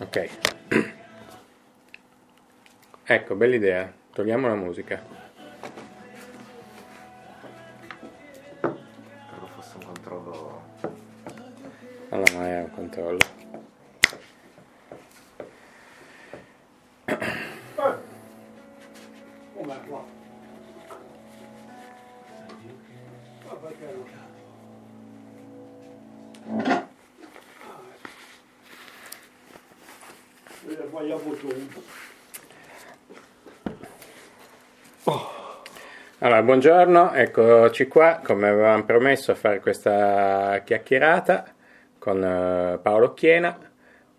Ok. Ecco, bella idea. Togliamo la musica. Buongiorno, eccoci qua, come avevamo promesso a fare questa chiacchierata con eh, Paolo Chiena.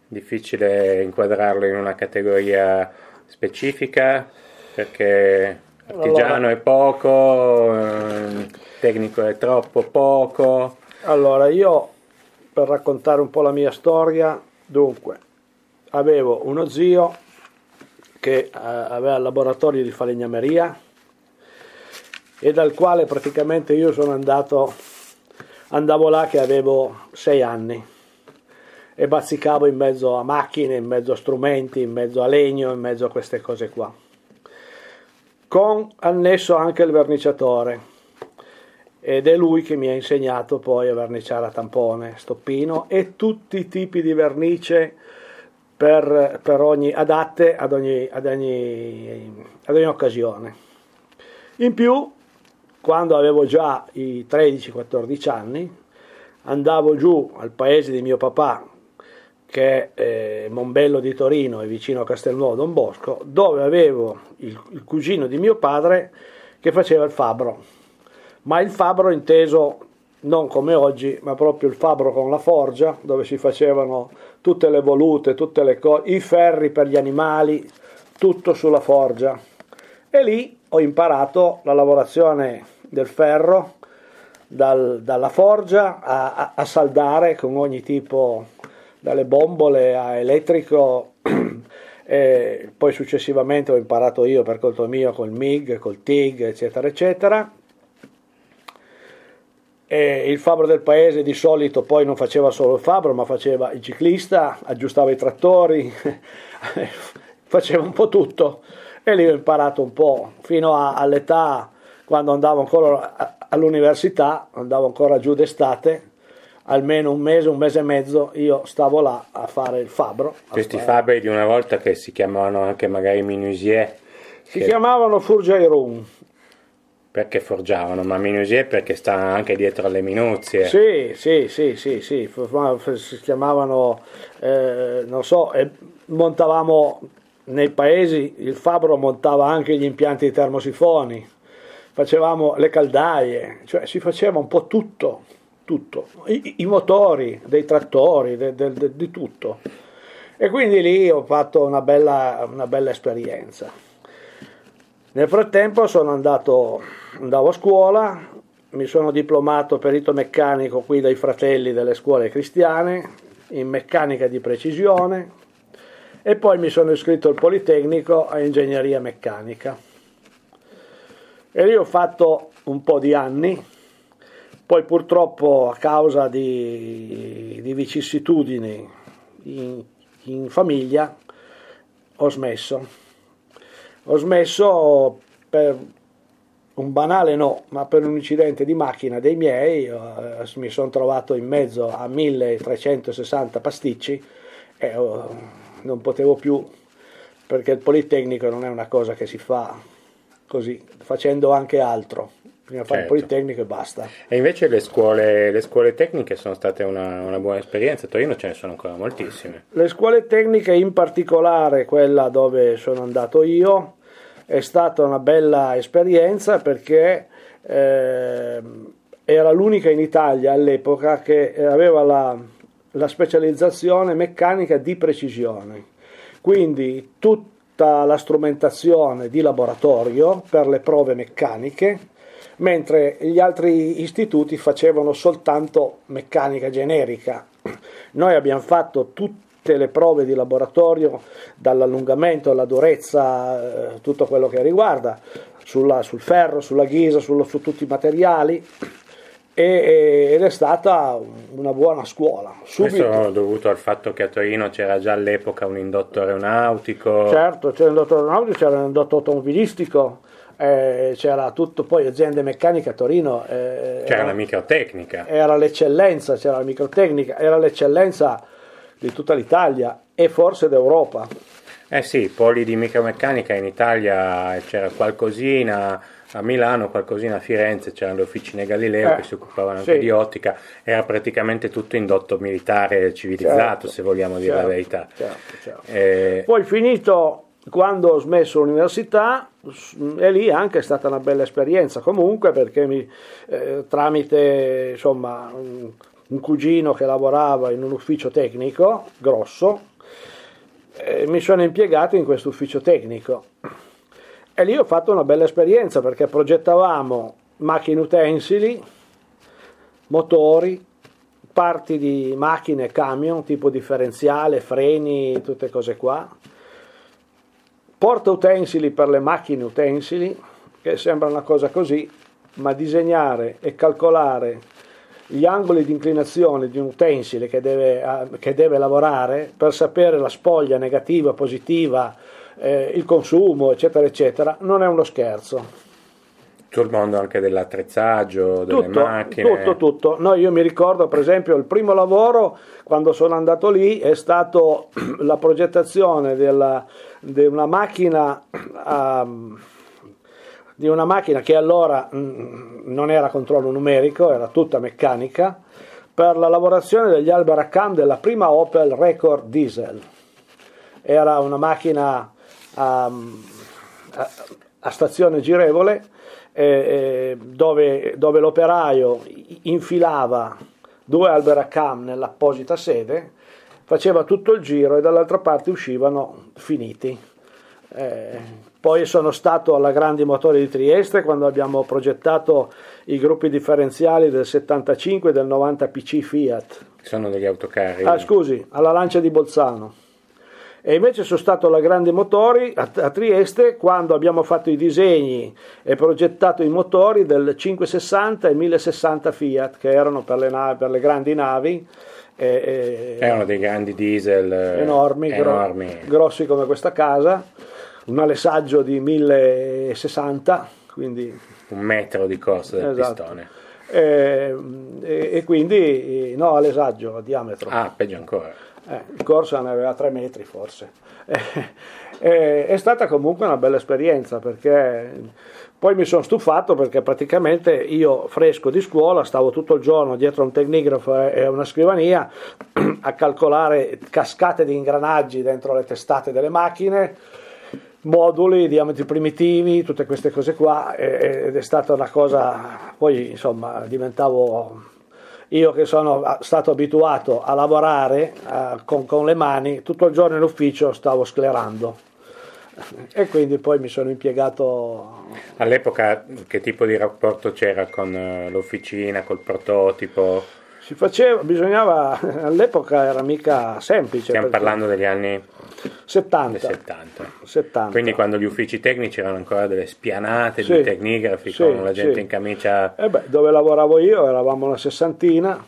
Difficile inquadrarlo in una categoria specifica perché artigiano Allora. è poco, eh, tecnico è troppo poco. Allora, io per raccontare un po' la mia storia, dunque, avevo uno zio che eh, aveva il laboratorio di falegnameria e dal quale praticamente io sono andato, andavo là che avevo sei anni e bazzicavo in mezzo a macchine, in mezzo a strumenti, in mezzo a legno, in mezzo a queste cose qua. Con annesso anche il verniciatore ed è lui che mi ha insegnato poi a verniciare a tampone, stoppino e tutti i tipi di vernice per, per ogni, adatte ad ogni, ad, ogni, ad ogni occasione. In più, quando avevo già i 13-14 anni, andavo giù al paese di mio papà, che è eh, Mombello di Torino e vicino a Castelnuovo Don Bosco, dove avevo il, il cugino di mio padre che faceva il fabbro ma il fabbro inteso non come oggi, ma proprio il fabbro con la forgia, dove si facevano tutte le volute, tutte le cose, i ferri per gli animali, tutto sulla forgia. E lì ho imparato la lavorazione del ferro, dal- dalla forgia a, a- a saldare con ogni tipo, dalle bombole a elettrico. E poi successivamente ho imparato io per conto mio col MIG, col TIG, eccetera, eccetera. E il fabbro del paese di solito poi non faceva solo il fabbro, ma faceva il ciclista, aggiustava i trattori, faceva un po' tutto. E lì ho imparato un po' fino a- all'età quando andavo ancora all'università, andavo ancora giù d'estate, almeno un mese, un mese e mezzo, io stavo là a fare il fabbro. Questi fare- fabbri di una volta che si chiamavano anche magari minusier, Si che- chiamavano Furgiairum. perché forgiavano, ma minusier perché sta anche dietro alle minuzie. Sì, sì, sì, sì, sì, si chiamavano, eh, non so, montavamo nei paesi, il fabbro montava anche gli impianti termosifoni, facevamo le caldaie, cioè si faceva un po' tutto, tutto, i, i motori dei trattori, de- de- de- di tutto. E quindi lì ho fatto una bella, una bella esperienza. Nel frattempo sono andato, andavo a scuola, mi sono diplomato perito meccanico qui dai fratelli delle scuole cristiane in meccanica di precisione e poi mi sono iscritto al Politecnico a ingegneria meccanica. E lì ho fatto un po' di anni, poi purtroppo a causa di, di vicissitudini in, in famiglia ho smesso. Ho smesso per un banale no, ma per un incidente di macchina dei miei, eh, mi sono trovato in mezzo a 1360 pasticci e oh, non potevo più, perché il Politecnico non è una cosa che si fa così, facendo anche altro. Prima fare il Certo. Politecnico e basta. E invece le scuole, le scuole tecniche sono state una, una buona esperienza, a Torino ce ne sono ancora moltissime. Le scuole tecniche, in particolare quella dove sono andato io, è stata una bella esperienza perché ehm, era l'unica in Italia all'epoca che aveva la, la specializzazione meccanica di precisione. Quindi tutta la strumentazione di laboratorio per le prove meccaniche, mentre gli altri istituti facevano soltanto meccanica generica. Noi abbiamo fatto tutte le prove di laboratorio, dall'allungamento alla durezza, eh, tutto quello che riguarda, sulla- sul ferro, sulla ghisa, sullo- su tutti i materiali ed è stata una buona scuola. Subito. Questo dovuto al fatto che a Torino c'era già all'epoca un indotto aeronautico. Certo, c'era il dottor Ronaldo, c'era il dottor automobilistico, eh, c'era tutto, poi aziende meccaniche a Torino. eh, C'era era- la microtecnica. era l'eccellenza, c'era la microtecnica, era l'eccellenza di tutta l'Italia e forse d'Europa. Eh sì, poli di micromeccanica in Italia c'era qualcosina, a Milano qualcosina, a Firenze c'erano le officine Galileo Eh, che si occupavano anche sì. di ottica, era praticamente tutto indotto militare civilizzato Certo, se vogliamo dire certo, la verità. certo, certo. Eh, Poi finito, quando ho smesso l'università, s- e lì anche è stata una bella esperienza comunque perché mi, eh, tramite insomma, un, un cugino che lavorava in un ufficio tecnico grosso, eh, mi sono impiegato in questo ufficio tecnico. E lì ho fatto una bella esperienza perché progettavamo macchine utensili, motori, parti di macchine, camion, tipo differenziale, freni, tutte cose qua. Porta utensili per le macchine utensili, che sembra una cosa così, ma disegnare e calcolare gli angoli di inclinazione di un utensile che deve, ah, che deve lavorare per sapere la spoglia negativa, positiva, eh, il consumo, eccetera, eccetera, non è uno scherzo. tutto il mondo anche dell'attrezzaggio, delle Tutto, macchine. tutto, tutto. No, io mi ricordo, per esempio, il primo lavoro quando sono andato lì è stato la progettazione della- di una macchina. ehm, di una macchina che allora mm, non era a controllo numerico, era tutta meccanica, per la lavorazione degli Albaracam della prima Opel Record Diesel. Era una macchina a, a- a stazione girevole eh, eh, dove, dove l'operaio infilava due Albaracam nell'apposita sede, faceva tutto il giro e dall'altra parte uscivano finiti. Eh, poi sono stato alla Grandi Motori di Trieste quando abbiamo progettato i gruppi differenziali del 75 e del 90 PC Fiat. Sono degli autocarri. Ah, scusi, alla Lancia di Bolzano. E invece sono stato alla Grandi Motori a, a Trieste quando abbiamo fatto i disegni e progettato i motori del 560 e 1060 Fiat che erano per le, navi- per le grandi navi. e- e- Erano dei grandi diesel eh, enormi, gro- enormi. grossi come questa casa, un alessaggio di 1060, quindi un metro di corsa del Esatto. pistone. eh, e, e quindi no, alessaggio a diametro. Ah, peggio ancora. Eh, il corso ne aveva tre metri forse. Eh, eh, è stata comunque una bella esperienza perché poi mi sono stufato perché praticamente io fresco di scuola stavo tutto il giorno dietro un tecnigrafo e una scrivania a calcolare cascate di ingranaggi dentro le testate delle macchine moduli, diametri primitivi, tutte queste cose qua ed è stata una cosa, poi insomma diventavo io che sono a- stato abituato a lavorare eh, con, con le mani, tutto il giorno in ufficio stavo sclerando e quindi poi mi sono impiegato All'epoca che tipo di rapporto c'era con eh, l'officina, col prototipo? Si faceva, bisognava, all'epoca era mica semplice. Stiamo parlando degli anni 70. 70. 70. Quindi quando gli uffici tecnici erano ancora delle spianate Sì, di tecnigrafi sì, con la gente sì. in camicia Eh beh, dove lavoravo io eravamo una sessantina,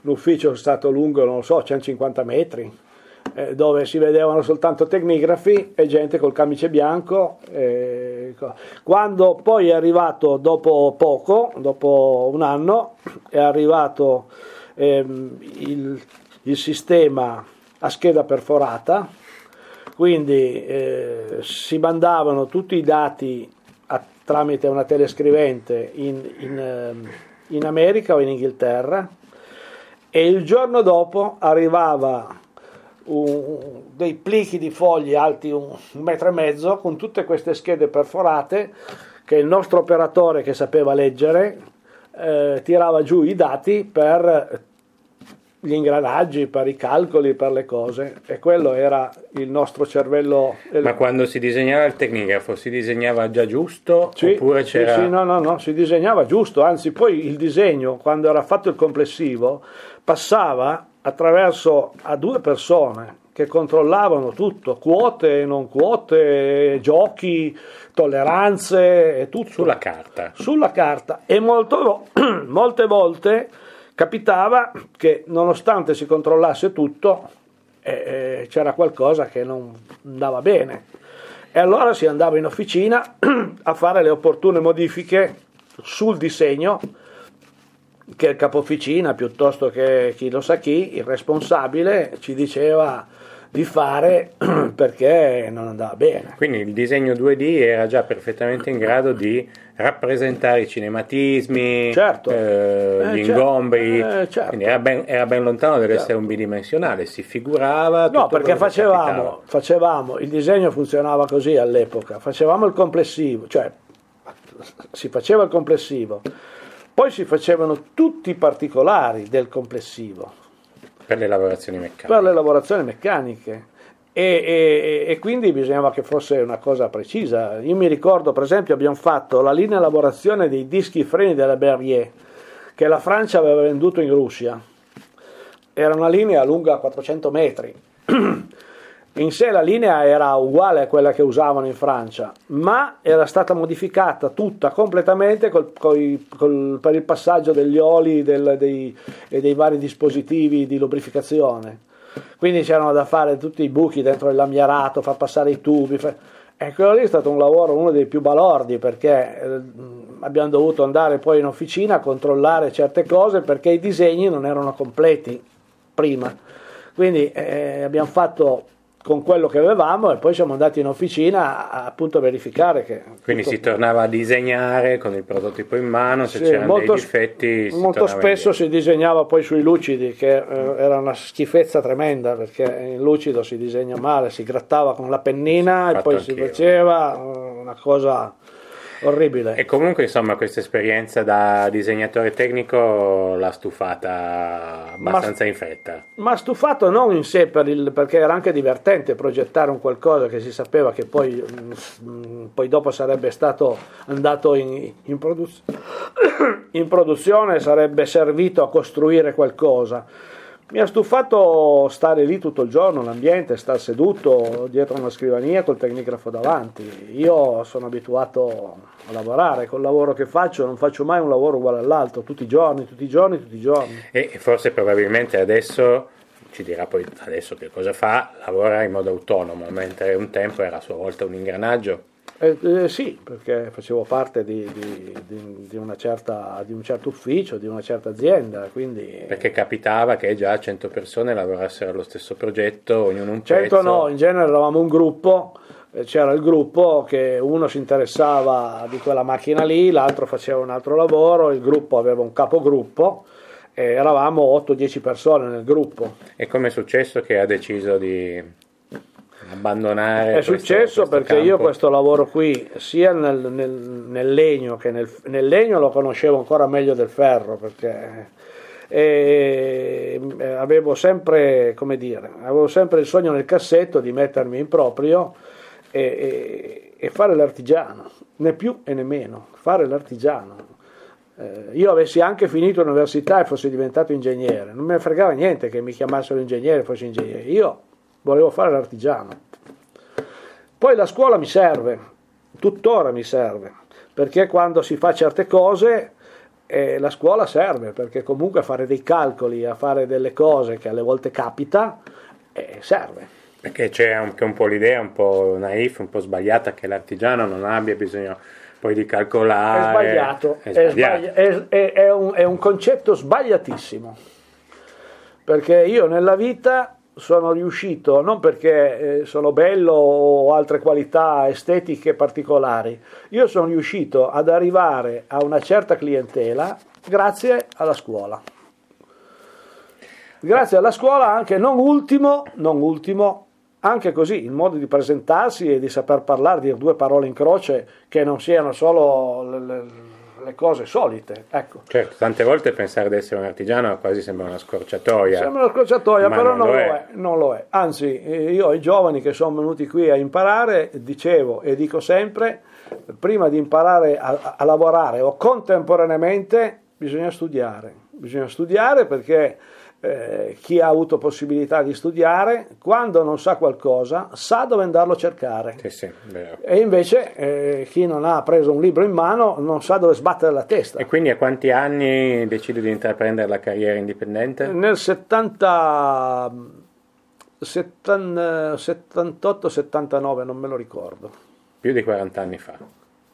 l'ufficio è stato lungo, non lo so, 150 metri, eh, dove si vedevano soltanto tecnigrafi e gente col camice bianco. eh, Quando poi è arrivato dopo poco, dopo un anno, è arrivato ehm, il, il sistema a scheda perforata, quindi eh, si mandavano tutti i dati a- tramite una telescrivente in, in, ehm, in America o in Inghilterra e il giorno dopo arrivava un- dei plichi di fogli alti un, un metro e mezzo con tutte queste schede perforate che il nostro operatore che sapeva leggere eh, tirava giù i dati per gli ingranaggi, per i calcoli, per le cose e quello era il nostro cervello. Ma quando si disegnava il tecnigrafo si disegnava già giusto Sì, oppure sì, c'era sì, no, no, no, si disegnava giusto, anzi poi il disegno, quando era fatto il complessivo, passava attraverso a due persone che controllavano tutto, quote, non quote, giochi, tolleranze e tutto. Sulla carta. Sulla carta. E molto, molte volte capitava che nonostante si controllasse tutto, eh, c'era qualcosa che non andava bene. E allora si andava in officina a fare le opportune modifiche sul disegno che il capo officina piuttosto che chi lo sa chi, il responsabile, ci diceva di fare perché non andava bene. Quindi il disegno 2D era già perfettamente in grado di rappresentare i cinematismi, certo. eh, eh, gli certo. ingombri, eh, certo. quindi era ben, era ben lontano dall'essere certo. un bidimensionale, si figurava... No, perché facevamo, facevamo, il disegno funzionava così all'epoca, facevamo il complessivo, cioè si faceva il complessivo, poi si facevano tutti i particolari del complessivo. Per le lavorazioni meccaniche. Per le lavorazioni meccaniche. E, e, e, quindi bisognava che fosse una cosa precisa. Io mi ricordo, per esempio, abbiamo fatto la linea lavorazione dei dischi freni della Berrier, che la Francia aveva venduto in Russia. Era una linea lunga 400 metri. In sé la linea era uguale a quella che usavano in Francia, ma era stata modificata tutta completamente col, col, col, per il passaggio degli oli del, dei, e dei vari dispositivi di lubrificazione. Quindi c'erano da fare tutti i buchi dentro il lamierato, far passare i tubi. Fa... E quello lì è stato un lavoro, uno dei più balordi, perché eh, abbiamo dovuto andare poi in officina a controllare certe cose perché i disegni non erano completi prima. Quindi eh, abbiamo fatto con quello che avevamo e poi siamo andati in officina a, appunto a verificare che... Quindi tutto... si tornava a disegnare con il prototipo in mano, se sì, c'erano molto, dei difetti... Molto spesso si disegnava poi sui lucidi, che eh, era una schifezza tremenda perché in lucido si disegna male, si grattava con la pennina sì, e poi si faceva una cosa orribile. E comunque, insomma, questa esperienza da disegnatore tecnico l'ha stufata abbastanza ma, in fretta. Ma stufato non in sé, per il, perché era anche divertente progettare un qualcosa che si sapeva che poi, mh, poi dopo sarebbe stato andato in, in, produz- in produzione, sarebbe servito a costruire qualcosa. Mi ha stufato stare lì tutto il giorno, l'ambiente, stare seduto dietro una scrivania col tecnigrafo davanti. Io sono abituato a lavorare, col lavoro che faccio non faccio mai un lavoro uguale all'altro, tutti i giorni, tutti i giorni, tutti i giorni. E forse probabilmente adesso, ci dirà poi adesso che cosa fa, lavora in modo autonomo, mentre un tempo era a sua volta un ingranaggio. Eh, eh, sì, perché facevo parte di, di, di, di, certa, di, un certo ufficio, di una certa azienda. Quindi... Perché capitava che già 100 persone lavorassero allo stesso progetto, ognuno un 100 pezzo. no, in genere eravamo un gruppo, c'era il gruppo che uno si interessava di quella macchina lì, l'altro faceva un altro lavoro, il gruppo aveva un capogruppo. E eravamo 8-10 persone nel gruppo. E come è successo che ha deciso di abbandonare. È successo questo perché campo. io questo lavoro qui, sia nel, nel, nel legno che nel, nel, legno lo conoscevo ancora meglio del ferro perché e, e avevo sempre, come dire, avevo sempre il sogno nel cassetto di mettermi in proprio e, e, e fare l'artigiano, né più e né meno, fare l'artigiano. Eh, io avessi anche finito l'università e fossi diventato ingegnere, non me ne fregava niente che mi chiamassero ingegnere e fossi ingegnere, io volevo fare l'artigiano. Poi la scuola mi serve, tuttora mi serve, perché quando si fa certe cose eh, la scuola serve, perché comunque a fare dei calcoli, a fare delle cose che alle volte capita, eh, serve. Perché c'è anche un po' l'idea un po' naif, un po' sbagliata che l'artigiano non abbia bisogno poi di calcolare. È sbagliato, è, sbagliato. È, è, è un, è un concetto sbagliatissimo, perché io nella vita sono riuscito, non perché eh, sono bello o altre qualità estetiche particolari, io sono riuscito ad arrivare a una certa clientela grazie alla scuola. Grazie alla scuola anche, non ultimo, non ultimo, anche così il modo di presentarsi e di saper parlare, dire due parole in croce che non siano solo le, le, le cose solite. Ecco. Certo, tante volte pensare di essere un artigiano quasi sembra una scorciatoia. Sembra una scorciatoia, però non, non, lo, è. È, non lo è. Anzi, io ai giovani che sono venuti qui a imparare, dicevo e dico sempre, prima di imparare a, a lavorare o contemporaneamente bisogna studiare. Bisogna studiare perché eh, chi ha avuto possibilità di studiare, quando non sa qualcosa, sa dove andarlo a cercare. Sì, sì. E invece eh, chi non ha preso un libro in mano non sa dove sbattere la testa. E quindi a quanti anni decidi di intraprendere la carriera indipendente? Nel 70, 78-79, non me lo ricordo. Più di 40 anni fa.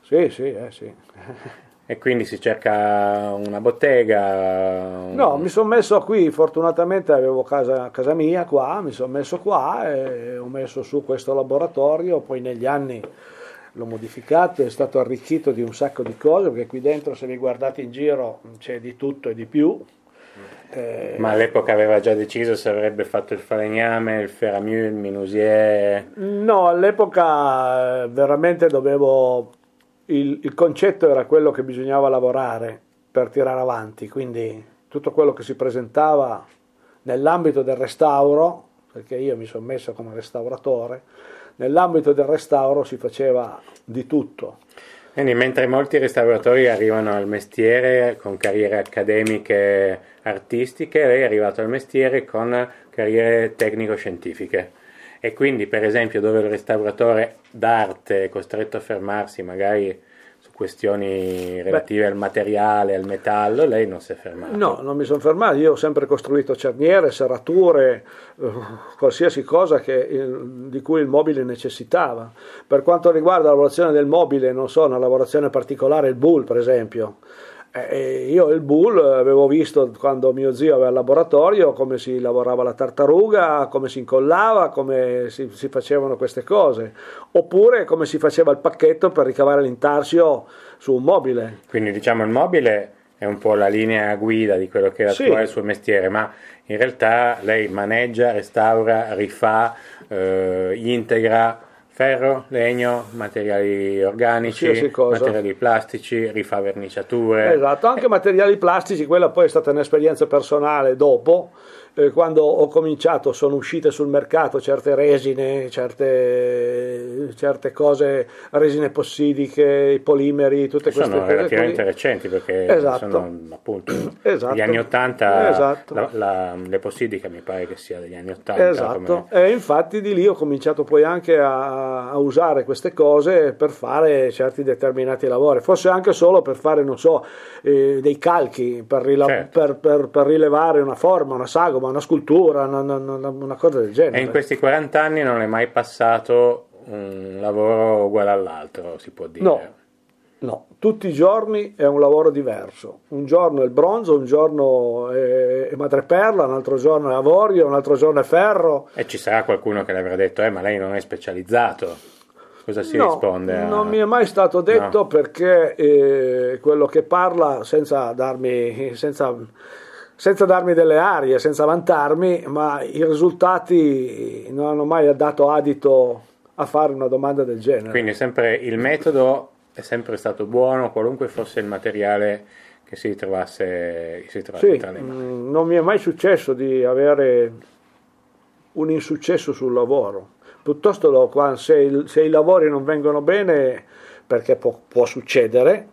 Sì, sì, eh, sì. E quindi si cerca una bottega? un- No, mi sono messo qui, fortunatamente avevo casa, casa mia qua, mi sono messo qua e ho messo su questo laboratorio, poi negli anni l'ho modificato, è stato arricchito di un sacco di cose, perché qui dentro se vi guardate in giro c'è di tutto e di più. Eh, Ma all'epoca aveva già deciso se avrebbe fatto il falegname, il ferramù, il minusier. No, all'epoca eh, veramente dovevo. Il, il concetto era quello che bisognava lavorare per tirare avanti, quindi tutto quello che si presentava nell'ambito del restauro, perché io mi sono messo come restauratore, nell'ambito del restauro si faceva di tutto. Quindi mentre molti restauratori arrivano al mestiere con carriere accademiche artistiche, lei è arrivato al mestiere con carriere tecnico-scientifiche. E quindi, per esempio, dove il restauratore d'arte è costretto a fermarsi magari su questioni relative al materiale, al metallo, lei non si è fermato. No, non mi sono fermato, io ho sempre costruito cerniere, serrature, eh, qualsiasi cosa che, il- di cui il mobile necessitava. Per quanto riguarda la lavorazione del mobile, non so, una lavorazione particolare, il bull per esempio. Eh, io il bull avevo visto quando mio zio aveva il laboratorio come si lavorava la tartaruga, come si incollava, come si, si facevano queste cose, oppure come si faceva il pacchetto per ricavare l'intarsio su un mobile. Quindi diciamo il mobile è un po' la linea guida di quello che era Sì. il suo mestiere, ma in realtà lei maneggia, restaura, rifà, eh, integra ferro, legno, materiali organici, materiali plastici, rifà verniciature. Esatto, anche materiali plastici, quella poi è stata un'esperienza personale dopo, eh, quando ho cominciato sono uscite sul mercato certe resine, certe, certe cose, resine possidiche, i polimeri, tutte queste sono cose. relativamente qui. recenti perché Esatto. sono appunto Esatto. degli anni 80, Esatto. la, la- l'eposidica mi pare che sia degli anni 80. Esatto, come- e infatti di lì ho cominciato poi anche a, a usare queste cose per fare certi determinati lavori, forse anche solo per fare, non so, eh, dei calchi, per, rila- Certo. per- per- per rilevare una forma, una sagoma, una scultura, una, una- una- cosa del genere. E in questi 40 anni non è mai passato un lavoro uguale all'altro, si può dire. No, no, tutti i giorni è un lavoro diverso. Un giorno è il bronzo, un giorno è, è madreperla, un altro giorno è avorio, un altro giorno è ferro. E ci sarà qualcuno che le avrà detto, eh, ma lei non è specializzato. Cosa si no, risponde? a- non mi è mai stato detto No. perché eh, quello che parla senza darmi, senza, senza darmi delle arie, senza vantarmi, ma i risultati non hanno mai dato adito a fare una domanda del genere. Quindi sempre il metodo è sempre stato buono, qualunque fosse il materiale che si trovasse, si trovasse Sì, tra le mani. mm, non mi è mai successo di avere un insuccesso sul lavoro. Piuttosto se, se i lavori non vengono bene, perché può, può succedere,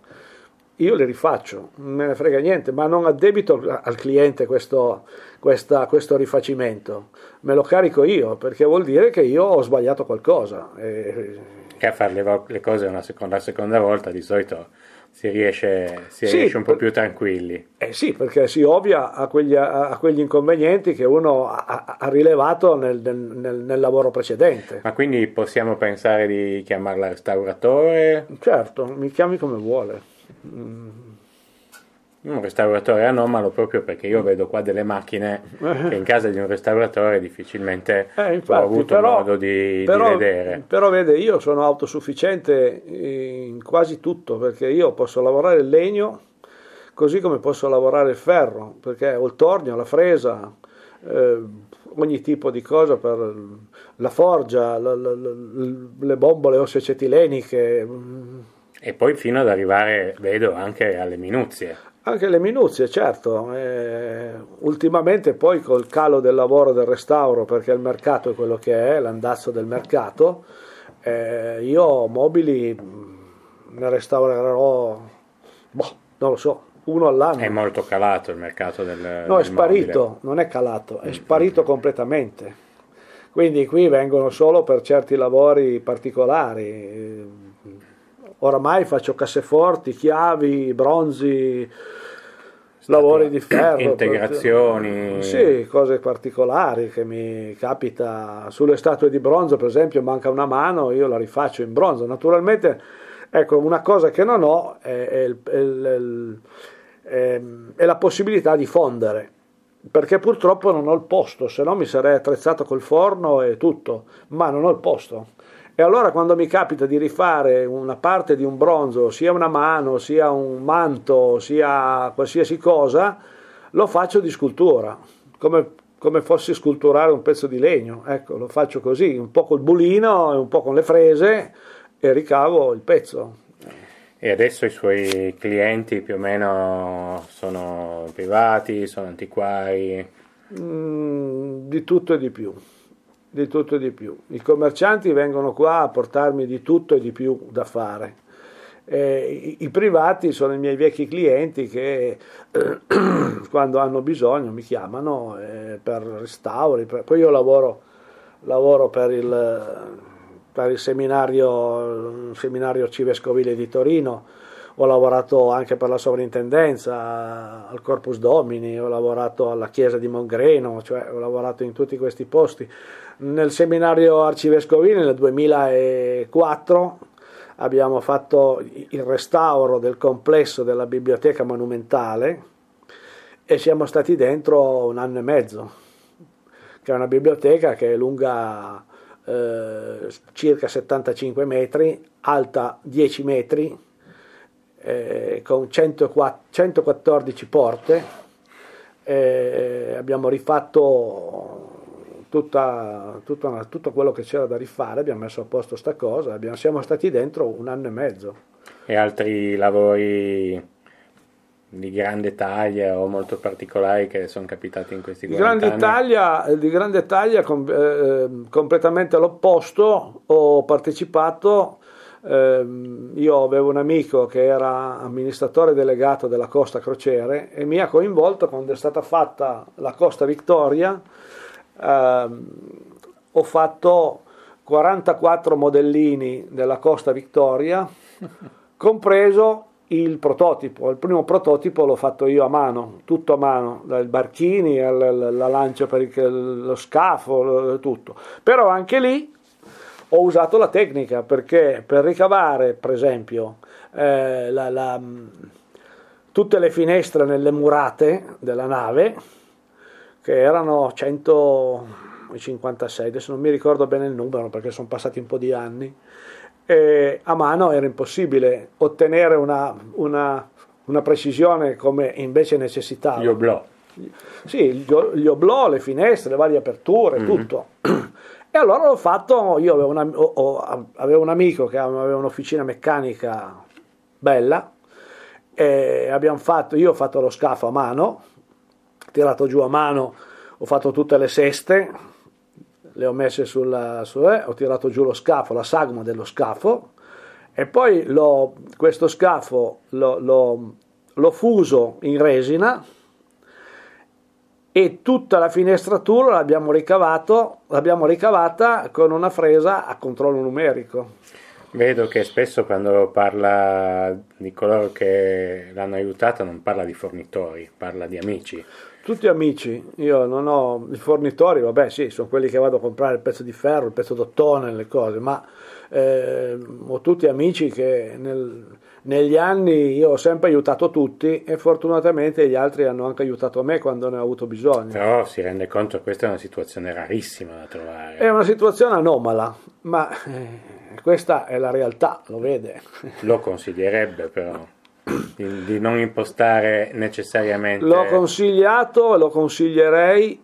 io li rifaccio, non me ne frega niente, ma non addebito al cliente questo, questa- questo rifacimento, me lo carico io, perché vuol dire che io ho sbagliato qualcosa. E- Che a fare le, le cose una seconda, seconda volta di solito si riesce, si Sì, riesce un po' per- più tranquilli. Eh sì, perché si ovvia a quegli, a- a quegli inconvenienti che uno ha, ha- rilevato nel- nel- nel lavoro precedente. Ma quindi possiamo pensare di chiamarla restauratore? Certo, mi chiami come vuole. Un restauratore anomalo proprio perché io vedo qua delle macchine che in casa di un restauratore difficilmente Eh, ho infatti, avuto però, modo di, di però- vedere. però vede, io sono autosufficiente in quasi tutto, perché io posso lavorare il legno così come posso lavorare il ferro, perché ho il tornio, la fresa, eh, ogni tipo di cosa per la forgia, la- la- la- le bombole ossecetileniche, mm, E poi fino ad arrivare, vedo, anche alle minuzie. Anche le minuzie, certo. Eh, ultimamente poi col calo del lavoro del restauro, perché il mercato è quello che è, l'andazzo del mercato, eh, io mobili mh, ne restaurerò, boh, non lo so, uno all'anno. È molto calato il mercato del No, è del sparito, mobile. non è calato, è sparito completamente. Quindi qui vengono solo per certi lavori particolari. Oramai faccio casseforti, chiavi, bronzi, lavori di ferro. integrazioni. Sì, cose particolari che mi capita. Sulle statue di bronzo, per esempio, manca una mano, io la rifaccio in bronzo. Naturalmente, ecco, una cosa che non ho è, è il- è il- è- è la possibilità di fondere. Perché purtroppo non ho il posto, se no mi sarei attrezzato col forno e tutto, ma non ho il posto. E allora quando mi capita di rifare una parte di un bronzo, sia una mano, sia un manto, sia qualsiasi cosa, lo faccio di scultura, come, come fossi sculturare un pezzo di legno. Ecco, lo faccio così, un po' col bulino e un po' con le frese e ricavo il pezzo. E adesso i suoi clienti più o meno sono privati, sono antiquari. Mm, di tutto e di più. Di tutto e di più. I commercianti vengono qua a portarmi di tutto e di più da fare. Eh, i, privati sono i miei vecchi clienti che eh, quando hanno bisogno mi chiamano eh, per restauri. per- Poi io lavoro, lavoro per il, per il seminario, il seminario arcivescovile di Torino, ho lavorato anche per la sovrintendenza al Corpus Domini, ho lavorato alla chiesa di Mongreno, cioè ho lavorato in tutti questi posti. Nel seminario arcivescovile nel 2004 abbiamo fatto il restauro del complesso della biblioteca monumentale e siamo stati dentro un anno e mezzo, che è una biblioteca che è lunga eh, circa 75 metri, alta 10 metri, eh, con 104 114 porte. Eh, abbiamo rifatto tutta, tutta una- tutto quello che c'era da rifare, abbiamo messo a posto sta cosa, abbiamo- siamo stati dentro un anno e mezzo. E altri lavori di grande taglia o molto particolari che sono capitati in questi Di 40 grande taglia, di grande taglia com- eh, completamente all'opposto, ho partecipato, ehm, io avevo un amico che era amministratore delegato della Costa Crociere e mi ha coinvolto quando è stata fatta la Costa Victoria, ehm, ho fatto 44 modellini della Costa Victoria, compreso il prototipo. Il primo prototipo l'ho fatto io a mano, tutto a mano, dai barchini alla la lancia per il- lo scafo, tutto. Però anche lì ho usato la tecnica perché per ricavare, per esempio, eh, la- la- tutte le finestre nelle murate della nave, che erano 156, adesso non mi ricordo bene il numero perché sono passati un po' di anni, e a mano era impossibile ottenere una, una- una precisione come invece necessitava. Gli oblò. Sì, gli, oblò, le finestre, le varie aperture, tutto. E allora l'ho fatto, io avevo, una- avevo un amico che aveva un'officina meccanica bella, e abbiamo fatto, io ho fatto lo scafo a mano, tirato giù a mano, ho fatto tutte le seste, le ho messe sulla, su, eh, ho tirato giù lo scafo, la sagoma dello scafo, e poi l'ho- questo scafo l'ho, l'ho- l'ho fuso in resina e tutta la finestratura l'abbiamo, ricavato, l'abbiamo ricavata con una fresa a controllo numerico. Vedo che spesso quando parla di coloro che l'hanno aiutato non parla di fornitori, parla di amici. Tutti amici, io non ho i fornitori, vabbè sì, sono quelli che vado a comprare il pezzo di ferro, il pezzo d'ottone, le cose, ma eh, ho tutti amici che nel- negli anni io ho sempre aiutato tutti e fortunatamente gli altri hanno anche aiutato me quando ne ho avuto bisogno. Però si rende conto che questa è una situazione rarissima da trovare. È una situazione anomala, ma eh, questa è la realtà, lo vede. Lo consiglierebbe però di, di non impostare necessariamente L'ho consigliato lo consiglierei,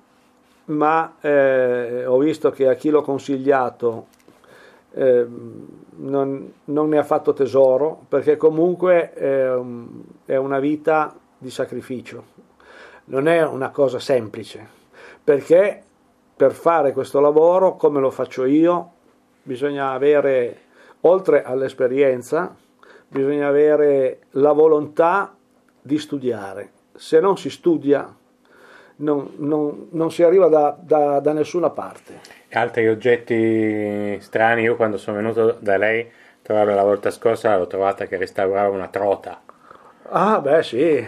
ma eh, ho visto che a chi l'ho consigliato eh, non, non ne ha fatto tesoro, perché comunque eh, è una vita di sacrificio, non è una cosa semplice, perché per fare questo lavoro, come lo faccio io, bisogna avere, oltre all'esperienza, bisogna avere la volontà di studiare. Se non si studia non, non, non si arriva da, da, da, nessuna parte. Altri oggetti strani, io quando sono venuto da lei trovare la volta scorsa l'ho trovata che restaurava una trota. Ah, beh, sì,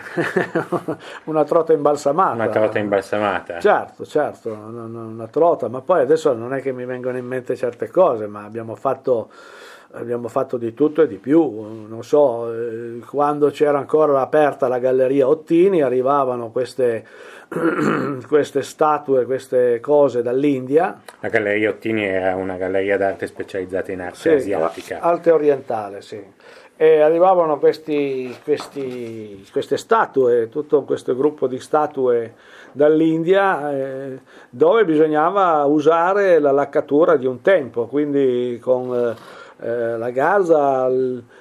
una trota imbalsamata. Una trota imbalsamata. Certo, certo, una, una, trota, ma poi adesso non è che mi vengono in mente certe cose, ma abbiamo fatto, abbiamo fatto di tutto e di più. Non so, eh, quando c'era ancora aperta la galleria Ottini, arrivavano queste, queste statue, queste cose dall'India. La galleria Ottini era una galleria d'arte specializzata in arte sì, asiatica. Arte orientale, sì e arrivavano questi, questi, queste statue, tutto questo gruppo di statue dall'India eh, dove bisognava usare la laccatura di un tempo, quindi con eh, la gasa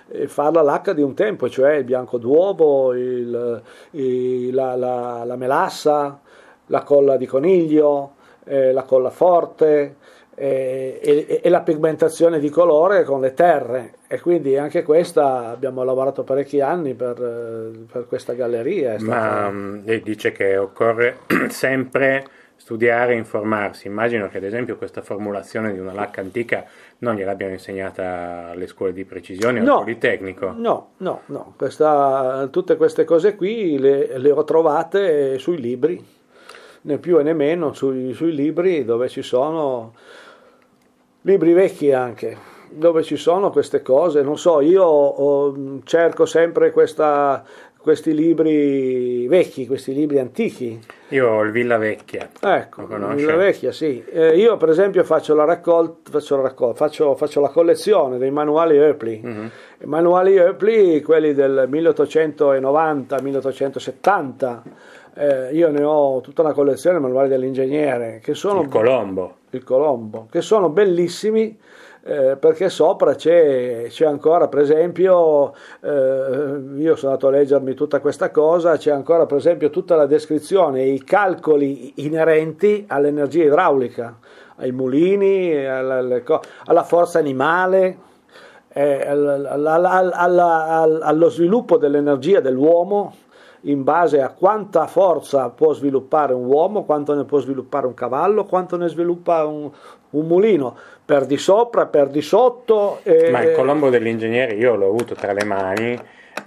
e fare la lacca di un tempo, cioè il bianco d'uovo, il, il, la, la, la, melassa, la colla di coniglio, eh, la colla forte, e, e, e, la pigmentazione di colore con le terre e quindi anche questa abbiamo lavorato parecchi anni per, per questa galleria. Ma mm, lei dice che occorre sempre studiare e informarsi. Immagino che ad esempio questa formulazione di una lacca antica non gliel'abbiano insegnata alle scuole di precisione o no, al Politecnico. No, no, no. Questa, tutte queste cose qui le, le, ho trovate sui libri, né più e né meno sui, sui libri dove ci sono libri vecchi anche, dove ci sono queste cose, non so, io ho, cerco sempre questa, questi libri vecchi, questi libri antichi. Io ho il Villa Vecchia. Ecco, Villa Vecchia, sì. Eh, io per esempio faccio la raccolta, faccio la, raccolta, faccio, faccio la collezione dei manuali Eupli. Mm-hmm. I manuali Eupli, quelli del 1890-1870. Eh, io ne ho tutta una collezione di manuali dell'ingegnere che sono il Colombo il Colombo, che sono bellissimi eh, perché sopra c'è, c'è, ancora, per esempio, eh, io sono andato a leggermi tutta questa cosa, c'è ancora per esempio tutta la descrizione i calcoli inerenti all'energia idraulica, ai mulini, alla, alla forza animale, eh, alla, alla, allo sviluppo dell'energia dell'uomo in base a quanta forza può sviluppare un uomo, quanto ne può sviluppare un cavallo, quanto ne sviluppa un, un mulino, per di sopra, per di sotto. E, Ma il Colombo dell'ingegnere io l'ho avuto tra le mani.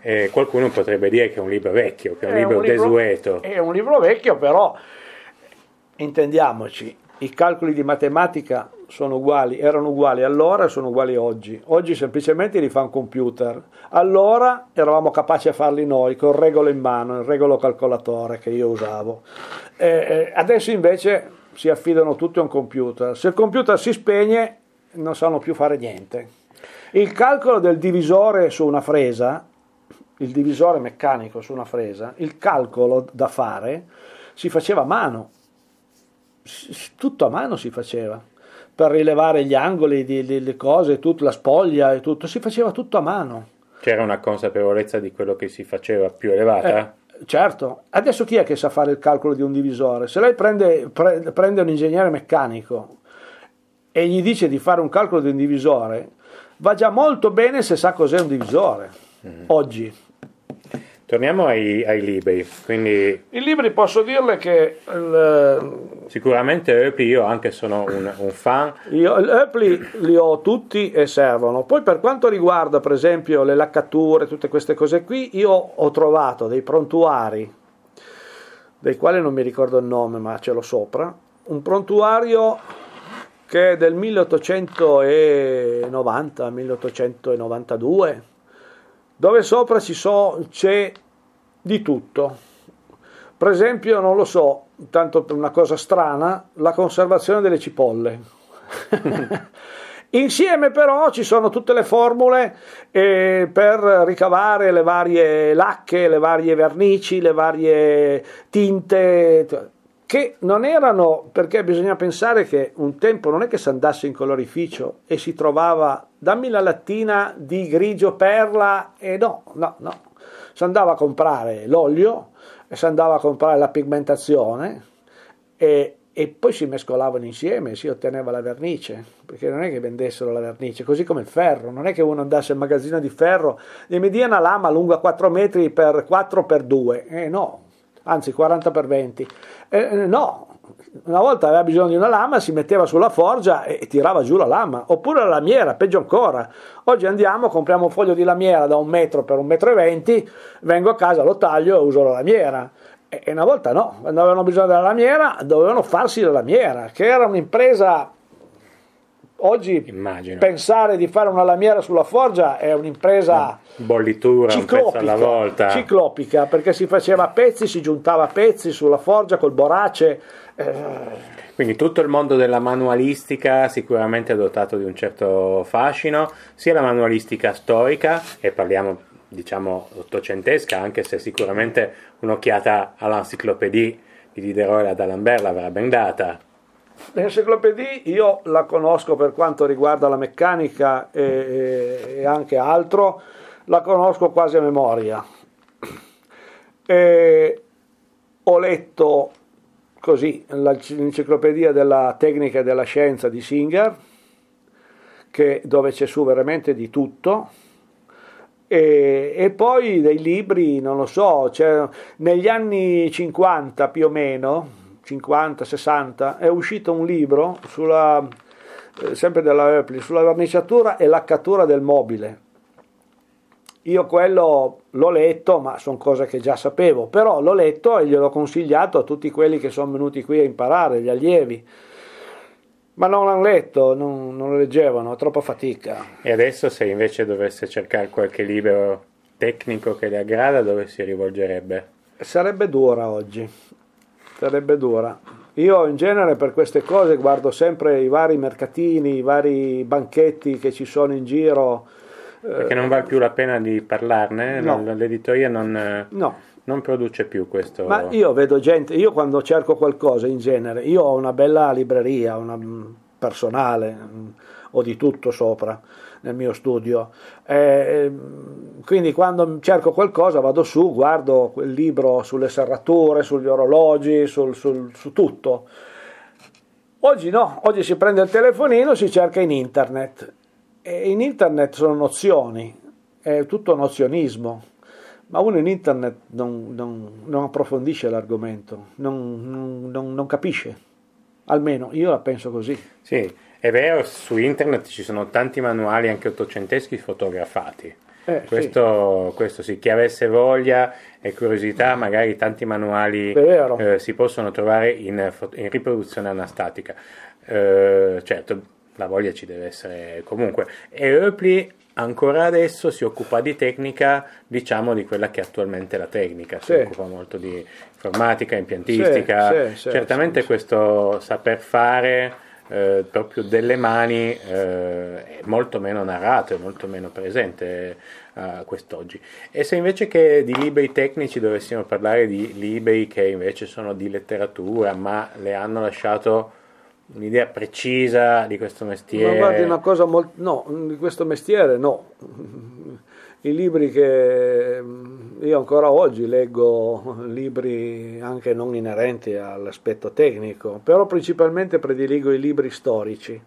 E qualcuno potrebbe dire che è un libro vecchio, che è un, è libro, un libro desueto. È un libro vecchio, però intendiamoci, i calcoli di matematica sono uguali, erano uguali allora e sono uguali oggi. Oggi semplicemente li fa un computer. Allora eravamo capaci a farli noi, con il regolo in mano, il regolo calcolatore che io usavo. Eh, adesso invece si affidano tutti a un computer. Se il computer si spegne non sanno più fare niente. Il calcolo del divisore su una fresa, il divisore meccanico su una fresa, il calcolo da fare si faceva a mano, tutto a mano si faceva per rilevare gli angoli delle cose, tutto, la spoglia e tutto, si faceva tutto a mano. C'era una consapevolezza di quello che si faceva più elevata? Eh, certo, adesso chi è che sa fare il calcolo di un divisore? Se lei prende, pre, prende un ingegnere meccanico e gli dice di fare un calcolo di un divisore, va già molto bene se sa cos'è un divisore, mm-hmm. oggi Torniamo ai, ai, libri. Quindi, I libri posso dirle che. Il, sicuramente Eupli, io anche sono un, un fan. Io, Eupli li ho tutti e servono. Poi, per quanto riguarda, per esempio, le laccature, tutte queste cose qui, io ho trovato dei prontuari, dei quali non mi ricordo il nome, ma ce l'ho sopra. Un prontuario che è del 1890-1892 dove sopra so, c'è di tutto. Per esempio, non lo so, tanto per una cosa strana, la conservazione delle cipolle. Insieme però ci sono tutte le formule eh, per ricavare le varie lacche, le varie vernici, le varie tinte, che non erano, perché bisogna pensare che un tempo non è che si andasse in colorificio e si trovava, dammi la lattina di grigio perla, e no, no, no, si andava a comprare l'olio e si andava a comprare la pigmentazione e, e poi si mescolavano insieme, si otteneva la vernice, perché non è che vendessero la vernice, così come il ferro, non è che uno andasse al magazzino di ferro e mi dia una lama lunga 4 metri per 4 per 2, eh no, anzi 40 per 20, eh, no, una volta aveva bisogno di una lama, si metteva sulla forgia e tirava giù la lama, oppure la lamiera, peggio ancora. Oggi andiamo, compriamo un foglio di lamiera da un metro per un metro e venti, vengo a casa, lo taglio e uso la lamiera. E una volta no, quando avevano bisogno della lamiera dovevano farsi la lamiera, che era un'impresa oggi Immagino. pensare di fare una lamiera sulla forgia è un'impresa Bollitura un pezzo alla volta. ciclopica perché si faceva a pezzi, si giuntava a pezzi sulla forgia col borace. eh, Quindi tutto il mondo della manualistica sicuramente è dotato di un certo fascino, sia la manualistica storica, e parliamo diciamo ottocentesca, anche se sicuramente un'occhiata all'enciclopedia di Diderot e d'Alembert l'avrà ben data. L'enciclopedia io la conosco per quanto riguarda la meccanica e, e- anche altro, la conosco quasi a memoria. E ho letto così l'enciclopedia della tecnica e della scienza di Singer, che- dove c'è su veramente di tutto. E, e poi dei libri, non lo so, c'è- negli anni 50 più o meno, 50-60, è uscito un libro sulla, eh, sempre della Eupli, sulla verniciatura e laccatura del mobile. Io quello l'ho letto, ma sono cose che già sapevo, però l'ho letto e gliel'ho consigliato a tutti quelli che sono venuti qui a imparare, gli allievi. Ma non l'hanno letto, non, non lo leggevano, troppa fatica. E adesso se invece dovesse cercare qualche libro tecnico che le aggrada, dove si rivolgerebbe? Sarebbe dura oggi, sarebbe dura. Io in genere per queste cose guardo sempre i vari mercatini, i vari banchetti che ci sono in giro. Perché non vale più la pena di parlarne, No. l'editoria non, No, non produce più questo. ma io vedo gente, io quando cerco qualcosa in genere, io ho una bella libreria, una mm, personale, mm, ho di tutto sopra nel mio studio. Eh, mm, quindi quando cerco qualcosa vado su, guardo quel libro sulle serrature, sugli orologi, sul- sul- su tutto. Oggi no, oggi si prende il telefonino, si cerca in internet e in internet sono nozioni, è tutto nozionismo, ma uno in internet non, non- non approfondisce l'argomento, non- non capisce, almeno io la penso così. Sì, è vero, su internet ci sono tanti manuali anche ottocenteschi fotografati. Eh, sì. questo, questo sì, chi avesse voglia e curiosità, magari tanti manuali eh, si possono trovare in, in riproduzione anastatica. Eh, certo, la voglia ci deve essere comunque. E Eupli ancora adesso si occupa di tecnica, diciamo di quella che è attualmente la tecnica, si Sì. occupa molto di informatica, impiantistica. Sì, Certamente questo saper fare eh, proprio delle mani eh, è molto meno narrato, è molto meno presente eh, quest'oggi. E se invece che di libri tecnici dovessimo parlare di libri che invece sono di letteratura, ma le hanno lasciato un'idea precisa di questo mestiere. Ma guardi una cosa molto... no, di questo mestiere no. I libri che mm, io ancora oggi leggo, libri anche non inerenti all'aspetto tecnico, però principalmente prediligo i libri storici,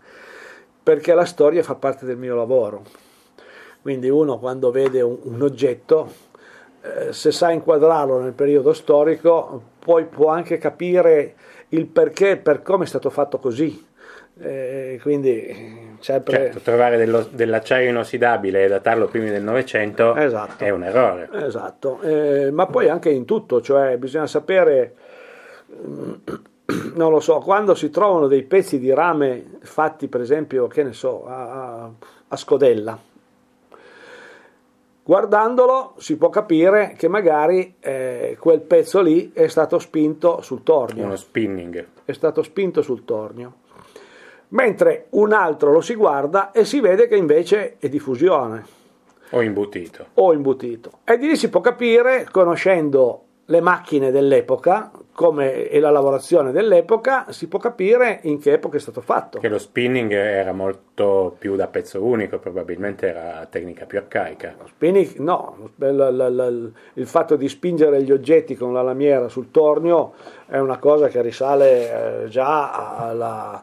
perché la storia fa parte del mio lavoro. Quindi uno quando vede un, un oggetto, eh, se sa inquadrarlo nel periodo storico, poi può anche capire il perché, per come è stato fatto così. Eh, quindi sempre... Certo, trovare dello- dell'acciaio inossidabile e datarlo prima del Novecento Esatto. è un errore. Esatto, Eh, ma poi anche in tutto, cioè bisogna sapere, mm, non lo so, quando si trovano dei pezzi di rame fatti per esempio, che ne so, a, a scodella, guardandolo si può capire che magari eh, quel pezzo lì è stato spinto sul tornio Uno spinning. è stato spinto sul tornio. Mentre un altro lo si guarda e si vede che invece è diffusione O imbutito. o imbutito. E di lì si può capire, conoscendo le macchine dell'epoca come e la lavorazione dell'epoca, si può capire in che epoca è stato fatto. Che lo spinning era molto più da pezzo unico, probabilmente era tecnica più arcaica. Lo spinning, no, il fatto di spingere gli oggetti con la lamiera sul tornio è una cosa che risale eh, già alla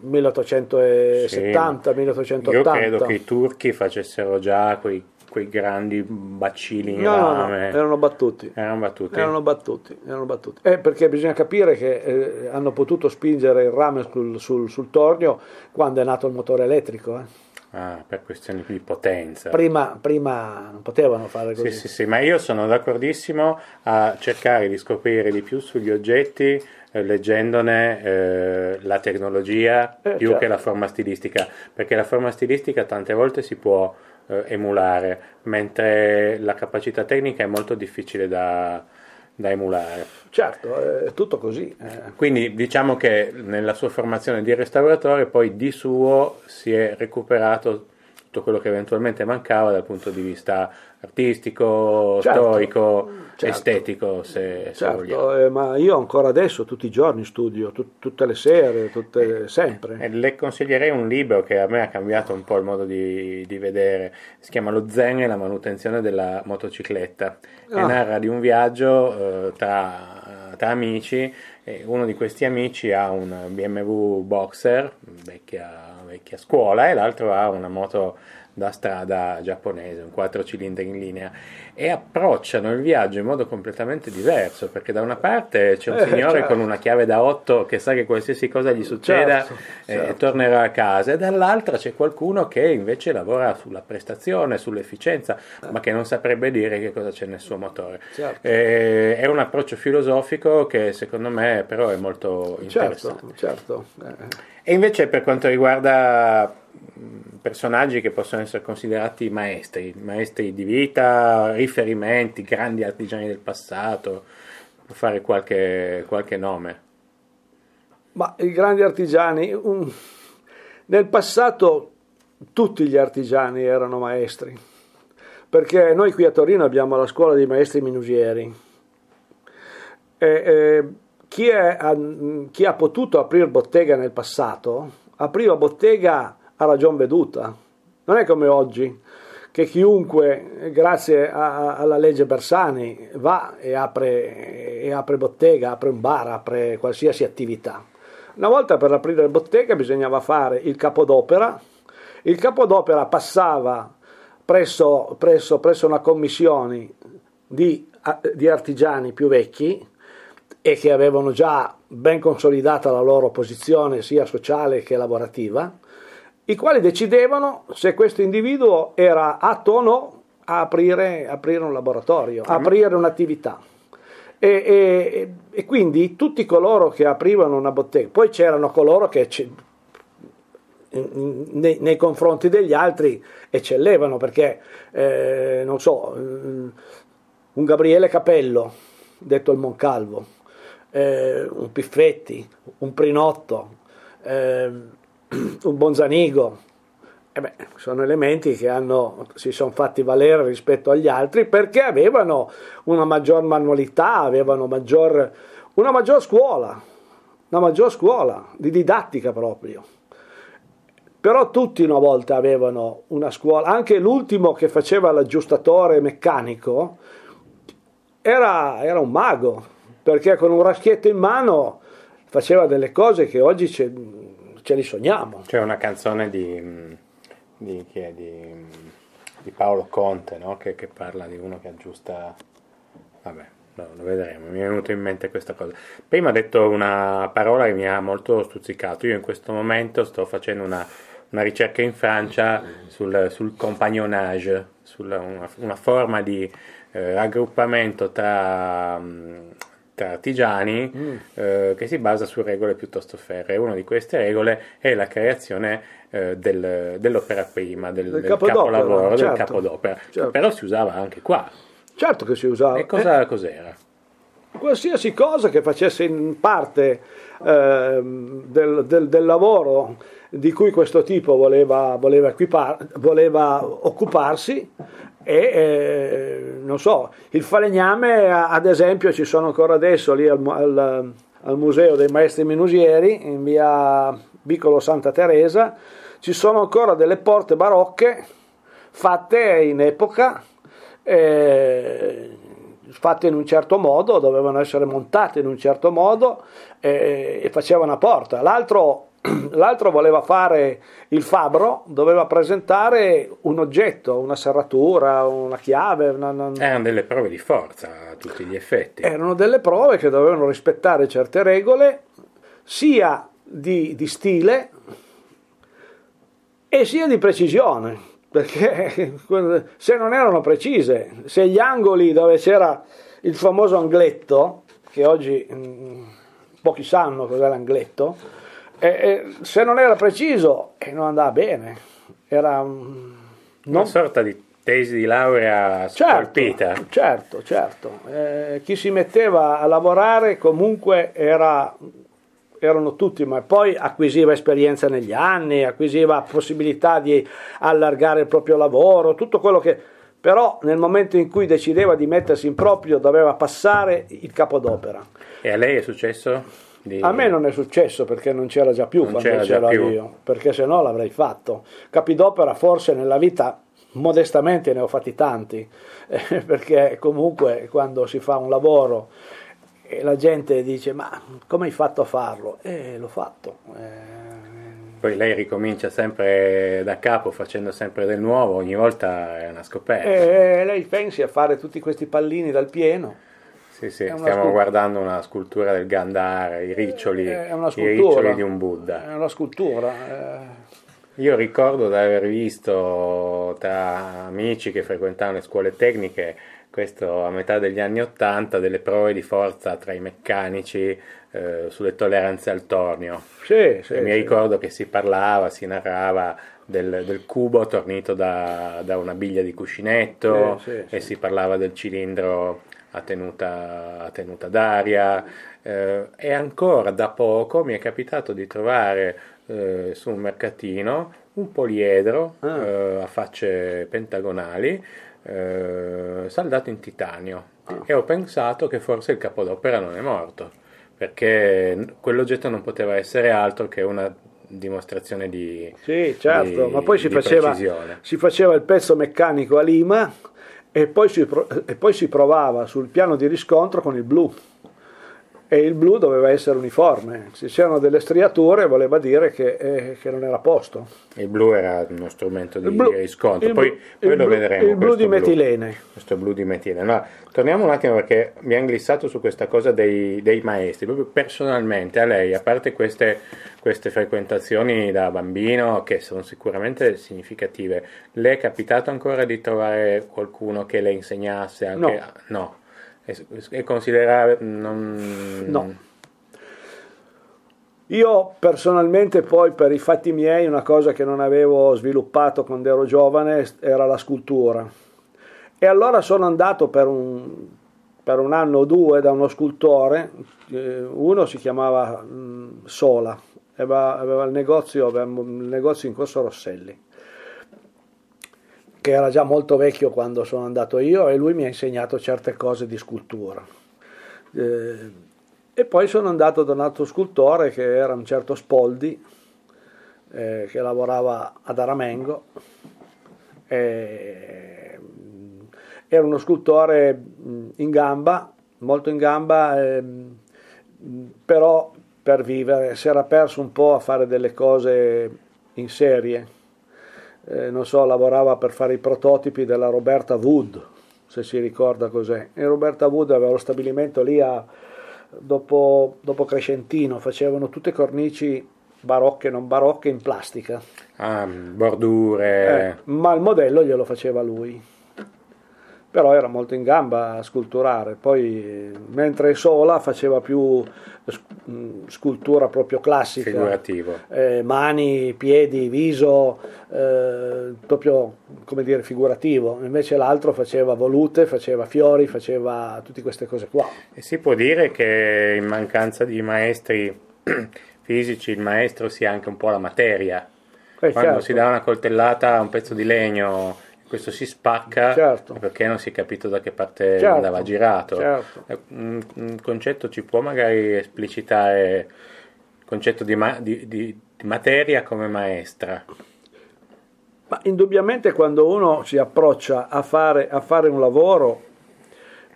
1870, Sì. 1880. Io credo che i turchi facessero già quei, quei grandi bacilli in No, no, no, rame. erano battuti. Erano battuti. Erano battuti, erano battuti. Eh, perché bisogna capire che eh, hanno potuto spingere il rame sul, sul- sul tornio quando è nato il motore elettrico. eh. Ah, per questioni di potenza. Prima, prima non potevano fare così. Sì, sì, sì, ma io sono d'accordissimo a cercare di scoprire di più sugli oggetti leggendone eh, la tecnologia Eh, più certo. che la forma stilistica, perché la forma stilistica tante volte si può eh, emulare, mentre la capacità tecnica è molto difficile da, da emulare. Certo, è tutto così. eh. Quindi diciamo che nella sua formazione di restauratore poi di suo si è recuperato tutto quello che eventualmente mancava dal punto di vista artistico, Certo, storico, certo. estetico, se, se vogliamo. Certo, eh, ma io ancora adesso tutti i giorni studio, tut- tutte le sere, tutte, sempre. E le consiglierei un libro che a me ha cambiato un po' il modo di, di vedere, si chiama Lo Zen e la manutenzione della motocicletta e Ah. narra di un viaggio eh, tra, tra amici e uno di questi amici ha un BMW Boxer, vecchia, vecchia scuola, e l'altro ha una moto da strada giapponese, un 4 cilindri in linea e approcciano il viaggio in modo completamente diverso perché da una parte c'è un Eh, signore certo. con una chiave da 8 che sa che qualsiasi cosa gli succeda Certo, eh, certo. tornerà a casa e dall'altra c'è qualcuno che invece lavora sulla prestazione, sull'efficienza ma che non saprebbe dire che cosa c'è nel suo motore Certo. Eh, è un approccio filosofico che secondo me però è molto Certo, interessante certo. eh. e invece per quanto riguarda personaggi che possono essere considerati maestri, maestri di vita, riferimenti, grandi artigiani del passato, può fare qualche, qualche nome. Ma i grandi artigiani, un- nel passato tutti gli artigiani erano maestri, perché noi qui a Torino abbiamo la scuola dei maestri minusieri. E, e chi, è- chi ha potuto aprire bottega nel passato, apriva bottega a ragion veduta. Non è come oggi, che chiunque, grazie a- alla legge Bersani, va e apre, e apre bottega, apre un bar, apre qualsiasi attività. Una volta per aprire bottega bisognava fare il capodopera, il capodopera passava presso, presso, presso una commissione di, di artigiani più vecchi e che avevano già ben consolidata la loro posizione sia sociale che lavorativa, i quali decidevano se questo individuo era atto o no a aprire, aprire un laboratorio, a aprire un'attività. E, e- e quindi tutti coloro che aprivano una bottega, poi c'erano coloro che ce- nei, nei confronti degli altri eccellevano perché, eh, non so, mm, un Gabriele Capello, detto il Moncalvo, eh, un Piffetti, un Prinotto, eh, un Bonzanigo, eh beh, sono elementi che hanno- si sono fatti valere rispetto agli altri perché avevano una maggior manualità, avevano maggior, una maggior scuola, una maggior scuola di didattica proprio. Però tutti una volta avevano una scuola, anche l'ultimo che faceva l'aggiustatore meccanico era, era un mago, perché con un raschietto in mano faceva delle cose che oggi ce, ce li sogniamo. C'è una canzone di, di? Di, di Paolo Conte no? che, che parla di uno che aggiusta... Vabbè, no, lo vedremo, mi è venuto in mente questa cosa. Prima ha detto una parola che mi ha molto stuzzicato. Io in questo momento sto facendo una, una ricerca in Francia sul, sul compagnonnage, sulla una, una forma di eh, raggruppamento tra, mh, artigiani eh, che si basa su regole piuttosto ferree. Una di queste regole è la creazione eh, del- dell'opera prima, del, Del del capolavoro, del certo. capodopera. Certo. Però si usava anche qua. Certo che si usava. E cosa, cos'era? qualsiasi cosa che facesse in parte ehm, del, del- del lavoro di cui questo tipo voleva, voleva, equipar- voleva occuparsi e eh, non so, il falegname ad esempio ci sono ancora adesso lì al, al, al Museo dei Maestri Minusieri in via Vicolo Santa Teresa, ci sono ancora delle porte barocche fatte in epoca, eh, fatte in un certo modo, dovevano essere montate in un certo modo eh, e faceva una porta. L'altro, l'altro voleva fare il fabbro, doveva presentare un oggetto, una serratura, una chiave. Una, una... Erano delle prove di forza a tutti gli effetti. Erano delle prove che dovevano rispettare certe regole, sia di, di stile e sia di precisione perché se non erano precise, se gli angoli dove c'era il famoso angletto, che oggi mh, mm, pochi sanno cos'è l'angletto, eh, eh, se non era preciso eh, non andava bene, era non... una sorta di tesi di laurea scolpita. Certo, certo, certo. Eh, chi si metteva a lavorare comunque era erano tutti, ma poi acquisiva esperienza negli anni, acquisiva possibilità di allargare il proprio lavoro, tutto quello che però nel momento in cui decideva di mettersi in proprio doveva passare il capodopera. E a lei è successo? Di... A me non è successo perché non c'era già più non quando c'era, c'era più. io, perché se no l'avrei fatto. Capidopera forse nella vita modestamente ne ho fatti tanti, eh, perché comunque quando si fa un lavoro e la gente dice ma come hai fatto a farlo? E l'ho fatto. Eh, poi lei ricomincia sempre da capo facendo sempre del nuovo, ogni volta è una scoperta. E lei pensi a fare tutti questi pallini dal pieno? Sì, sì, stiamo scultura. guardando una scultura del Gandhara, i riccioli, i riccioli di un Buddha. È una scultura. Eh. Io ricordo di aver visto tra amici che frequentavano le scuole tecniche questo a metà degli anni Ottanta, delle prove di forza tra i meccanici eh, sulle tolleranze al tornio. Sì, sì, mi ricordo che si parlava, si narrava del, del cubo tornito da, da, una biglia di cuscinetto e si parlava del cilindro a tenuta, a tenuta d'aria. Eh, e ancora da poco mi è capitato di trovare eh, su un mercatino un poliedro ah. Eh, a facce pentagonali eh, saldato in titanio ah. e ho pensato che forse il capodopera non è morto perché quell'oggetto non poteva essere altro che una dimostrazione di sì certo di, ma poi si faceva, si faceva il pezzo meccanico a lima e poi, si, provava sul piano di riscontro con il blu e il blu doveva essere uniforme. Se c'erano delle striature voleva dire che, eh, che non era a posto. Il blu era uno strumento di blu, riscontro, poi, blu, poi lo blu, vedremo. Il blu di metilene. Questo blu di metilene. No, torniamo un attimo perché mi ha inglissato su questa cosa dei, dei, maestri. Proprio personalmente a lei, a parte queste, queste frequentazioni da bambino che sono sicuramente significative, le è capitato ancora di trovare qualcuno che le insegnasse anche... No. no è, considerare non... no io personalmente poi per i fatti miei una cosa che non avevo sviluppato quando ero giovane era la scultura. E allora sono andato per un, per un anno o due da uno scultore, uno si chiamava Sola, aveva, aveva il, negozio, aveva il negozio in Corso Rosselli che era già molto vecchio quando sono andato io e lui mi ha insegnato certe cose di scultura. Eh, e poi sono andato da un altro scultore che era un certo Spoldi, eh, che lavorava ad Aramengo. Eh, era uno scultore in gamba, molto in gamba, ehm, però per vivere si era perso un po' a fare delle cose in serie eh, non so, lavorava per fare i prototipi della Roberta Wood, se si ricorda cos'è. E Roberta Wood aveva lo stabilimento lì a, dopo, dopo Crescentino, facevano tutte cornici barocche e non barocche in plastica. Ah, bordure. Eh, ma il modello glielo faceva lui però era molto in gamba a sculturare. Poi, mentre Sola faceva più scultura proprio classica, figurativo, eh, mani, piedi, viso, eh, proprio come dire figurativo. Invece l'altro faceva volute, faceva fiori, faceva tutte queste cose qua. E si può dire che in mancanza di maestri fisici il maestro sia anche un po' la materia. Eh, Quando certo. si dà una coltellata a un pezzo di legno questo si spacca Certo. perché non si è capito da che parte Certo, andava girato. certo. Eh, Un, un concetto ci può magari esplicitare il concetto di, ma- di- di- di materia come maestra. Ma indubbiamente quando uno si approccia a fare, a fare un lavoro,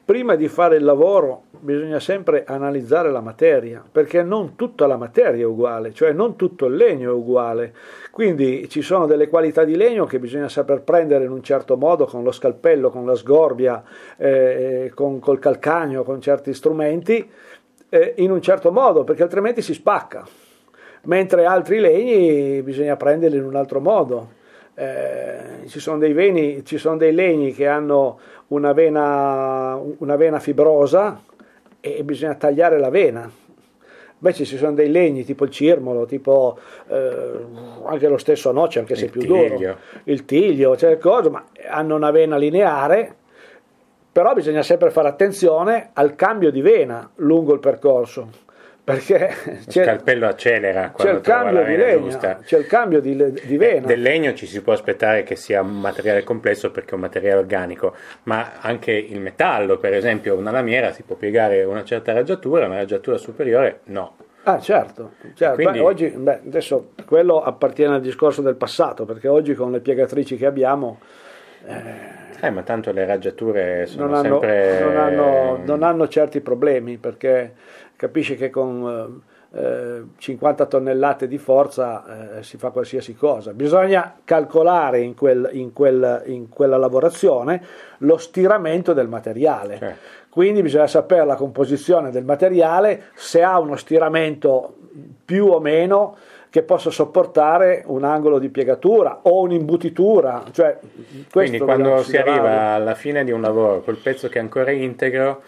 prima di fare il lavoro bisogna sempre analizzare la materia, perché non tutta la materia è uguale, cioè non tutto il legno è uguale. Quindi ci sono delle qualità di legno che bisogna saper prendere in un certo modo, con lo scalpello, con la sgorbia, eh, con, col calcagno, con certi strumenti, eh, in un certo modo, perché altrimenti si spacca. Mentre altri legni bisogna prenderli in un altro modo. Eh, ci, sono veni, ci sono dei legni che hanno una vena, una vena fibrosa e bisogna tagliare la vena. Invece ci sono dei legni tipo il cirmolo, tipo eh, anche lo stesso noce, anche se Il più tiglio. duro, il tiglio, cioè cose, ma hanno una vena lineare, però bisogna sempre fare attenzione al cambio di vena lungo il percorso, perché c'è, scalpello accelera c'è il cambio di legna, giusta. c'è il cambio di, di vena. Del legno ci si può aspettare che sia un materiale complesso perché è un materiale organico, ma anche il metallo, per esempio, una lamiera si può piegare una certa raggiatura, una raggiatura superiore no. Ah, certo, certo. Quindi- Beh, oggi, beh, adesso quello appartiene al discorso del passato, perché oggi con le piegatrici che abbiamo Eh, ma tanto le raggiature sono non hanno, sempre... non hanno- non hanno certi problemi, perché capisci che con eh, eh, 50 tonnellate di forza eh, si fa qualsiasi cosa. Bisogna calcolare in, quel- in quel- in quella lavorazione lo stiramento del materiale. Certo. Quindi bisogna sapere la composizione del materiale, se ha uno stiramento più o meno che possa sopportare un angolo di piegatura o un'imbutitura. Cioè, Quindi quando si arriva alla fine di un lavoro, quel pezzo che è ancora integro,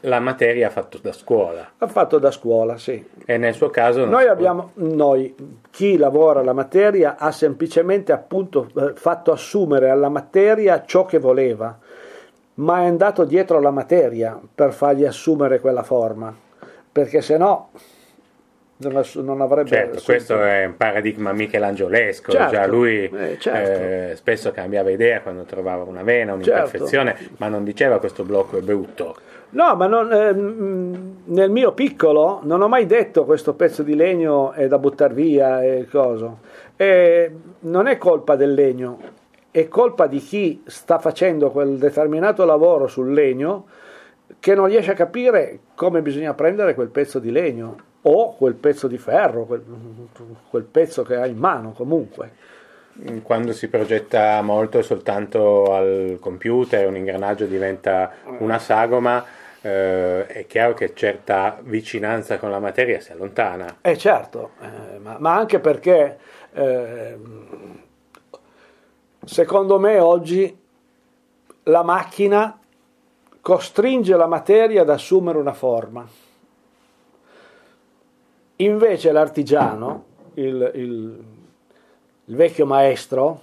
la materia è fatta da scuola. Ha fatto da scuola, sì. E nel suo caso... Noi può- abbiamo, noi, chi lavora la materia ha semplicemente appunto eh, fatto assumere alla materia ciò che voleva, ma è andato dietro alla materia per fargli assumere quella forma, perché se no non, avrebbe Certo, assunto- questo è un paradigma michelangiolesco, Certo, già lui eh, certo. eh, spesso cambiava idea quando trovava una vena, un'imperfezione, ma non diceva questo blocco è brutto. No, ma non- ehm, nel mio piccolo non ho mai detto questo pezzo di legno è da buttare via e coso. E non è colpa del legno, è colpa di chi sta facendo quel determinato lavoro sul legno che non riesce a capire come bisogna prendere quel pezzo di legno o quel pezzo di ferro, quel, quel pezzo che ha in mano comunque. Quando si progetta molto soltanto al computer, un ingranaggio diventa una sagoma, eh, è chiaro che certa vicinanza con la materia si allontana. Eh certo, eh, ma, ma anche perché eh, secondo me oggi la macchina costringe la materia ad assumere una forma. Invece l'artigiano, il, il- il vecchio maestro,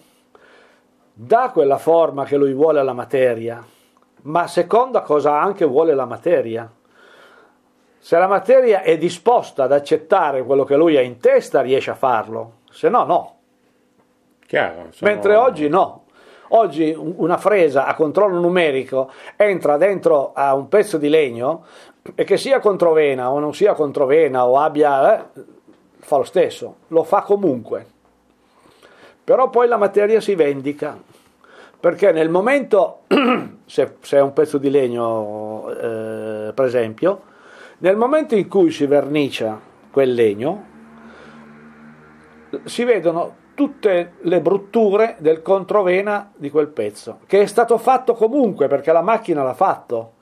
dà quella forma che lui vuole alla materia, ma seconda cosa anche vuole la materia. Se la materia è disposta ad accettare quello che lui ha in testa, riesce a farlo, se no, no. Chiaro, sono- Mentre oggi no. Oggi un- una fresa a controllo numerico entra dentro a un pezzo di legno e che sia controvena o non sia controvena o abbia... eh, fa lo stesso, lo fa comunque. Però poi la materia si vendica, perché nel momento, se, se è un pezzo di legno eh, per esempio, nel momento in cui si vernicia quel legno, si vedono tutte le brutture del controvena di quel pezzo, che è stato fatto comunque perché la macchina l'ha fatto,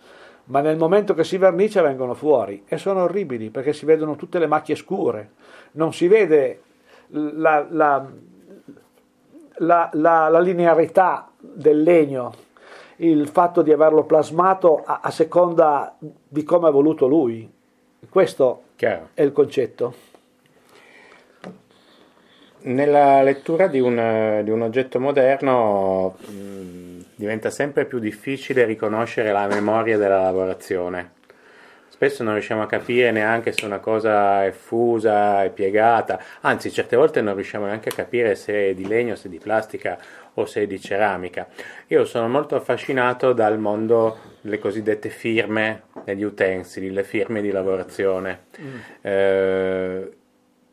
ma nel momento che si vernicia vengono fuori e sono orribili perché si vedono tutte le macchie scure, non si vede la, la- la- la- la linearità del legno, il fatto di averlo plasmato a, a seconda di come ha voluto lui. Questo Chiaro. è il concetto. Nella lettura di un, di un oggetto moderno mh, diventa sempre più difficile riconoscere la memoria della lavorazione. spesso non riusciamo a capire neanche se una cosa è fusa, è piegata, anzi certe volte non riusciamo neanche a capire se è di legno, se è di plastica o se di ceramica. Io sono molto affascinato dal mondo delle cosiddette firme degli utensili, le firme di lavorazione. Mm. Eh,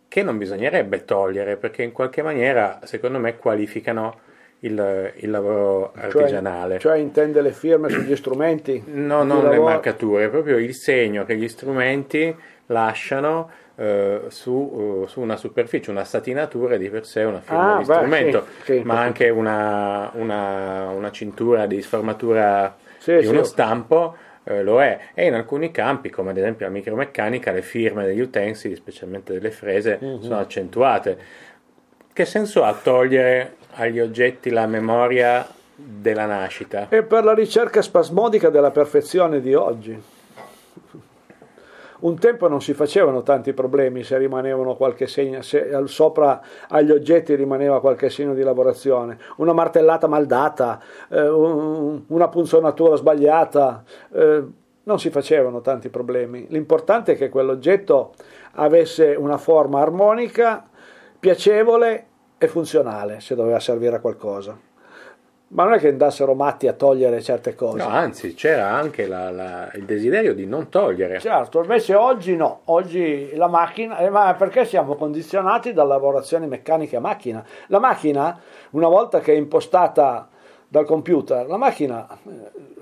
che non bisognerebbe togliere perché in qualche maniera, secondo me, qualificano il, il lavoro cioè, artigianale. Cioè, cioè, intende le firme sugli strumenti? No, non lavoro... le marcature, proprio il segno che gli strumenti lasciano eh, su, uh, su, una superficie, una satinatura di per sé una firma ah, di beh, strumento, sì, sì, ma anche una, una, una, cintura di sformatura sì, di uno stampo eh, lo è. E in alcuni campi come ad esempio la micromeccanica le firme degli utensili specialmente delle frese mm-hmm. sono accentuate. Che senso ha togliere agli oggetti la memoria della nascita? E per la ricerca spasmodica della perfezione di oggi un tempo non si facevano tanti problemi se rimanevano qualche segno, se sopra agli oggetti rimaneva qualche segno di lavorazione, una martellata mal data, eh, una punzonatura sbagliata, eh, non si facevano tanti problemi. L'importante è che quell'oggetto avesse una forma armonica, piacevole e funzionale, se doveva servire a qualcosa ma non è che andassero matti a togliere certe cose. No, anzi, c'era anche la, la, il desiderio di non togliere. Certo, invece oggi no, oggi la macchina, eh, ma perché siamo condizionati da lavorazioni meccaniche a macchina? La macchina, una volta che è impostata dal computer, la macchina eh,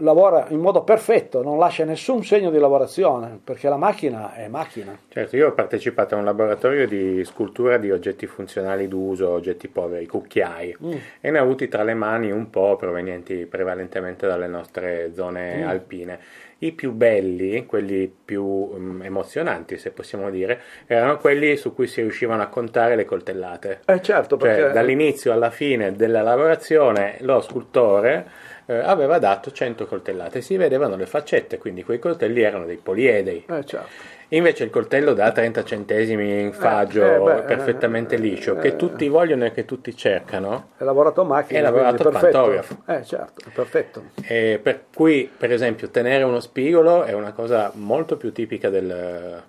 lavora in modo perfetto, non lascia nessun segno di lavorazione, perché la macchina è macchina. Certo, io ho partecipato a un laboratorio di scultura di oggetti funzionali d'uso, oggetti poveri, cucchiai, mm. e ne ho avuti tra le mani un po' provenienti prevalentemente dalle nostre zone mm. alpine i più belli, quelli più um, emozionanti, se possiamo dire, erano quelli su cui si riuscivano a contare le coltellate. Eh certo, cioè, perché... dall'inizio alla fine della lavorazione lo scultore eh, aveva dato 100 coltellate, si vedevano le faccette, quindi quei coltelli erano dei poliedei. Eh certo. Invece il coltello da 30 centesimi in faggio, eh, eh, beh, perfettamente eh, liscio, che tutti vogliono e che tutti cercano. È lavorato a macchina. È lavorato a pantografo. Eh certo, è perfetto. E per cui, per esempio, tenere uno spigolo è una cosa molto più tipica del,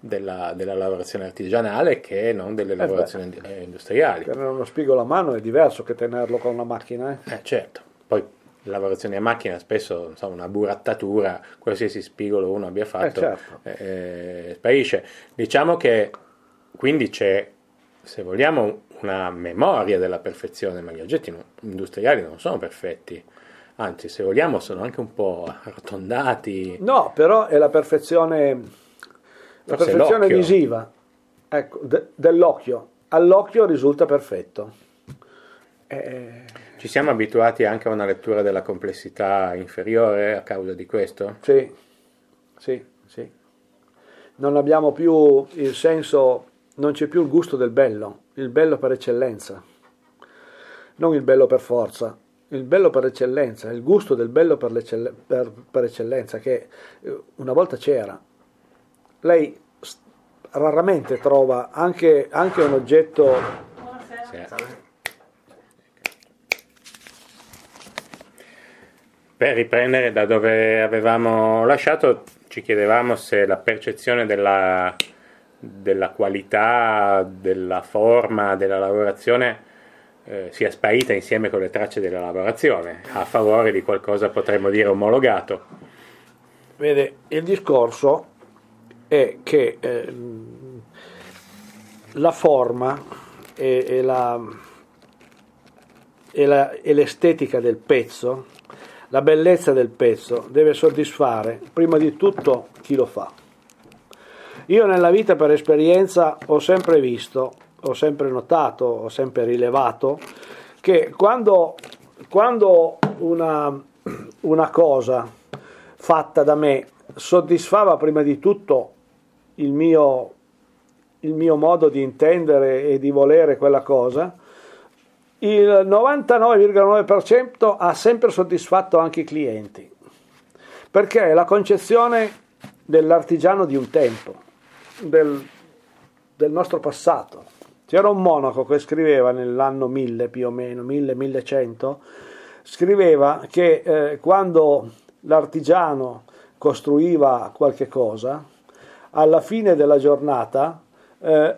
della, della, lavorazione artigianale che non delle lavorazioni eh industriali. Tenere uno spigolo a mano è diverso che tenerlo con una macchina. Eh, certo. Poi lavorazioni a macchina spesso so, una burattatura, qualsiasi spigolo uno abbia fatto, eh, certo. eh, sparisce. Diciamo che quindi c'è, se vogliamo, una memoria della perfezione, ma gli oggetti industriali non sono perfetti. Anzi, se vogliamo, sono anche un po' arrotondati. No, però è la perfezione, la perfezione visiva ecco, de, dell'occhio. All'occhio risulta perfetto. Eh, ci siamo abituati anche a una lettura della complessità inferiore a causa di questo? Sì, sì, sì. Non abbiamo più il senso, non c'è più il gusto del bello, il bello per eccellenza, non il bello per forza, il bello per eccellenza, il gusto del bello per, per, per eccellenza che eh, una volta c'era. Lei raramente trova anche, anche un oggetto... Buonasera. Per riprendere da dove avevamo lasciato, ci chiedevamo se la percezione della, della qualità, della forma, della lavorazione eh, sia sparita insieme con le tracce della lavorazione, a favore di qualcosa potremmo dire omologato. Vede, il discorso è che eh, la forma e, e, la, e, la, e l'estetica del pezzo la bellezza del pezzo deve soddisfare prima di tutto chi lo fa. Io nella vita per esperienza ho sempre visto, ho sempre notato, ho sempre rilevato che quando, quando una, una cosa fatta da me soddisfava prima di tutto il mio, il mio modo di intendere e di volere quella cosa, il 99,9% ha sempre soddisfatto anche i clienti, perché è la concezione dell'artigiano di un tempo, del, del nostro passato. C'era un monaco che scriveva nell'anno 1000 più o meno, 1000-1100, scriveva che eh, quando l'artigiano costruiva qualche cosa, alla fine della giornata, eh,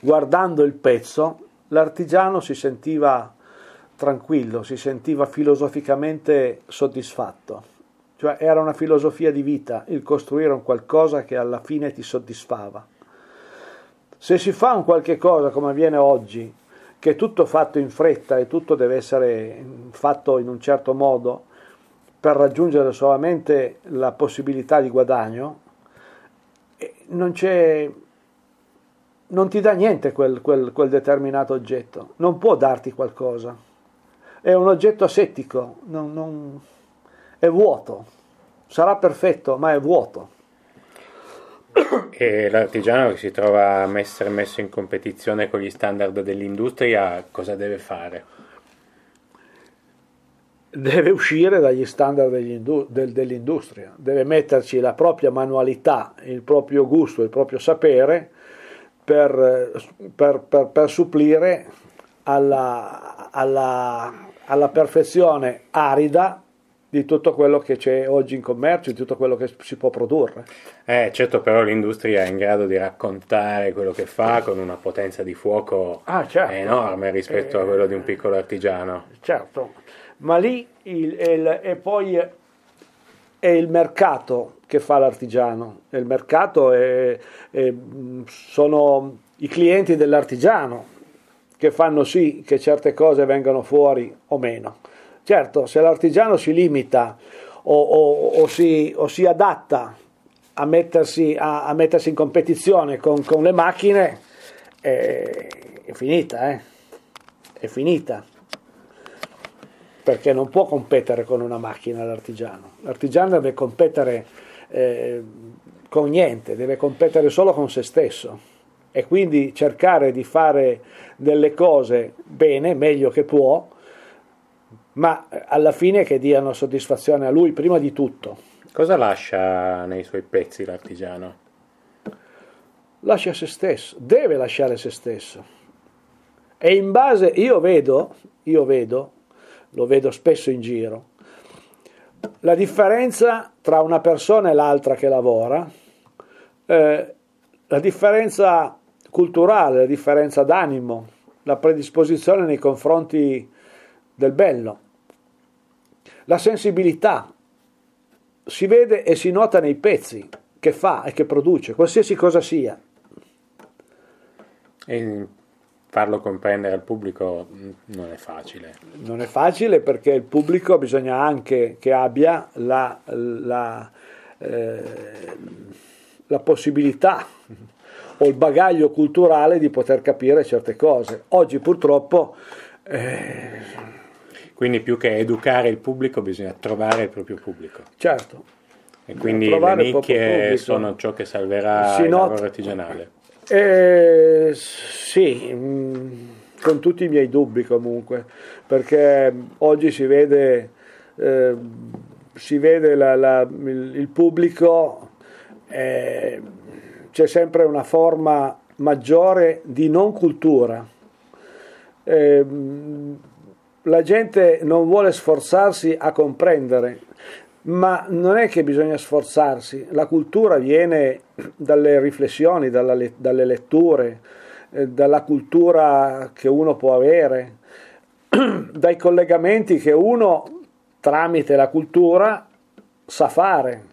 guardando il pezzo, l'artigiano si sentiva tranquillo, si sentiva filosoficamente soddisfatto. Cioè era una filosofia di vita il costruire un qualcosa che alla fine ti soddisfava. Se si fa un qualche cosa come avviene oggi, che è tutto fatto in fretta e tutto deve essere fatto in un certo modo per raggiungere solamente la possibilità di guadagno, non c'è non ti dà niente quel, quel, quel, determinato oggetto, non può darti qualcosa. È un oggetto asettico, non, non, è vuoto, sarà perfetto, ma è vuoto. E l'artigiano che si trova a essere messo in competizione con gli standard dell'industria, cosa deve fare? Deve uscire dagli standard dell'industria, deve metterci la propria manualità, il proprio gusto, il proprio sapere per, per, per, per supplire alla, alla, alla perfezione arida di tutto quello che c'è oggi in commercio, di tutto quello che si può produrre. Eh, certo, però l'industria è in grado di raccontare quello che fa con una potenza di fuoco ah, certo. enorme rispetto eh, a quello di un piccolo artigiano. Certo, ma lì il, il, e poi è il mercato che fa l'artigiano, il mercato è, è, sono i clienti dell'artigiano che fanno sì che certe cose vengano fuori o meno. Certo, se l'artigiano si limita o, o, o, si, o si, adatta a mettersi, a, a mettersi in competizione con, con le macchine, è, è finita, eh? è finita perché non può competere con una macchina l'artigiano. L'artigiano deve competere eh, con niente, deve competere solo con se stesso e quindi cercare di fare delle cose bene, meglio che può, ma alla fine che diano soddisfazione a lui prima di tutto. Cosa lascia nei suoi pezzi l'artigiano? Lascia se stesso, deve lasciare se stesso. E in base, io vedo, io vedo, lo vedo spesso in giro, la differenza tra una persona e l'altra che lavora, eh, la differenza culturale, la differenza d'animo, la predisposizione nei confronti del bello. La sensibilità si vede e si nota nei pezzi che fa e che produce, qualsiasi cosa sia. E farlo comprendere al pubblico non è facile. Non è facile perché il pubblico bisogna anche che abbia la, la, eh, la possibilità o il bagaglio culturale di poter capire certe cose. Oggi purtroppo eh, quindi più che educare il pubblico bisogna trovare il proprio pubblico. Certo. E quindi le nicchie sono ciò che salverà si il not- lavoro artigianale. Eh, sì, mm, con tutti i miei dubbi comunque, perché oggi si vede, eh, si vede la, la, il, il, pubblico, eh, c'è sempre una forma maggiore di non cultura. Eh, la gente non vuole sforzarsi a comprendere, ma non è che bisogna sforzarsi, la cultura viene dalle riflessioni, dalla, dalle letture, eh, dalla cultura che uno può avere, dai collegamenti che uno tramite la cultura sa fare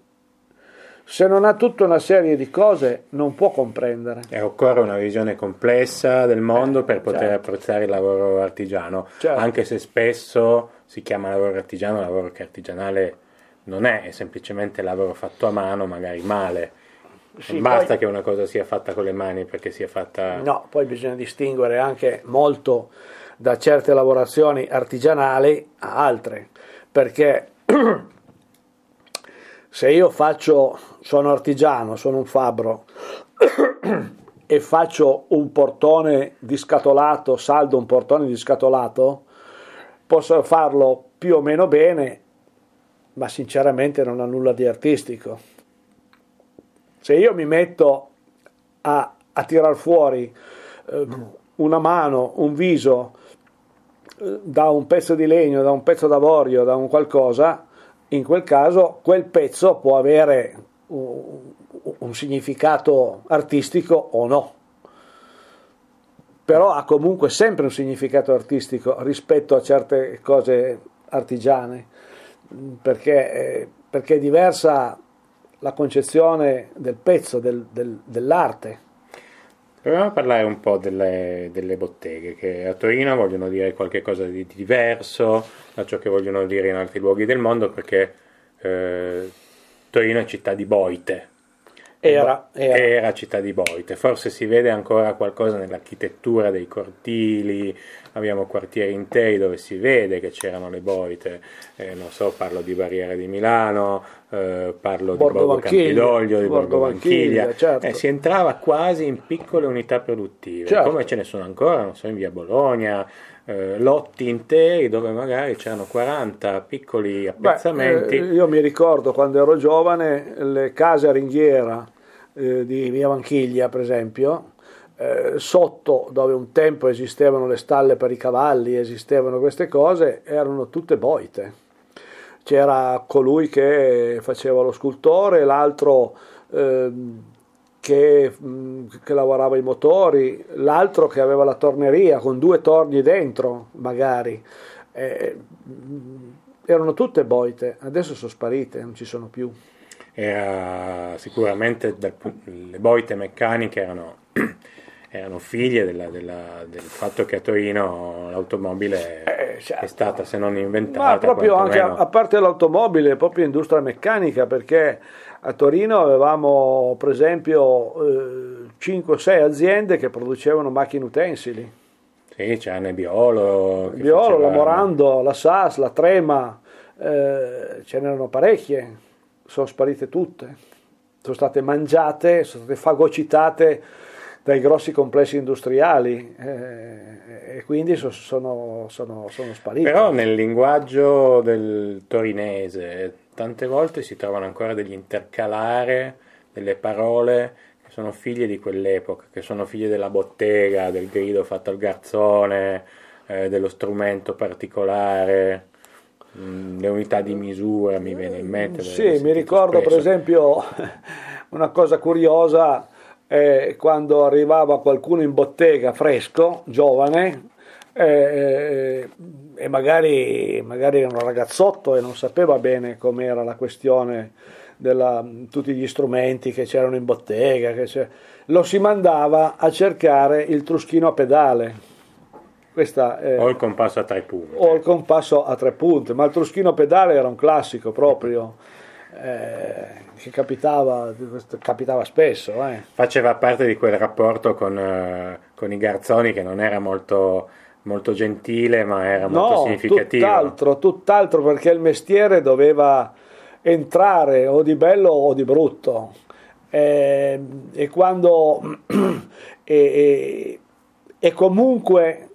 se non ha tutta una serie di cose non può comprendere. E occorre una visione complessa del mondo eh, per poter certo. apprezzare il lavoro artigiano, certo. anche se spesso si chiama lavoro artigiano, lavoro che artigianale non è, è semplicemente lavoro fatto a mano, magari male. Sì, basta poi, che una cosa sia fatta con le mani perché sia fatta... No, poi bisogna distinguere anche molto da certe lavorazioni artigianali a altre, perché se io faccio, sono artigiano, sono un fabbro e faccio un portone discatolato, saldo un portone discatolato, posso farlo più o meno bene, ma sinceramente non ha nulla di artistico. Se io mi metto a, a tirar fuori eh, una mano, un viso eh, da un pezzo di legno, da un pezzo d'avorio, da un qualcosa, in quel caso quel pezzo può avere un, un significato artistico o no. Però ha comunque sempre un significato artistico rispetto a certe cose artigiane, perché, eh, perché è diversa la concezione del pezzo, del, del, dell'arte. Proviamo a parlare un po' delle, delle, botteghe che a Torino vogliono dire qualcosa di diverso da ciò che vogliono dire in altri luoghi del mondo perché eh, Torino è città di boite, era, era. era, città di Boite, forse si vede ancora qualcosa nell'architettura dei cortili, abbiamo quartieri interi dove si vede che c'erano le boite, eh, non so, parlo di Barriera di Milano, eh, parlo Borgo di Borgo Campidoglio, di Borgo, Borgo Vanchiglia, certo. eh, si entrava quasi in piccole unità produttive, certo. come ce ne sono ancora, non so, in via Bologna, eh, lotti interi dove magari c'erano 40 piccoli appezzamenti. Beh, eh, io mi ricordo quando ero giovane le case a ringhiera eh, di Via Vanchiglia, per esempio, eh, sotto dove un tempo esistevano le stalle per i cavalli, esistevano queste cose, erano tutte boite. C'era colui che faceva lo scultore, l'altro ehm, che, mm, che, lavorava i motori, l'altro che aveva la torneria con due torni dentro, magari. Eh, erano tutte boite, adesso sono sparite, non ci sono più. Era sicuramente le boite meccaniche erano, erano figlie della, della, del fatto che a Torino l'automobile eh, certo. è stata se non inventata. Ma proprio anche a, a parte l'automobile, proprio industria meccanica, perché a Torino avevamo per esempio eh, 5-6 aziende che producevano macchine utensili. Sì, c'è Nebbiolo. Nebbiolo, faceva... la Morando, la SAS, la Trema, eh, ce n'erano parecchie, sono sparite tutte, sono state mangiate, sono state fagocitate dai grossi complessi industriali eh, e quindi sono, sono, sono, sono sparite. Però nel linguaggio del torinese tante volte si trovano ancora degli intercalare delle parole che sono figlie di quell'epoca, che sono figlie della bottega, del grido fatto al garzone, eh, dello strumento particolare, mm, le unità di misura mi viene in mente. Sì, mi ricordo spesso. per esempio una cosa curiosa. Eh, quando arrivava qualcuno in bottega fresco, giovane, eh, e magari, magari, era un ragazzotto e non sapeva bene com'era la questione di tutti gli strumenti che c'erano in bottega, lo si mandava a cercare il truschino a pedale. È, o il compasso a tre punti. O il compasso a tre punti, ma il truschino a pedale era un classico proprio. Eh, che capitava, capitava spesso. Eh. Faceva parte di quel rapporto con, eh, con i garzoni che non era molto molto gentile, ma era molto no, significativo. Tutt'altro, tutt'altro perché il mestiere doveva entrare o di bello o di brutto. E, e quando e, e, e comunque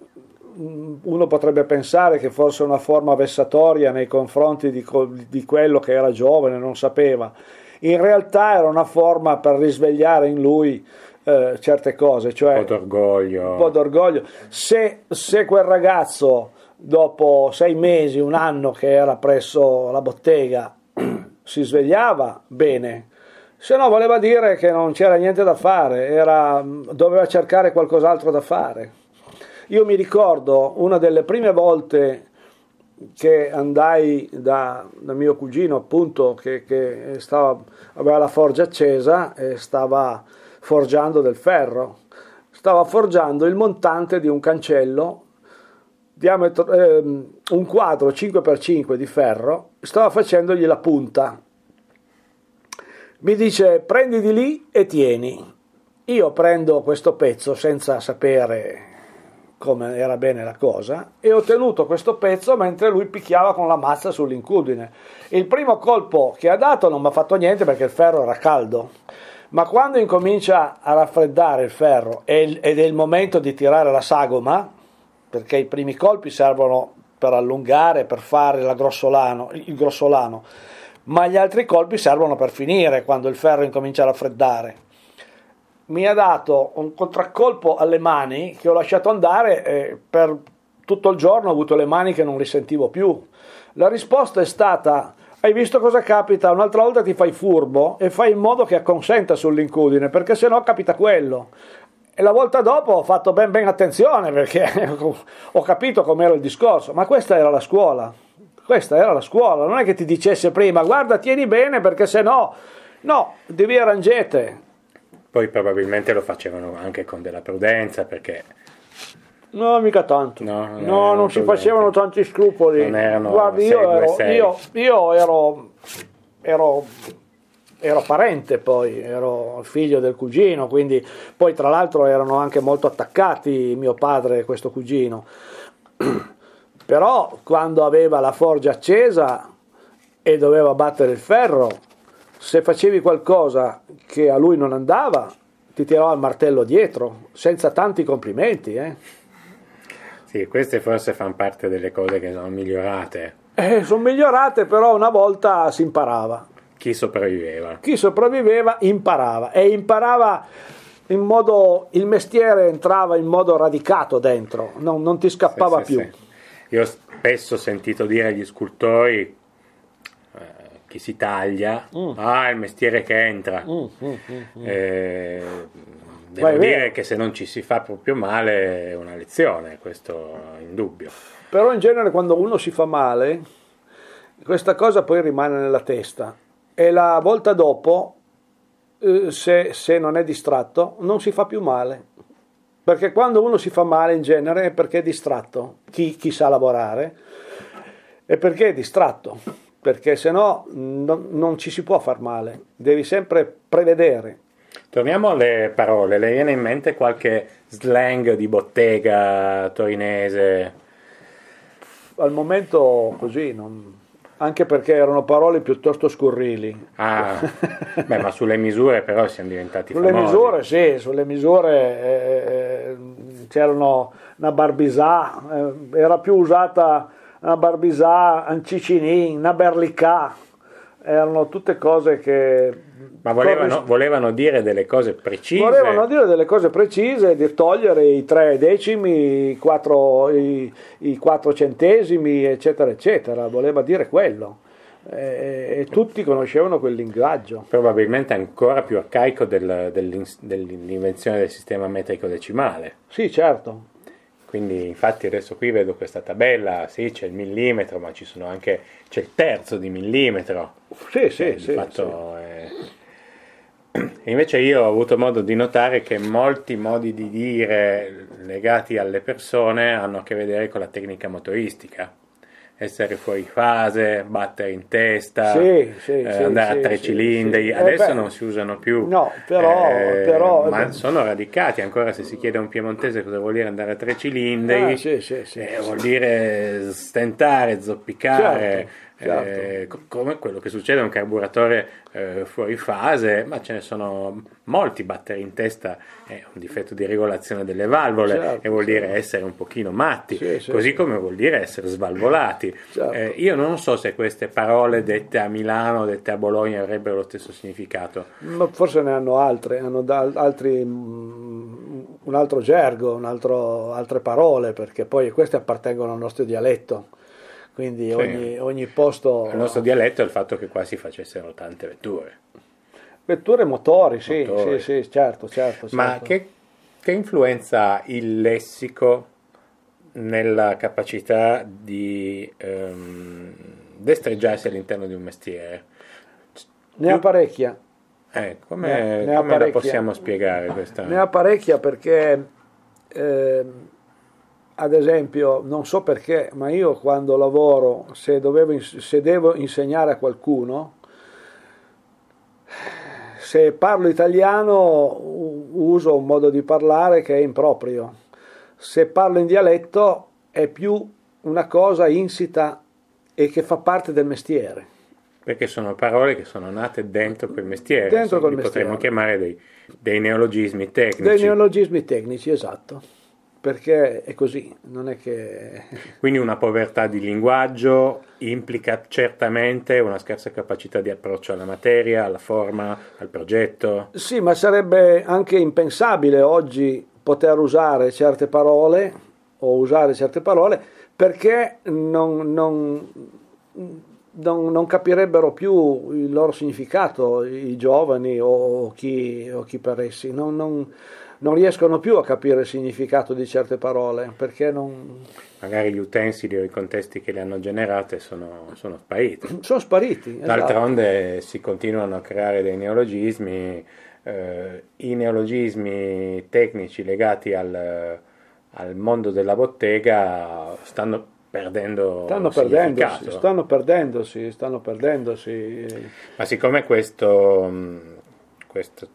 uno potrebbe pensare che fosse una forma vessatoria nei confronti di, di, quello che era giovane, non sapeva. In realtà era una forma per risvegliare in lui eh, certe cose, cioè un po' d'orgoglio. Un po' d'orgoglio. Se, se quel ragazzo dopo sei mesi, un anno che era presso la bottega, si svegliava bene, se no voleva dire che non c'era niente da fare, era, doveva cercare qualcos'altro da fare. Io mi ricordo una delle prime volte che andai da, da mio cugino, appunto, che, che stava, aveva la forgia accesa e stava forgiando del ferro. Stava forgiando il montante di un cancello, diametro, eh, un quadro 5x5 di ferro, stava facendogli la punta. Mi dice prendi di lì e tieni. Io prendo questo pezzo senza sapere come era bene la cosa e ho tenuto questo pezzo mentre lui picchiava con la mazza sull'incudine. Il primo colpo che ha dato non mi ha fatto niente perché il ferro era caldo ma quando incomincia a raffreddare il ferro ed è il momento di tirare la sagoma, perché i primi colpi servono per allungare, per fare grossolano, il grossolano, ma gli altri colpi servono per finire quando il ferro incomincia a raffreddare. Mi ha dato un contraccolpo alle mani che ho lasciato andare e per tutto il giorno ho avuto le mani che non risentivo più. La risposta è stata hai visto cosa capita? Un'altra volta ti fai furbo e fai in modo che acconsenta sull'incudine, perché sennò capita quello. E la volta dopo ho fatto ben ben attenzione perché ho capito com'era il discorso, ma questa era la scuola. Questa era la scuola, non è che ti dicesse prima guarda tieni bene perché se no, no, devi arrangete. Poi probabilmente lo facevano anche con della prudenza perché No, mica tanto. No, non No, non si facevano tanti scrupoli. Non erano Guardi, io sei, due, ero, io, io ero, ero, ero parente poi, ero figlio del cugino, quindi poi tra l'altro erano anche molto attaccati mio padre e questo cugino. Però quando aveva la forgia accesa e doveva battere il ferro, se facevi qualcosa che a lui non andava, ti tirava il martello dietro, senza tanti complimenti, eh. sì, queste forse fanno parte delle cose che sono migliorate. Eh, sono migliorate, però una volta si imparava. Chi sopravviveva. Chi sopravviveva imparava e imparava in modo, il mestiere entrava in modo radicato dentro, non, non ti scappava Sì, sì, più. sì. Io ho spesso sentito dire agli scultori, chi si taglia, ah, è il mestiere che entra. Mm, mm, mm. Eh, Ma devo è dire vero. che se non ci si fa proprio male è una lezione, questo in dubbio. Però in genere quando uno si fa male, questa cosa poi rimane nella testa e la volta dopo, eh, se, se non è distratto, non si fa più male. Perché quando uno si fa male in genere è perché è distratto, chi, chi sa lavorare, è perché è distratto, perché se no non, ci si può far male, devi sempre prevedere. Torniamo alle parole, le viene in mente qualche slang di bottega torinese? Al momento così, non- anche perché erano parole piuttosto scurrili. Ah, beh, ma sulle misure però siamo diventati Sulle famosi. misure, sì, sulle misure eh, eh, c'erano una barbisà, eh, era più usata una barbisà, un cicinin, una berlicà, erano tutte cose che... Ma volevano, volevano dire delle cose precise. Volevano dire delle cose precise, di togliere i tre decimi, i quattro, i, i quattro centesimi, eccetera, eccetera, voleva dire quello. E, e tutti conoscevano quel linguaggio. Probabilmente ancora più arcaico del- dell'in- dell'invenzione del sistema metrico decimale. Sì, certo. Quindi, infatti, adesso qui vedo questa tabella, sì, c'è il millimetro, ma ci sono anche c'è il terzo di millimetro. Sì, sì, Cioè, sì, fatto, eh, E invece io ho avuto modo di notare che molti modi di dire legati alle persone hanno a che vedere con la tecnica motoristica. Essere fuori fase, battere in testa, Sì, sì, eh, sì, andare a tre cilindri. Eh, Adesso beh, non si usano più. no, però- eh, però- ma sono radicati. Ancora se si chiede a un piemontese cosa vuol dire andare a tre cilindri, Ah, sì, sì, sì, eh, vuol dire stentare, zoppicare. Certo, eh, certo. co- come quello che succede a un carburatore eh, fuori fase, ma ce ne sono molti battere in testa, è un difetto di regolazione delle valvole Certo, e vuol dire certo. essere un pochino matti, Sì, sì, così sì. come vuol dire essere svalvolati. Certo. Eh, io non so se queste parole dette a Milano, dette a Bologna avrebbero lo stesso significato. Ma forse ne hanno altre, hanno da- altri, un altro gergo, un altro- altre parole, perché poi queste appartengono al nostro dialetto, quindi ogni, ogni posto... Il nostro dialetto è il fatto che qua si facessero tante vetture. Vetture motori, sì, Motori. sì, sì, certo, certo. Ma certo. che, che influenza ha il lessico nella capacità di ehm, destreggiarsi all'interno di un mestiere? Ne ha parecchia, Eh, come Ne- ne come la possiamo spiegare questa? ne ha parecchia perché, ehm, ad esempio, non so perché, ma io quando lavoro, se, dovevo se devo insegnare a qualcuno, se parlo italiano uso un modo di parlare che è improprio. Se parlo in dialetto è più una cosa insita e che fa parte del mestiere. Perché sono parole che sono nate dentro quel mestiere, Dentro quel potremmo mestiere. chiamare dei, dei neologismi tecnici. Dei neologismi tecnici, esatto, perché è così, non è che... Quindi una povertà di linguaggio implica certamente una scarsa capacità di approccio alla materia, alla forma, al progetto. Sì, ma sarebbe anche impensabile oggi poter usare certe parole o usare certe parole perché non, non- non, non, capirebbero più il loro significato, i giovani o chi, o chi per essi, non, non, riescono più a capire il significato di certe parole perché non... Magari gli utensili o i contesti che le hanno generate sono, sono spariti. Sono spariti. Esatto. D'altronde si continuano a creare dei neologismi, eh, i neologismi tecnici legati al, al mondo della bottega stanno perdendo stanno perdendosi, stanno perdendosi, stanno perdendosi. Ma siccome questo, questo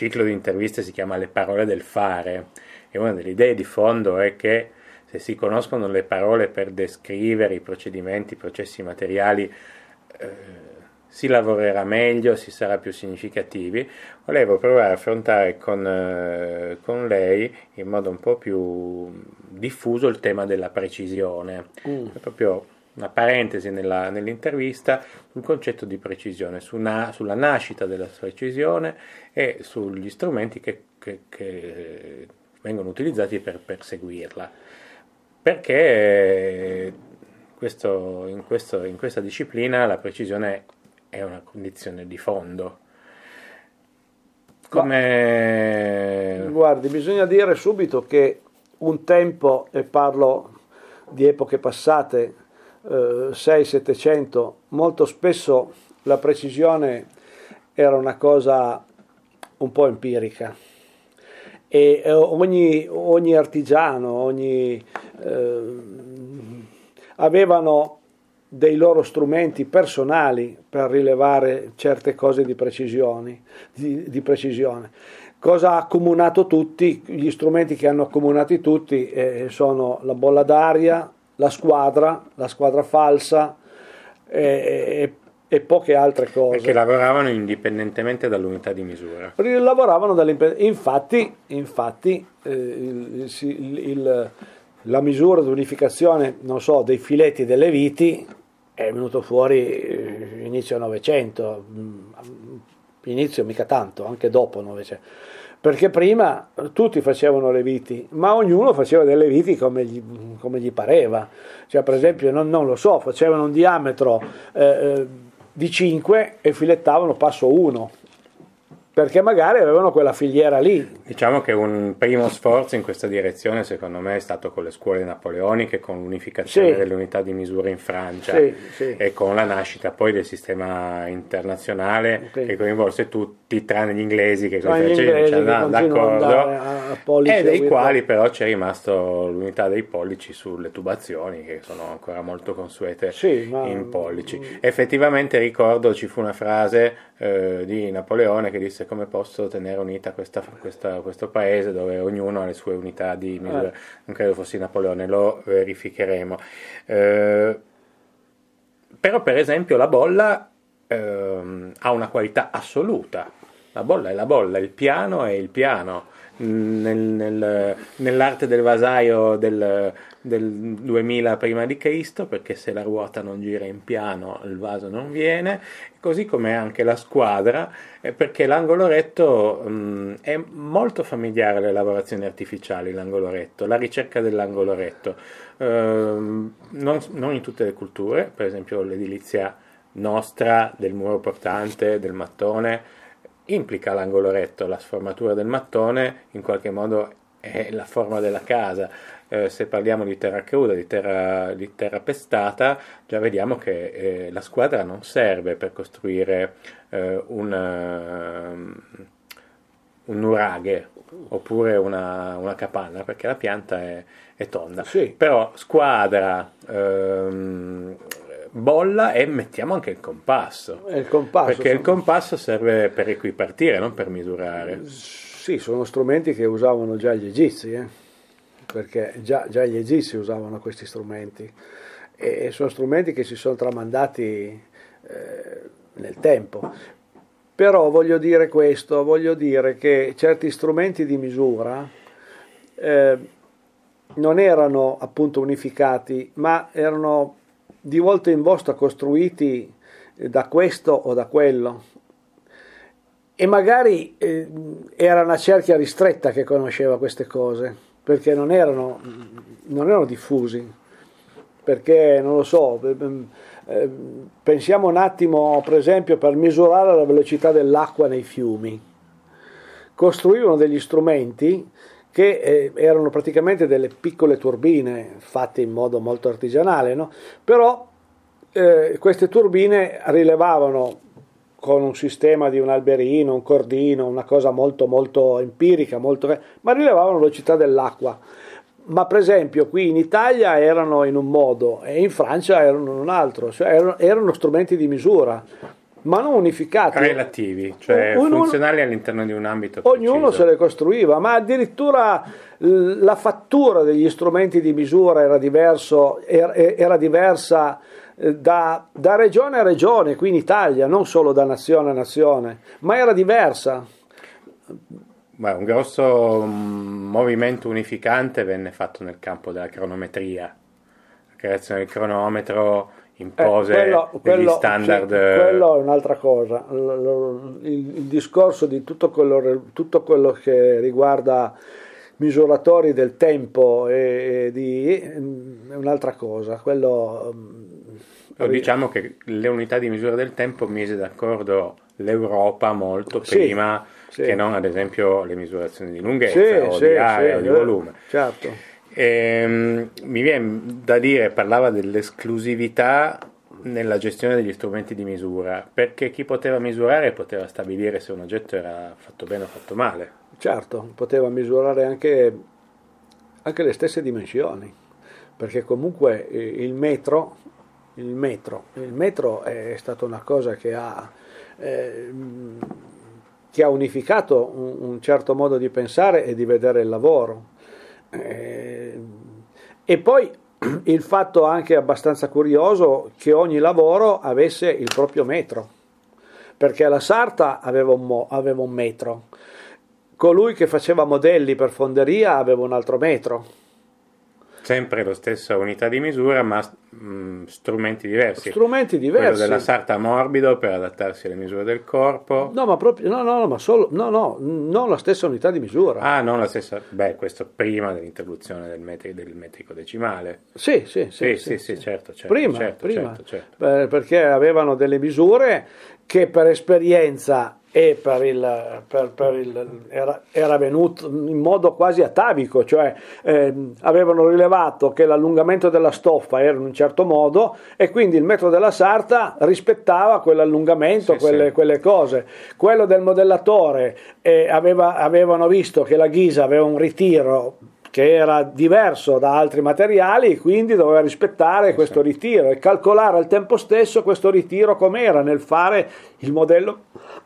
ciclo di interviste si chiama Le parole del fare, e una delle idee di fondo è che se si conoscono le parole per descrivere i procedimenti, i processi materiali, eh, si lavorerà meglio, si sarà più significativi. Volevo provare a affrontare con, eh, con lei in modo un po' più diffuso il tema della precisione. Mm. Proprio una parentesi nella, nell'intervista sul concetto di precisione, su na, sulla nascita della precisione e sugli strumenti che, che, che vengono utilizzati per perseguirla. Perché questo, in, questo, in questa disciplina la precisione è una condizione di fondo. Come... Guardi, bisogna dire subito che un tempo, e parlo di epoche passate, eh, 6-700, molto spesso la precisione era una cosa un po' empirica e ogni, ogni artigiano, ogni, eh, avevano dei loro strumenti personali per rilevare certe cose di. Di, di precisione. Cosa ha accomunato tutti? Gli strumenti che hanno accomunati tutti eh, sono la bolla d'aria, la squadra, la squadra falsa e, e poche altre cose. Perché lavoravano indipendentemente dall'unità di misura. Lavoravano infatti, infatti eh, il, il, il, la misura di unificazione, non so, dei filetti delle viti è venuto fuori eh, inizio Novecento, mm, inizio mica tanto, anche dopo Novecento, perché prima tutti facevano le viti, ma ognuno faceva delle viti come gli, come gli pareva, cioè per esempio non, non, lo so, facevano un diametro eh, eh di 5 e filettavano passo 1 perché magari avevano quella filiera lì. Diciamo che un primo sforzo in questa direzione secondo me è stato con le scuole napoleoniche, con l'unificazione sì. delle unità di misura in Francia sì, sì. e con la nascita poi del sistema internazionale che coinvolse tutti tranne gli inglesi che inglesi che d'accordo a, a e dei quali però c'è rimasto l'unità dei pollici sulle tubazioni che sono ancora molto consuete in pollici. Mm. Effettivamente ricordo ci fu una frase eh, di Napoleone che disse come posso tenere unita questa, questa, questo paese dove ognuno ha le sue unità di misura. Eh. Non credo fossi Napoleone, lo verificheremo. Eh, però per esempio la bolla ehm, ha una qualità assoluta. La bolla è la bolla, il piano è il piano. Nel, nel, nell'arte del vasaio del, del 2000 prima di Cristo, perché se la ruota non gira in piano il vaso non viene, così come anche la squadra, eh, perché l'angolo mh, mm, è molto familiare alle lavorazioni artificiali, l'angolo retto, la ricerca dell'angolo retto, eh, non, non in tutte le culture, per esempio l'edilizia nostra del muro portante, del mattone, implica l'angolo retto, la sformatura del mattone in qualche modo è la forma della casa eh, se parliamo di terra cruda, di terra, di terra pestata, già vediamo che eh, la squadra non serve per costruire eh, una, un nuraghe oppure una, una, capanna, perché la pianta è, è tonda. Sì. Però squadra, ehm, bolla e mettiamo anche il compasso. Il compasso perché sono... il compasso serve per equipartire, non per misurare. Sì, sono strumenti che usavano già gli egizi. Eh? Perché già, già gli egizi usavano questi strumenti e sono strumenti che si sono tramandati eh, nel tempo. Però voglio dire questo, voglio dire che certi strumenti di misura eh, non erano appunto unificati, ma erano di volta in volta costruiti da questo o da quello. E magari eh, era una cerchia ristretta che conosceva queste cose perché non erano, non erano diffusi. perché non lo so, eh, pensiamo un attimo per esempio per misurare la velocità dell'acqua nei fiumi. Costruivano degli strumenti che eh, erano praticamente delle piccole turbine fatte in modo molto artigianale, no? però eh, queste turbine rilevavano con un sistema di un alberino, un cordino, una cosa molto molto empirica, molto, ma rilevavano la velocità dell'acqua. Ma per esempio qui in Italia erano in un modo e in Francia erano in un altro, cioè erano, erano strumenti di misura ma non unificati. Relativi, cioè un, funzionali all'interno di un ambito Ognuno preciso. se le costruiva, ma addirittura la fattura degli strumenti di misura era, diverso, era, era diversa da, da, regione a regione, qui in Italia, non solo da nazione a nazione, ma era diversa. Beh, un grosso mm, movimento unificante venne fatto nel campo della cronometria, la creazione del cronometro impose eh, quello, quello, standard. Cioè, quello è un'altra cosa. Il, il, il discorso di tutto quello, tutto quello, che riguarda misuratori del tempo e, di, è un'altra cosa. Quello, Però diciamo che le unità di misura del tempo mise d'accordo l'Europa molto sì, prima sì. che non ad esempio le misurazioni di lunghezza sì, o di area o di volume. Certo. E, ehm, mi viene da dire, parlava dell'esclusività nella gestione degli strumenti di misura, perché chi poteva misurare poteva stabilire se un oggetto era fatto bene o fatto male. Certo, poteva misurare anche, anche le stesse dimensioni, perché comunque il metro, il metro, il metro è stata una cosa che ha, eh, che ha unificato un, un certo modo di pensare e di vedere il lavoro. Eh, e poi il fatto anche abbastanza curioso che ogni lavoro avesse il proprio metro, perché la sarta aveva un, mo, aveva un metro, colui che faceva modelli per fonderia aveva un altro metro Sempre la stessa unità di misura, ma mh, mm, strumenti diversi. Strumenti diversi. Quello della sarta morbido per adattarsi alle misure del corpo. No, ma proprio, no, no, ma solo, no, no, non la stessa unità di misura. Ah, non la stessa, beh, questo prima dell'introduzione del, metri, del metrico decimale. Sì, sì, sì, sì, sì, sì, sì certo, certo. Prima, certo, prima. certo, certo. perché avevano delle misure che per esperienza e per il, per, per il, era, era, venuto in modo quasi atavico, cioè eh, avevano rilevato che l'allungamento della stoffa era in un certo modo e quindi il metro della sarta rispettava quell'allungamento, sì, quelle, sì. quelle, cose. Quello del modellatore eh, aveva, avevano visto che la ghisa aveva un ritiro che era diverso da altri materiali, quindi doveva rispettare questo ritiro e calcolare al tempo stesso questo ritiro com'era nel fare il modello,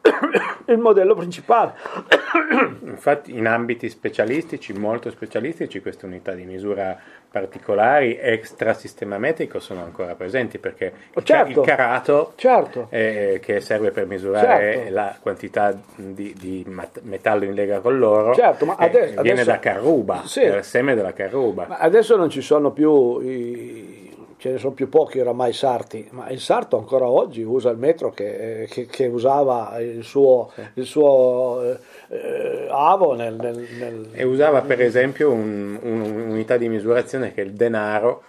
il modello principale. Infatti in ambiti specialistici, molto specialistici, queste unità di misura particolari extra sistema metrico sono ancora presenti perché certo, il carato certo. eh, che serve per misurare Certo. la quantità di, di metallo in lega con l'oro Certo, ma eh, adesso- viene adesso- da carruba, Sì. dal seme della carruba. Ma adesso non ci sono più, i- ce ne sono più pochi oramai sarti, ma il sarto ancora oggi usa il metro che, che- che usava il suo, il suo eh, eh, avo nel, nel- nel- E usava per esempio un- un- un'unità di misurazione che è il denaro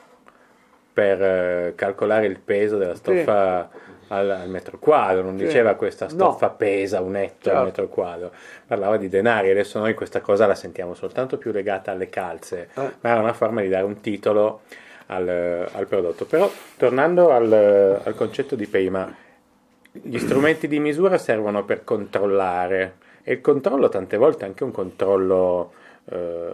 per eh, calcolare il peso della stoffa al, al metro quadro, non Sì. diceva questa stoffa No. pesa un etto Certo. al metro quadro, parlava di denari, adesso noi questa cosa la sentiamo soltanto più legata alle calze, Eh. ma era una forma di dare un titolo al, al prodotto. Però tornando al, al concetto di prima, gli strumenti di misura servono per controllare e il controllo tante volte è anche un controllo, eh,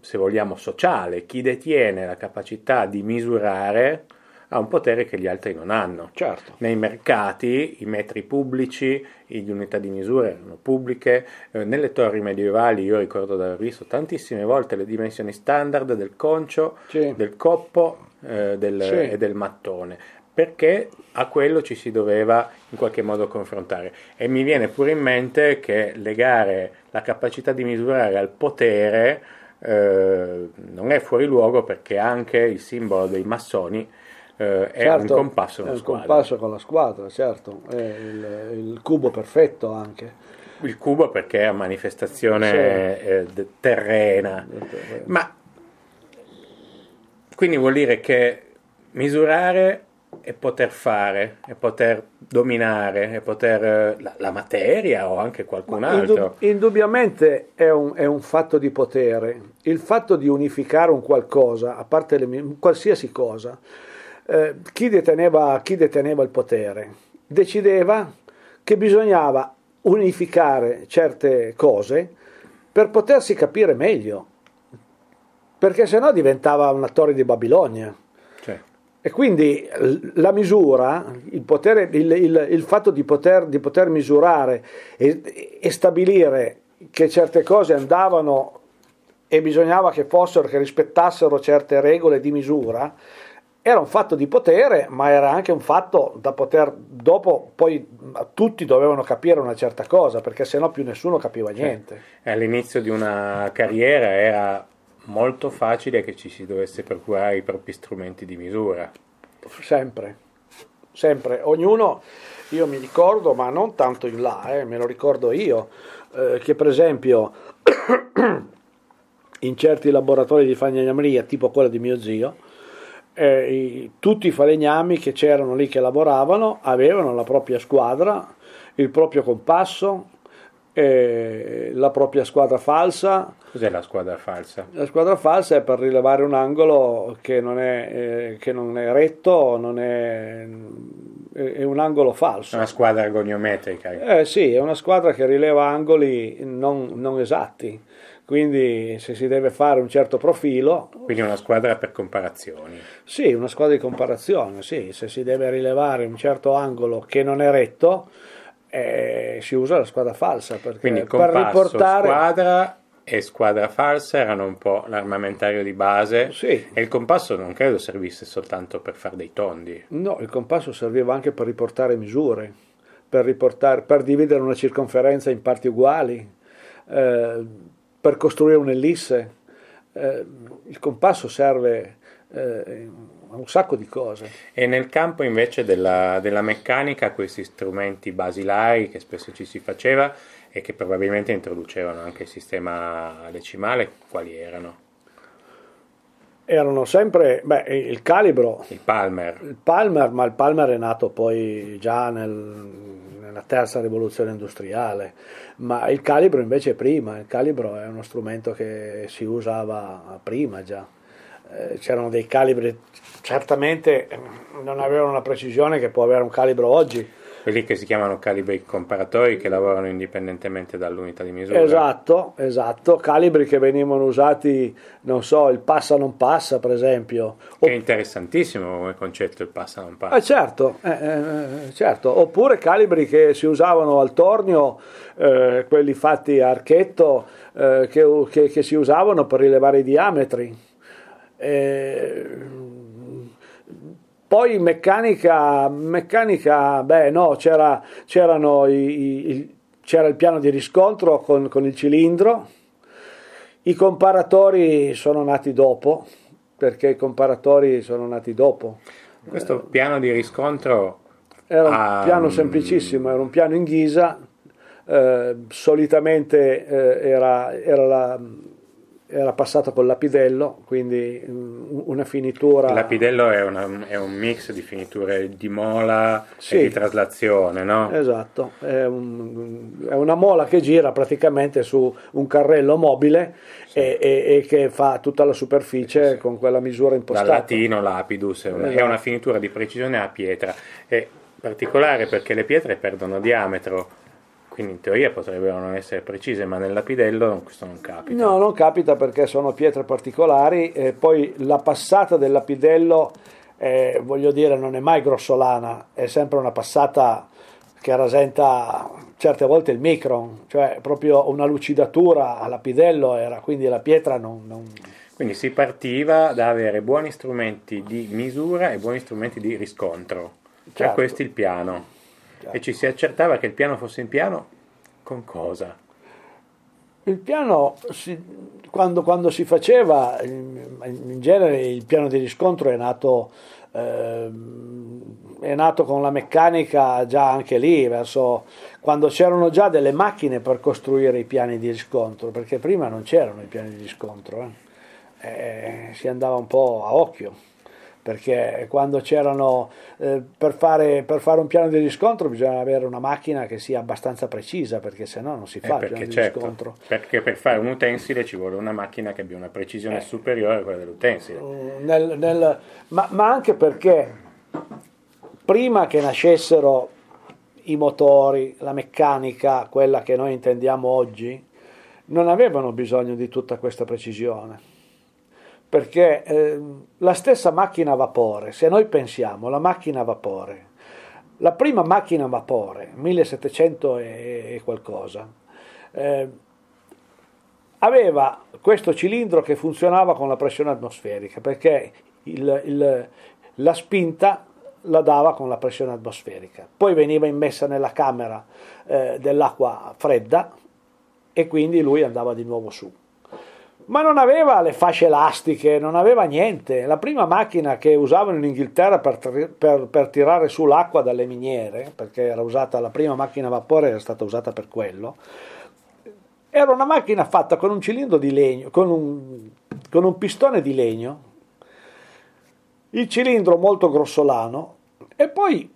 se vogliamo, sociale. Chi detiene la capacità di misurare ha un potere che gli altri non hanno. Certo. Nei mercati i metri pubblici, le unità di misura erano pubbliche, eh, nelle torri medievali io ricordo di aver visto tantissime volte le dimensioni standard del concio, Sì. del coppo eh, del- Sì. e del mattone, perché a quello ci si doveva in qualche modo confrontare. E mi viene pure in mente che legare la capacità di misurare al potere eh, non è fuori luogo perché anche il simbolo dei massoni eh, è Certo, un compasso e è una un squadra. compasso con la squadra, certo, è il, il cubo perfetto anche. Il cubo perché è a manifestazione Sì. eh, de- terrena. Ma quindi vuol dire che misurare e poter fare, e poter dominare, e poter la, la materia o anche qualcun altro. Indub- indubbiamente è un, è un fatto di potere. Il fatto di unificare un qualcosa, a parte le, qualsiasi cosa, eh, chi, deteneva, chi deteneva il potere decideva che bisognava unificare certe cose per potersi capire meglio, perché sennò diventava una torre di Babilonia. E quindi la misura, il, potere, il, il- il fatto di poter, di poter misurare e, e stabilire che certe cose andavano e bisognava che fossero, che rispettassero certe regole di misura, era un fatto di potere, ma era anche un fatto da poter, dopo poi tutti dovevano capire una certa cosa, perché sennò più nessuno capiva niente. all'inizio di una carriera era molto facile che ci si dovesse procurare i propri strumenti di misura. sempre, sempre, ognuno, io mi ricordo, ma non tanto in là, eh, me lo ricordo io, eh, che per esempio in certi laboratori di falegnameria, tipo quello di mio zio, eh, i- tutti i falegnami che c'erano lì che lavoravano avevano la propria squadra, il proprio compasso, eh, la propria squadra falsa, Cos'è la squadra falsa? la squadra falsa è per rilevare un angolo che non è, eh, che non è retto, non è, è un angolo falso. Una squadra goniometrica. Eh sì, è una squadra che rileva angoli non, non esatti, quindi se si deve fare un certo profilo, Quindi una squadra per comparazioni. sì, una squadra di comparazione, sì, se si deve rilevare un certo angolo che non è retto, eh, si usa la squadra falsa perché Quindi per compasso, riportare... squadra e squadra falsa erano un po' l'armamentario di base. Sì. E il compasso non credo servisse soltanto per fare dei tondi. No, il compasso serviva anche per riportare misure, per, riportare, per dividere una circonferenza in parti uguali, eh, per costruire un'ellisse. Eh, il compasso serve eh, a un sacco di cose. E nel campo invece della, della meccanica, questi strumenti basilari che spesso ci si faceva e che probabilmente introducevano anche il sistema decimale, quali erano? Erano sempre, beh, il calibro, Il Palmer, il Palmer, ma il Palmer è nato poi già nel- nella terza rivoluzione industriale, ma il calibro invece è prima, il calibro è uno strumento che si usava prima già. Eh, c'erano dei calibri, certamente eh, non avevano la precisione che può avere un calibro oggi. Quelli che si chiamano calibri comparatori che lavorano indipendentemente dall'unità di misura. Esatto, esatto, calibri che venivano usati, non so, il passa non passa per esempio. Che è interessantissimo come concetto il passa non passa. Eh, certo, eh, eh, certo, oppure calibri che si usavano al tornio, eh, quelli fatti a archetto, eh, che, che- che si usavano per rilevare i diametri. Eh, poi meccanica, meccanica, beh no, c'era, c'erano i- i- il, c'era il piano di riscontro con, con il cilindro, i comparatori sono nati dopo, perché i comparatori sono nati dopo. Questo piano di riscontro Era un Ah, piano mm. semplicissimo, era un piano in ghisa, eh, solitamente eh, era, era, la- era passato col lapidello, quindi mm, una finitura... Il lapidello è, una- è un mix di finiture di mola Sì. e di traslazione, no? Esatto, è, un- è una mola che gira praticamente su un carrello mobile e, e- e che fa tutta la superficie con quella misura Dal impostata. latino lapidus, è una, è Esatto. una finitura di precisione a pietra. È particolare perché le pietre perdono diametro, quindi in teoria potrebbero non essere precise, ma nel lapidello questo non capita. No, non capita perché sono pietre particolari e poi la passata del lapidello, eh, voglio dire, non è mai grossolana, è sempre una passata che rasenta certe volte il micron, cioè proprio una lucidatura a lapidello era, quindi la pietra non... non- Quindi si partiva da avere buoni strumenti di misura e buoni strumenti di riscontro. Cioè Certo. questo il piano. E ci si accertava che il piano fosse in piano con cosa? Il piano, si- quando, quando si faceva, in, genere il piano di riscontro è nato, ehm, è nato con la meccanica già anche lì, verso, quando c'erano già delle macchine per costruire i piani di riscontro, perché prima non c'erano i piani di riscontro. eh. eh, si andava un po' a occhio perché quando c'erano eh, per, fare, per, fare, un piano di riscontro bisogna avere una macchina che sia abbastanza precisa perché se no non si fa eh, il piano certo, di riscontro. perché per fare un utensile ci vuole una macchina che abbia una precisione eh. superiore a quella dell'utensile. Mm, nel, nel, ma, ma anche perché prima che nascessero i motori, la meccanica, quella che noi intendiamo oggi, non avevano bisogno di tutta questa precisione perché eh, la stessa macchina a vapore, se noi pensiamo, la macchina a vapore, la prima macchina a vapore, 1700 e, qualcosa, eh, aveva questo cilindro che funzionava con la pressione atmosferica, perché il, il, la spinta la dava con la pressione atmosferica. Poi veniva immessa nella camera eh, dell'acqua fredda e quindi lui andava di nuovo su ma non aveva le fasce elastiche, non aveva niente. La prima macchina che usavano in Inghilterra per, per, per, tirare su l'acqua dalle miniere, perché era usata la prima macchina a vapore, era stata usata per quello, era una macchina fatta con un cilindro di legno, con un, con un pistone di legno, il cilindro molto grossolano e poi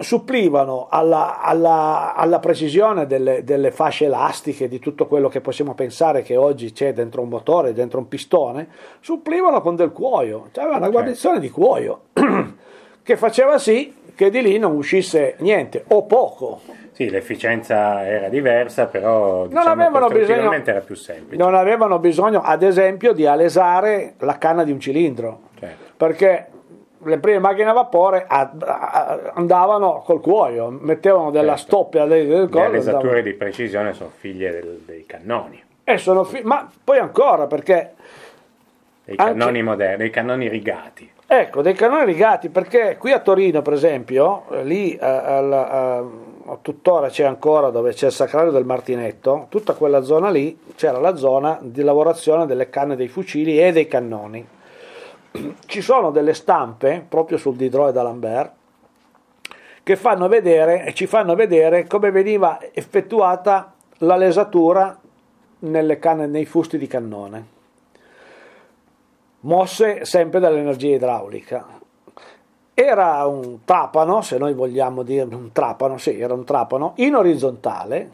supplivano alla, alla, alla precisione delle, delle, fasce elastiche, di tutto quello che possiamo pensare che oggi c'è dentro un motore, dentro un pistone, supplivano con del cuoio, cioè aveva una guarnizione di cuoio che faceva sì che di lì non uscisse niente o poco. Sì, l'efficienza era diversa, però diciamo, non avevano bisogno, era più semplice. Non avevano bisogno, ad esempio, di alesare la canna di un cilindro, certo. perché le prime macchine a vapore andavano col cuoio, mettevano della certo. stoppia del, del collo. Le esature di precisione sono figlie del, dei cannoni. Fi- ma poi ancora perché... Dei cannoni anche, moderni, dei cannoni rigati. Ecco, dei cannoni rigati, perché qui a Torino, per esempio, lì eh, al, a, tuttora c'è ancora dove c'è il sacrario del Martinetto, tutta quella zona lì c'era la zona di lavorazione delle canne dei fucili e dei cannoni ci sono delle stampe proprio sul Diderot d'Alembert che fanno vedere, ci fanno vedere come veniva effettuata la lesatura canne, nei fusti di cannone, mosse sempre dall'energia idraulica. Era un trapano, se noi vogliamo dire un trapano, sì, era un trapano in orizzontale,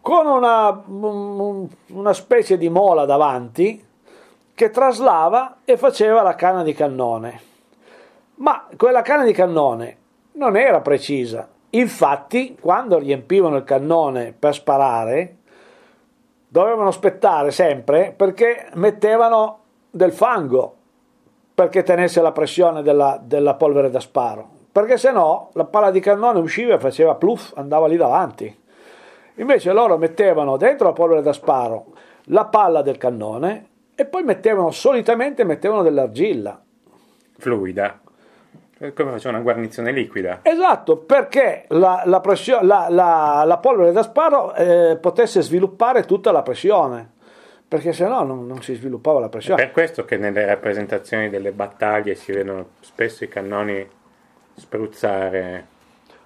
con una, una specie di mola davanti che traslava e faceva la canna di cannone. Ma quella canna di cannone non era precisa. Infatti, quando riempivano il cannone per sparare, dovevano aspettare sempre perché mettevano del fango perché tenesse la pressione della, della polvere da sparo. Perché se no la palla di cannone usciva e faceva pluff, andava lì davanti. Invece loro mettevano dentro la polvere da sparo la palla del cannone e poi mettevano, solitamente mettevano dell'argilla. Fluida. Come faceva una guarnizione liquida. Esatto, perché la, la, pressio- la, la polvere da sparo eh, potesse sviluppare tutta la pressione perché se no non, non, si sviluppava la pressione. È per questo che nelle rappresentazioni delle battaglie si vedono spesso i cannoni spruzzare.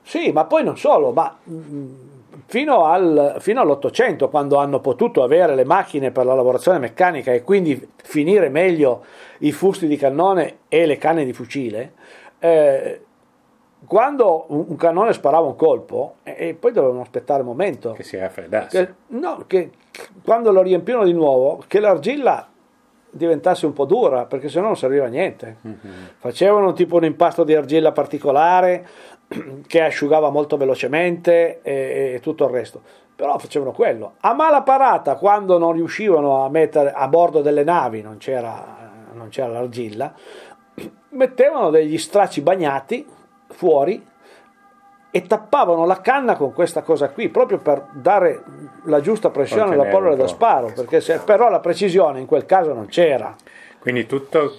Sì, ma poi non solo, ma mm, fino, al, fino all'Ottocento, quando hanno potuto avere le macchine per la lavorazione meccanica e quindi finire meglio i fusti di cannone e le canne di fucile, eh, quando un cannone sparava un colpo, e poi dovevano aspettare un momento che si raffreddasse. Che, no, che quando lo riempivano di nuovo, che l'argilla diventasse un po' dura, perché sennò non serviva a niente. Mm-hmm. Facevano tipo un impasto di argilla particolare che asciugava molto velocemente e, e, tutto il resto. Però facevano quello. A mala parata, quando non riuscivano a mettere a bordo delle navi, non c'era, non c'era l'argilla, mettevano degli stracci bagnati fuori e tappavano la canna con questa cosa qui proprio per dare la giusta pressione alla polvere da sparo perché se, però la precisione in quel caso non c'era quindi tutta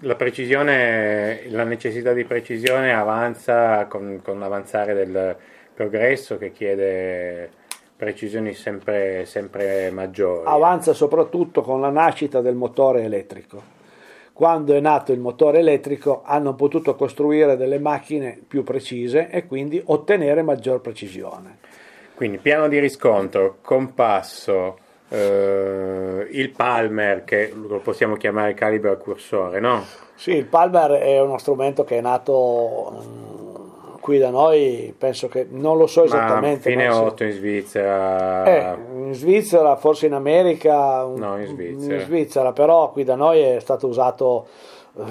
la precisione, la necessità di precisione avanza con, con l'avanzare del progresso che chiede precisioni sempre, sempre maggiori. Avanza soprattutto con la nascita del motore elettrico. Quando è nato il motore elettrico hanno potuto costruire delle macchine più precise e quindi ottenere maggior precisione. Quindi piano di riscontro, compasso, eh, il Palmer, che lo possiamo chiamare calibro cursore, no? Sì, il Palmer è uno strumento che è nato mm, qui da noi, penso che non lo so Ma esattamente. fine ma sì. 8 in Svizzera. Eh, in Svizzera, forse in America, No, in Svizzera. in Svizzera, però qui da noi è stato usato eh,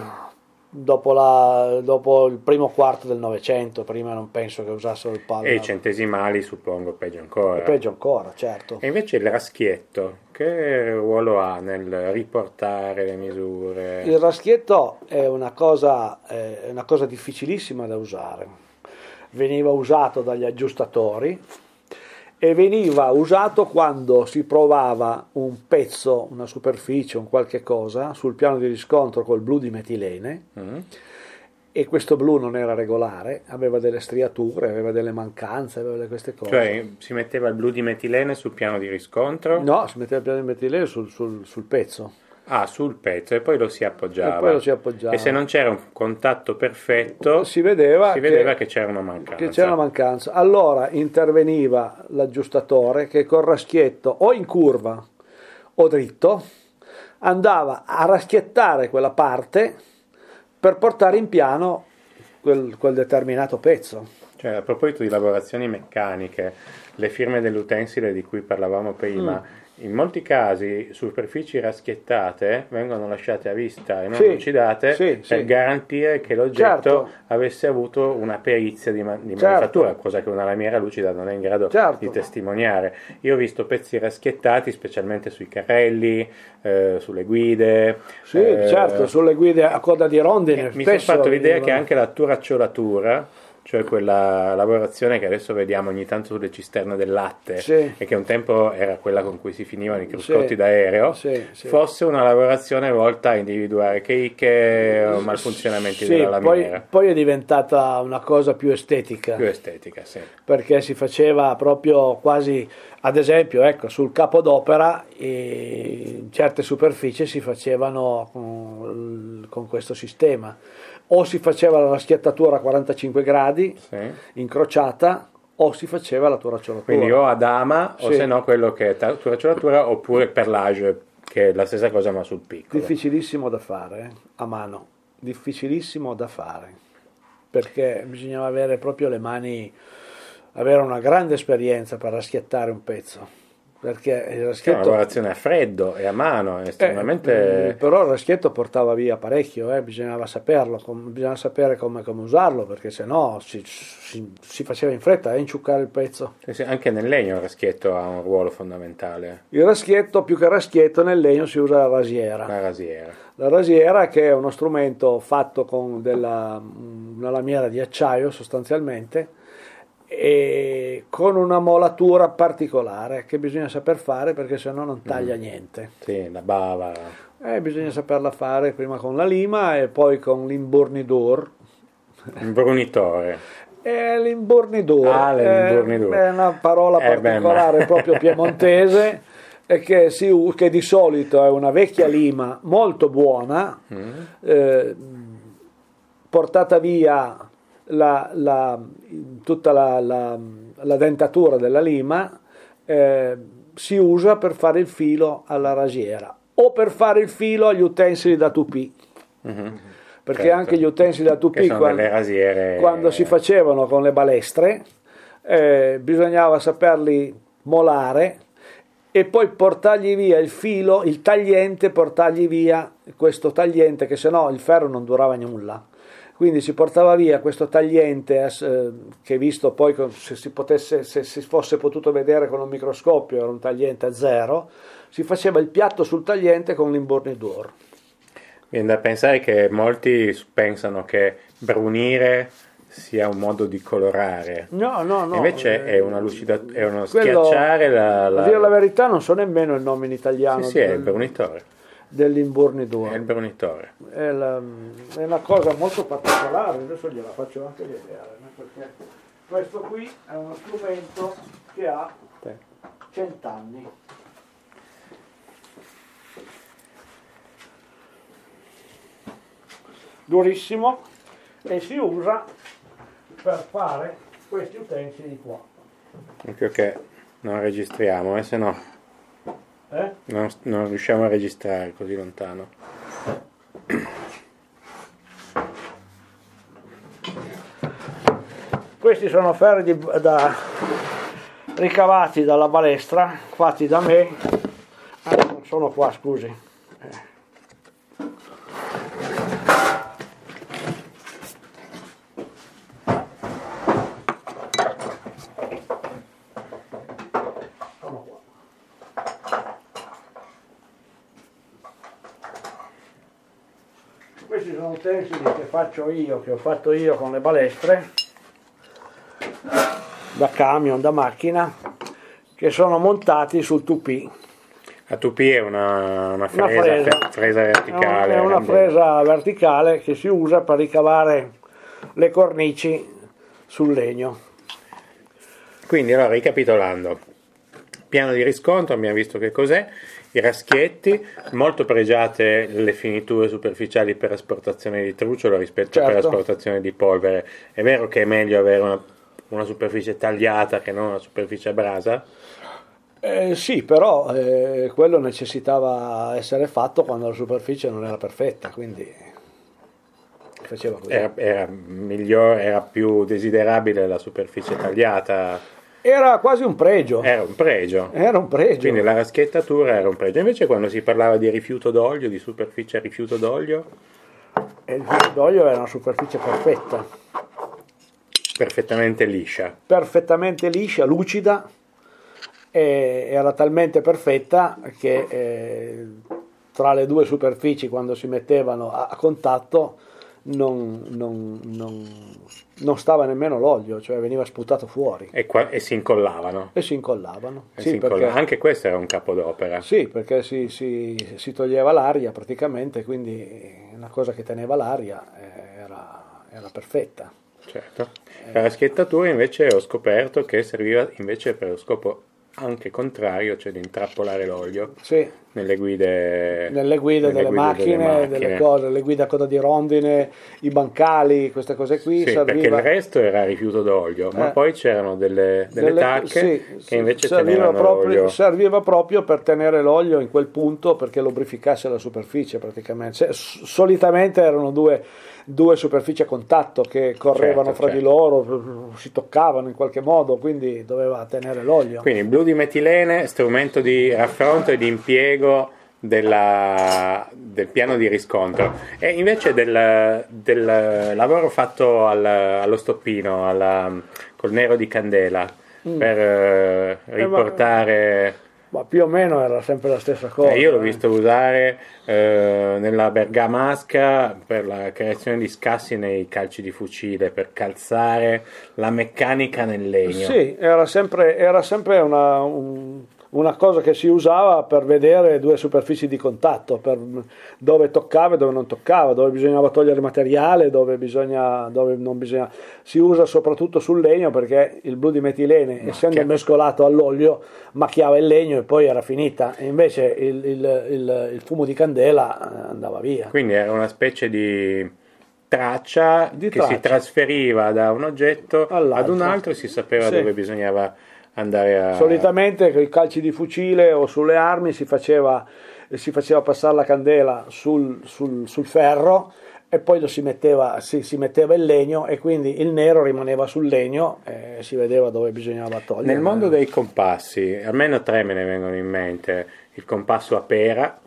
dopo, la- dopo il primo quarto del Novecento, prima non penso che usassero il Palmer. E i centesimali, suppongo, peggio ancora. Peggio ancora, certo. E invece il raschietto, che ruolo ha nel riportare le misure? Il raschietto è una cosa, è una cosa difficilissima da usare. Veniva usato dagli aggiustatori e veniva usato quando si provava un pezzo, una superficie, un qualche cosa sul piano di riscontro col blu di metilene Mm? e questo blu non era regolare, aveva delle striature, aveva delle mancanze, aveva delle- queste cose. Cioè si metteva il blu di metilene sul piano di riscontro? No, si metteva il piano di metilene sul, sul- sul pezzo. Ah, sul pezzo e poi lo si appoggiava. E poi lo si appoggiava. E se non c'era un contatto perfetto, Si vedeva, si vedeva che, c'era una mancanza. che c'era una mancanza. Allora interveniva l'aggiustatore che col raschietto o in curva o dritto andava a raschiettare quella parte per portare in piano quel, quel determinato pezzo. Cioè, a proposito di lavorazioni meccaniche, le firme dell'utensile di cui parlavamo prima, Mm. in molti casi superfici raschiettate vengono lasciate a vista e non Sì, lucidate sì, per sì. garantire che l'oggetto Certo. avesse avuto una perizia di, ma- di Certo. manifattura, cosa che una lamiera lucida non è in grado Certo. di testimoniare. Io ho visto pezzi raschiettati, specialmente sui carrelli, eh, sulle guide. Sì, eh, certo, sulle guide a coda di rondine. mi sono fatto l'idea che anche la turacciolatura, cioè quella lavorazione che adesso vediamo ogni tanto sulle cisterne del latte Sì. e che un tempo era quella con cui si finivano i cruscotti Sì. d'aereo, Sì, fosse una lavorazione volta a individuare chicche o malfunzionamenti della poi, lamiera. poi è diventata una cosa più estetica. Più estetica, sì. perché si faceva proprio quasi, ad esempio, ecco, sul capodopera certe superfici si facevano con, con questo sistema. O si faceva la raschiettatura a 45 gradi, sì. incrociata, o si faceva la turacciolatura. Quindi o ad ama o Sì. se no quello che è turacciolatura oppure perlage, che è la stessa cosa ma sul piccolo. Difficilissimo da fare, eh, a mano, difficilissimo da fare, perché bisognava avere proprio le mani, avere una grande esperienza per raschiettare un pezzo, perché il Che è una raschietto... lavorazione a freddo e a mano, è Eh, estremamente... eh, però il raschietto portava via parecchio, eh, bisognava saperlo, com- bisognava sapere come, come usarlo, perché sennò si, si, si faceva in fretta a inciuccare il pezzo. Sì, sì, Anche nel legno il raschietto ha un ruolo fondamentale, Il raschietto, più che raschietto, nel legno si usa la rasiera. la rasiera. La rasiera che è uno strumento fatto con della, una lamiera di acciaio sostanzialmente e con una molatura particolare che bisogna saper fare perché sennò non taglia niente. Sì, la bava. Eh, bisogna saperla fare prima con la lima e poi con l'imbornidor. Un brunitore. E l'imbornidor Ah, è- l'imbornidor. è una parola Eh, beh, particolare ma- proprio piemontese e che, si che di solito è una vecchia lima molto buona, Mm. eh, portata via la- la- tutta la, la- dentatura della lima, eh, si usa per fare il filo alla rasiera o per fare il filo agli utensili da tupì. Mhm. Perché Certo. anche gli utensili da tupì quando, rasiere... quando si facevano con le balestre eh, bisognava saperli molare e poi portargli via il filo, il tagliente, portargli via questo tagliente che se no il ferro non durava nulla. Quindi si portava via questo tagliente eh, che visto poi se si, potesse, se si fosse potuto vedere con un microscopio era un tagliente a zero, si faceva il piatto sul tagliente con l'imbornidor. Viene da pensare che molti pensano che brunire sia un modo di colorare. No, no, no. Invece eh, è, una lucida, è uno quello- schiacciare la... la- A dire la verità non so nemmeno il nome in italiano Sì, sì, è il brunitore. Dell'imbornidor. È il brunitore. È, la- è una cosa molto particolare, adesso gliela faccio anche vedere, perché questo qui è uno strumento che ha cent'anni. Durissimo e si usa per fare questi utensili qua. Anche che non registriamo, eh, se no... Eh? Non, non riusciamo a registrare così lontano. Questi sono ferri di- da- ricavati dalla balestra, fatti da me. Ah, non sono qua, scusi. Eh. Sono qua. Questi che faccio io, che ho fatto io con le balestre da camion, da macchina, che sono montati sul tupì. La tupì è una, una Una fresa, fresa. fresa verticale. È una grande. fresa verticale che si usa per ricavare le cornici sul legno. Quindi allora ricapitolando, piano di riscontro, abbiamo visto che cos'è, i raschietti, molto pregiate le finiture superficiali per asportazione di trucciolo rispetto Certo. per asportazione di polvere. È vero che è meglio avere una, una superficie tagliata che non una superficie a brasa? Eh, sì, però eh, quello necessitava essere fatto quando la superficie non era perfetta, quindi faceva così. Era, era migliore, era più desiderabile la superficie tagliata, Era quasi un pregio. era un pregio. Era un pregio. Quindi la raschiettatura era un pregio. Invece quando si parlava di rifiuto d'olio, di superficie a rifiuto d'olio, E il filo d'olio era una superficie perfetta, perfettamente liscia. perfettamente liscia, lucida, e era talmente perfetta che eh, tra le due superfici quando si mettevano a, a contatto non, non- non- non stava nemmeno l'olio, cioè veniva sputato fuori E, qua- e si incollavano. e si incollavano. E Sì, si incolla- perché, Anche questo era un capodopera. sì, perché si, si- si toglieva l'aria praticamente, quindi una cosa che teneva l'aria eh, era, era perfetta. Certo. La raschiettatura invece ho scoperto che serviva invece per lo scopo anche contrario, cioè di intrappolare l'olio Sì, nelle guide, nelle guide, nelle delle, guide macchine, delle delle macchine. cose, le guide a coda di rondine, i bancali, queste cose qui. Sì, perché serviva, il resto era rifiuto d'olio, ma Eh. poi c'erano delle, delle delle- tacche sì, che invece serviva proprio, serviva proprio per tenere l'olio in quel punto perché lubrificasse la superficie praticamente. Cioè, solitamente erano due, due superfici a contatto che correvano Certo, fra di certo. loro, si toccavano in qualche modo, quindi doveva tenere l'olio. Quindi blu di metilene, strumento di raffronto e di impiego della- del piano di riscontro. E invece del, del lavoro fatto al- allo stoppino, alla- col nero di candela, Mm. per eh, riportare... Ma più o meno era sempre la stessa cosa. Eh, io l'ho eh. visto usare eh, nella bergamasca per la creazione di scassi nei calci di fucile, per calzare la meccanica nel legno. Sì, era sempre, era sempre una, un- una cosa che si usava per vedere due superfici di contatto, per dove toccava e dove non toccava, dove bisognava togliere materiale, dove, bisogna, dove non bisogna. Si usa soprattutto sul legno perché il blu di metilene, essendo mescolato all'olio, macchiava il legno e poi era finita. E invece il, il- il- il fumo di candela eh, andava via. Quindi era una specie di traccia Di che si trasferiva da un oggetto All'altro. ad un altro e si sapeva Sì. dove bisognava andare a... Solitamente con i calci di fucile o sulle armi si faceva, si faceva passare la candela sul, sul- sul ferro e poi lo si metteva, si, si metteva il legno e quindi il nero rimaneva sul legno e si vedeva dove bisognava togliere. Nel mondo dei compassi, almeno tre me ne vengono in mente. Il compasso a pera,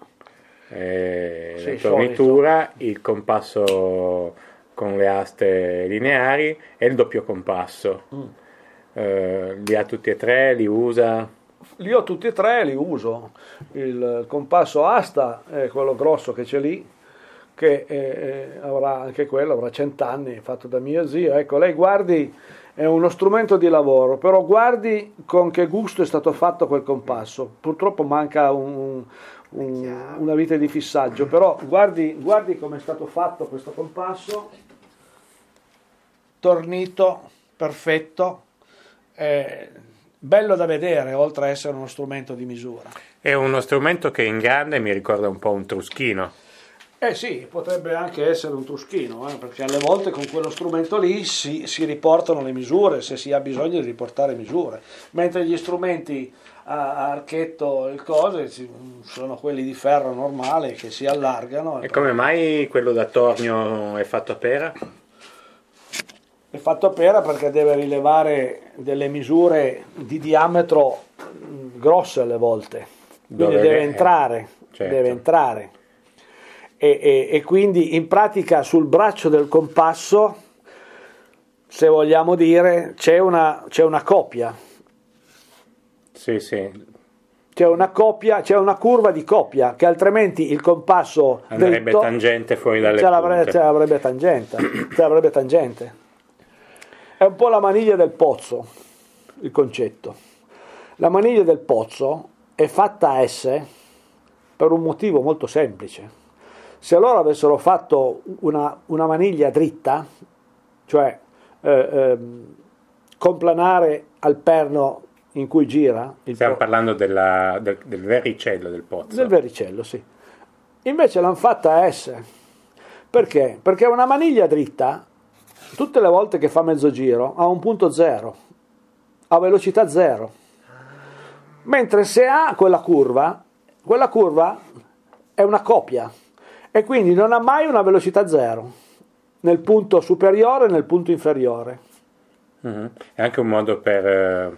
eh, Sì, la tornitura, il compasso con le aste lineari e il doppio compasso. Mm. Eh, li ha tutti e tre, li usa. Li ho tutti e tre, li uso. Il compasso asta è quello grosso che c'è lì, che eh, eh, avrà anche quello, avrà cent'anni, fatto da mio zio. Ecco, lei guardi, è uno strumento di lavoro, però guardi con che gusto è stato fatto quel compasso. Purtroppo manca un- un- una vite di fissaggio, però guardi, guardi come è stato fatto questo compasso, tornito, perfetto, eh, bello da vedere, oltre a essere uno strumento di misura. È uno strumento che in grande mi ricorda un po' un truschino. Eh sì, potrebbe anche essere un truschino, eh, perché alle volte con quello strumento lì si, si riportano le misure, se si ha bisogno di riportare misure, mentre gli strumenti a archetto coso, ci- sono quelli di ferro normale che si allargano. E come mai quello da tornio è fatto a pera? È fatto a pera perché deve rilevare delle misure di diametro mh, grosse alle volte. Quindi Dove deve è- entrare, certo. deve entrare. E, e- e quindi in pratica sul braccio del compasso, se vogliamo dire, c'è una, c'è una coppia. Sì, sì, C'è una coppia, c'è una curva di coppia che altrimenti il compasso andrebbe dritto tangente fuori dalle ce l'avrebbe, punte. ce l'avrebbe tangente, ce l'avrebbe tangente. È un po' la maniglia del pozzo, il concetto. La maniglia del pozzo è fatta a S per un motivo molto semplice. Se loro avessero fatto una, una maniglia dritta, cioè eh, ehm, complanare al perno in cui gira il Stiamo po- parlando della- del, del vericello del pozzo. del vericello, sì. Invece l'hanno fatta a S. Perché? Perché una maniglia dritta, tutte le volte che fa mezzo giro, ha un punto zero, a velocità zero. Mentre se ha quella curva, quella curva è una coppia e quindi non ha mai una velocità zero nel punto superiore e nel punto inferiore. Mhm. È anche un modo per eh,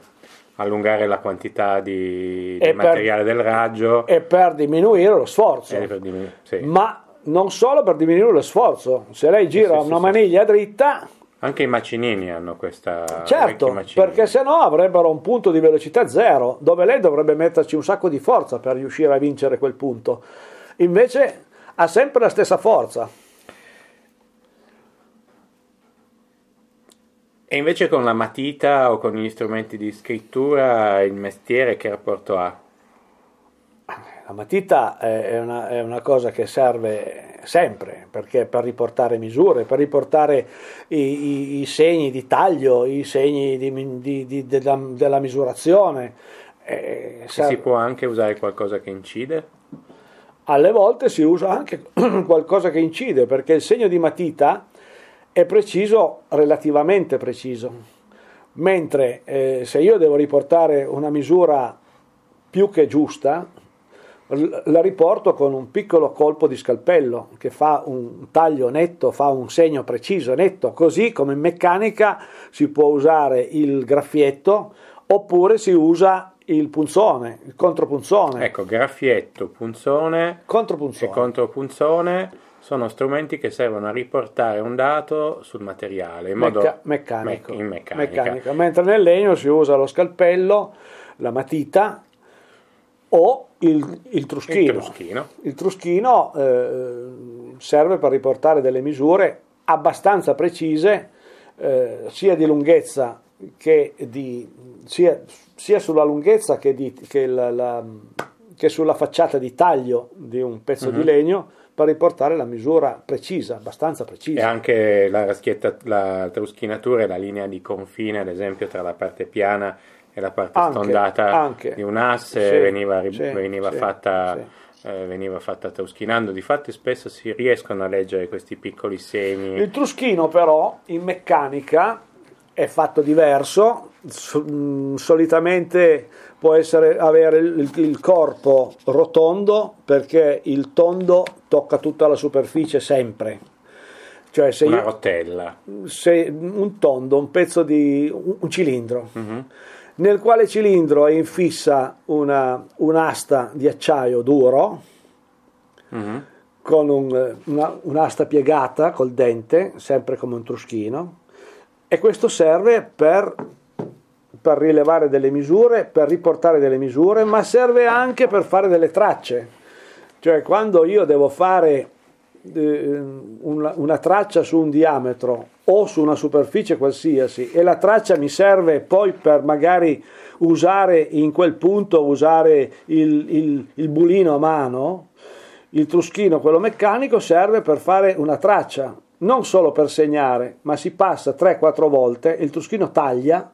allungare la quantità di, di E per- materiale del raggio E per diminuire lo sforzo. e per diminu- sì. Ma non solo per diminuire lo sforzo, se lei gira sì, una sì. maniglia dritta, Anche i macinini hanno questa. certo, perché se no avrebbero un punto di velocità zero, dove lei dovrebbe metterci un sacco di forza per riuscire a vincere quel punto. Invece ha sempre la stessa forza. E invece con la matita o con gli strumenti di scrittura il mestiere che rapporto ha? La matita è una, è una cosa che serve sempre, perché per riportare misure, per riportare i, i- i segni di taglio, i segni di di- di- della, della misurazione. eh, si può anche usare qualcosa che incide? alle volte si usa anche qualcosa che incide perché il segno di matita è preciso, relativamente preciso, mentre eh, se io devo riportare una misura più che giusta, la riporto con un piccolo colpo di scalpello che fa un taglio netto, fa un segno preciso, netto, così come in meccanica si può usare il graffietto oppure si usa il punzone, il contropunzone. Ecco, graffietto, punzone e Contropunzone. contropunzone sono strumenti che servono a riportare un dato sul materiale in modo Mecca- meccanico. me- in meccanica. Meccanica. Mentre nel legno si usa lo scalpello, la matita o il, il truschino. Il truschino. Il truschino, eh, serve per riportare delle misure abbastanza precise, eh, sia di lunghezza che di sia, sia sulla lunghezza che, di, che, la- la- che sulla facciata di taglio di un pezzo Mhm. di legno per riportare la misura precisa, abbastanza E precisa. anche la raschietta, la truschinatura e la linea di confine, ad esempio, tra la parte piana e la parte Anche, stondata anche. di un asse Sì, veniva, sì, veniva sì, fatta, eh, veniva fatta truschinando. Difatti spesso si riescono a leggere questi piccoli segni. Il truschino però in meccanica è fatto diverso, so- mh, solitamente può essere, avere il, il corpo rotondo perché il tondo tocca tutta la superficie sempre. Cioè se, Una io- rotella. se un tondo, un pezzo di un, un cilindro, Mhm. Nel quale cilindro è infissa una, un'asta di acciaio duro, Mhm. con un- una- un'asta piegata col dente, sempre come un truschino, e questo serve per, per rilevare delle misure, per riportare delle misure, ma serve anche per fare delle tracce. Cioè quando io devo fare una, una traccia su un diametro o su una superficie qualsiasi e la traccia mi serve poi per magari usare in quel punto usare il, il- il bulino a mano, il truschino, quello meccanico, serve per fare una traccia, non solo per segnare, ma si passa 3-4 volte, il truschino taglia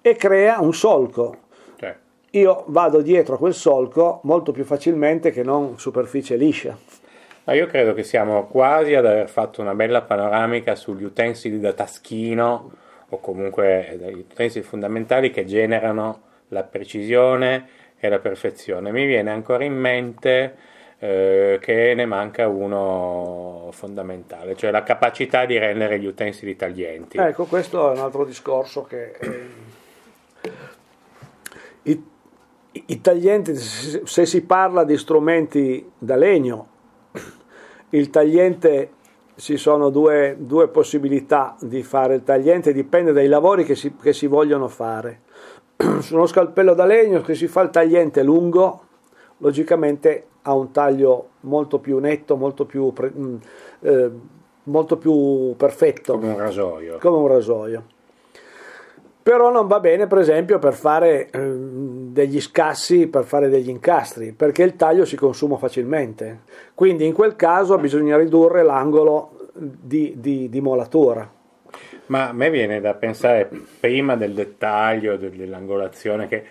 e crea un solco. Cioè, Io vado dietro a quel solco molto più facilmente che non superficie liscia. Ma io credo che siamo quasi ad aver fatto una bella panoramica sugli utensili da taschino o comunque degli utensili fondamentali che generano la precisione è la perfezione. Mi viene ancora in mente eh, che ne manca uno fondamentale, cioè la capacità di rendere gli utensili taglienti. Ecco, questo è un altro discorso che eh, i, i taglienti, se si parla di strumenti da legno, il tagliente ci sono due, due, possibilità di fare il tagliente, dipende dai lavori che si, che si vogliono fare. Su uno scalpello da legno che si fa il tagliente lungo, logicamente ha un taglio molto più netto, molto più, mm, eh, molto più perfetto. Come un rasoio. Come un rasoio. Però non va bene, per esempio, per fare eh, degli scassi, per fare degli incastri, perché il taglio si consuma facilmente. Quindi in quel caso bisogna ridurre l'angolo di, di, di molatura. Ma a me viene da pensare prima del dettaglio, dell'angolazione, che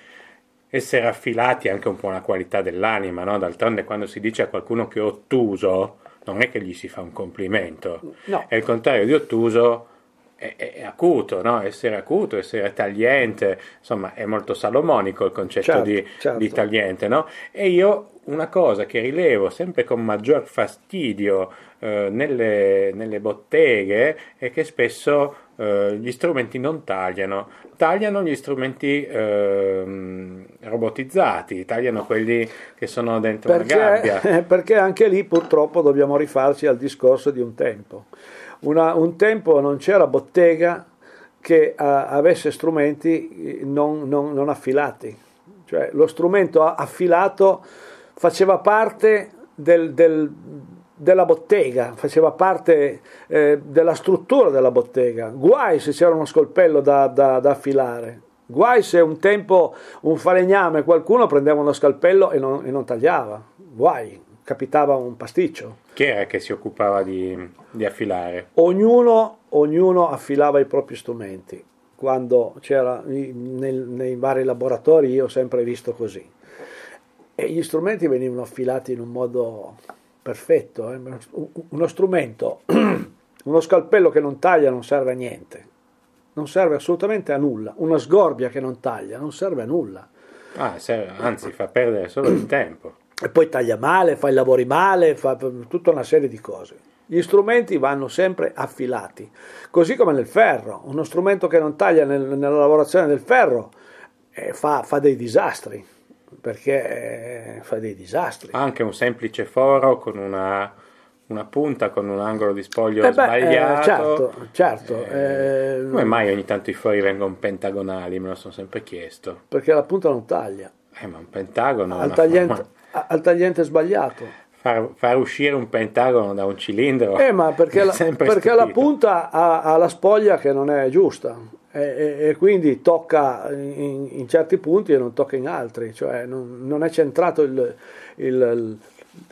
essere affilati è anche un po' una qualità dell'anima, no? D'altronde quando si dice a qualcuno che è ottuso, non è che gli si fa un complimento, no. è il contrario di ottuso, è, è acuto, no? essere acuto, essere tagliente, insomma è molto salomonico il concetto certo, di, certo. di, tagliente. No? E io una cosa che rilevo sempre con maggior fastidio eh, nelle, nelle, botteghe è che spesso eh, gli strumenti non tagliano, tagliano gli strumenti eh, robotizzati, tagliano quelli che sono dentro perché, una gabbia. Perché anche lì purtroppo dobbiamo rifarci al discorso di un tempo. Una, un tempo non c'era bottega che uh, avesse strumenti non, non, non affilati, cioè lo strumento affilato faceva parte del, del, della bottega, faceva parte eh, della struttura della bottega. Guai se c'era uno scolpello da, da, da, affilare, guai se un tempo un falegname qualcuno prendeva uno scalpello e non, e non tagliava, guai, capitava un pasticcio. Chi era che si occupava di, di affilare? Ognuno, ognuno affilava i propri strumenti. Quando c'era nel, nei vari laboratori io ho sempre visto così e gli strumenti venivano affilati in un modo perfetto. Eh? Uno strumento, uno scalpello che non taglia non serve a niente, non serve assolutamente a nulla. Una sgorbia che non taglia non serve a nulla. Ah, serve, anzi, fa perdere solo il tempo. E poi taglia male, fa i lavori male, fa tutta una serie di cose. Gli strumenti vanno sempre affilati, così come nel ferro. Uno strumento che non taglia nel, nella lavorazione del ferro eh, fa, fa dei disastri perché eh, fa dei disastri. Anche un semplice foro con una, una punta, con un angolo di spoglio eh beh, sbagliato. Eh, certo, certo. Eh, eh, come mai ogni tanto i fori vengono pentagonali? Me lo sono sempre chiesto. Perché la punta non taglia. Eh, ma un pentagono... Al, tagliente, forma... al tagliente sbagliato. Far, far, uscire un pentagono da un cilindro. Eh, ma perché, la, perché la, punta ha, ha, la spoglia che non è giusta e, e quindi tocca in, in, certi punti e non tocca in altri, cioè non, non è centrato il, il,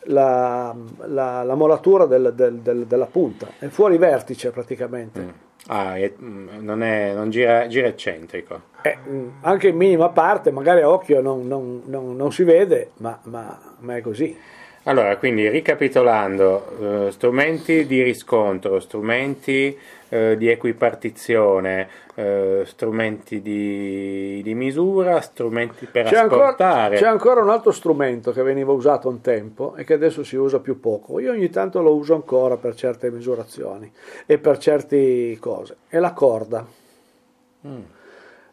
la, la, la, molatura del, del, del, della punta, è fuori vertice praticamente. Mm. Ah, è, mm, non, è, non gira, gira eccentrico. Eh, mm, anche in minima parte, magari a occhio non, non, non si vede, ma, ma, ma è così. Allora, quindi ricapitolando, eh, strumenti di riscontro, strumenti eh, di equipartizione, eh, strumenti di, di, misura, strumenti per c'è. Ancora, c'è ancora un altro strumento che veniva usato un tempo e che adesso si usa più poco. Io ogni tanto lo uso ancora per certe misurazioni e per certe cose. È la corda. Mm.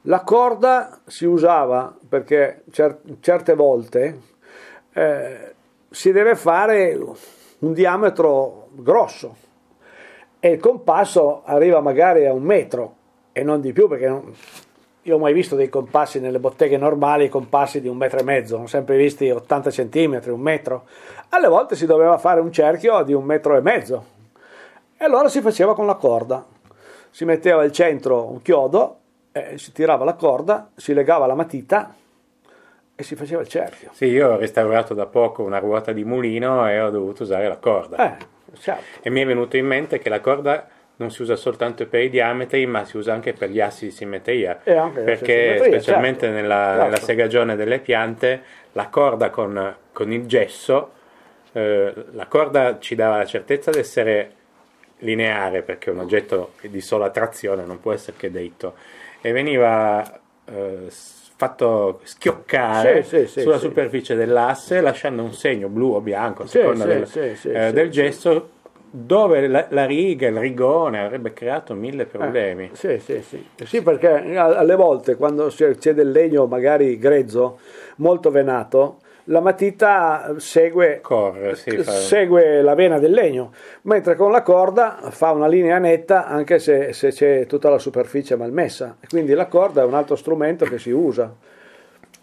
La corda si usava perché cer- certe volte eh, si deve fare un diametro grosso e il compasso arriva magari a un metro e non di più perché non, io ho mai visto dei compassi nelle botteghe normali, compassi di un metro e mezzo, ho sempre visti 80 centimetri, un metro. Alle volte si doveva fare un cerchio di un metro e mezzo e allora si faceva con la corda. Si metteva al centro un chiodo, eh, si tirava la corda, si legava la matita e si faceva il cerchio. Sì, io ho restaurato da poco una ruota di mulino e ho dovuto usare la corda. Eh, certo. E mi è venuto in mente che la corda non si usa soltanto per i diametri, ma si usa anche per gli assi di simmetria. perché specialmente certo. Nella, certo. nella, segagione delle piante, la corda con, con il gesso, eh, la corda ci dava la certezza di essere lineare, perché un oggetto di sola trazione non può essere che dritto, e veniva eh, fatto schioccare Sì, sì, sulla superficie dell'asse lasciando un segno blu o bianco a seconda del, eh, del sì. gesto dove la, la riga, il rigone avrebbe creato mille problemi. Eh, sì, sì, sì. Sì, perché alle volte quando c'è del legno magari grezzo, molto venato, la matita segue, Corre, sì, segue la vena del legno, mentre con la corda fa una linea netta anche se, se c'è tutta la superficie malmessa. Quindi la corda è un altro strumento che si usa.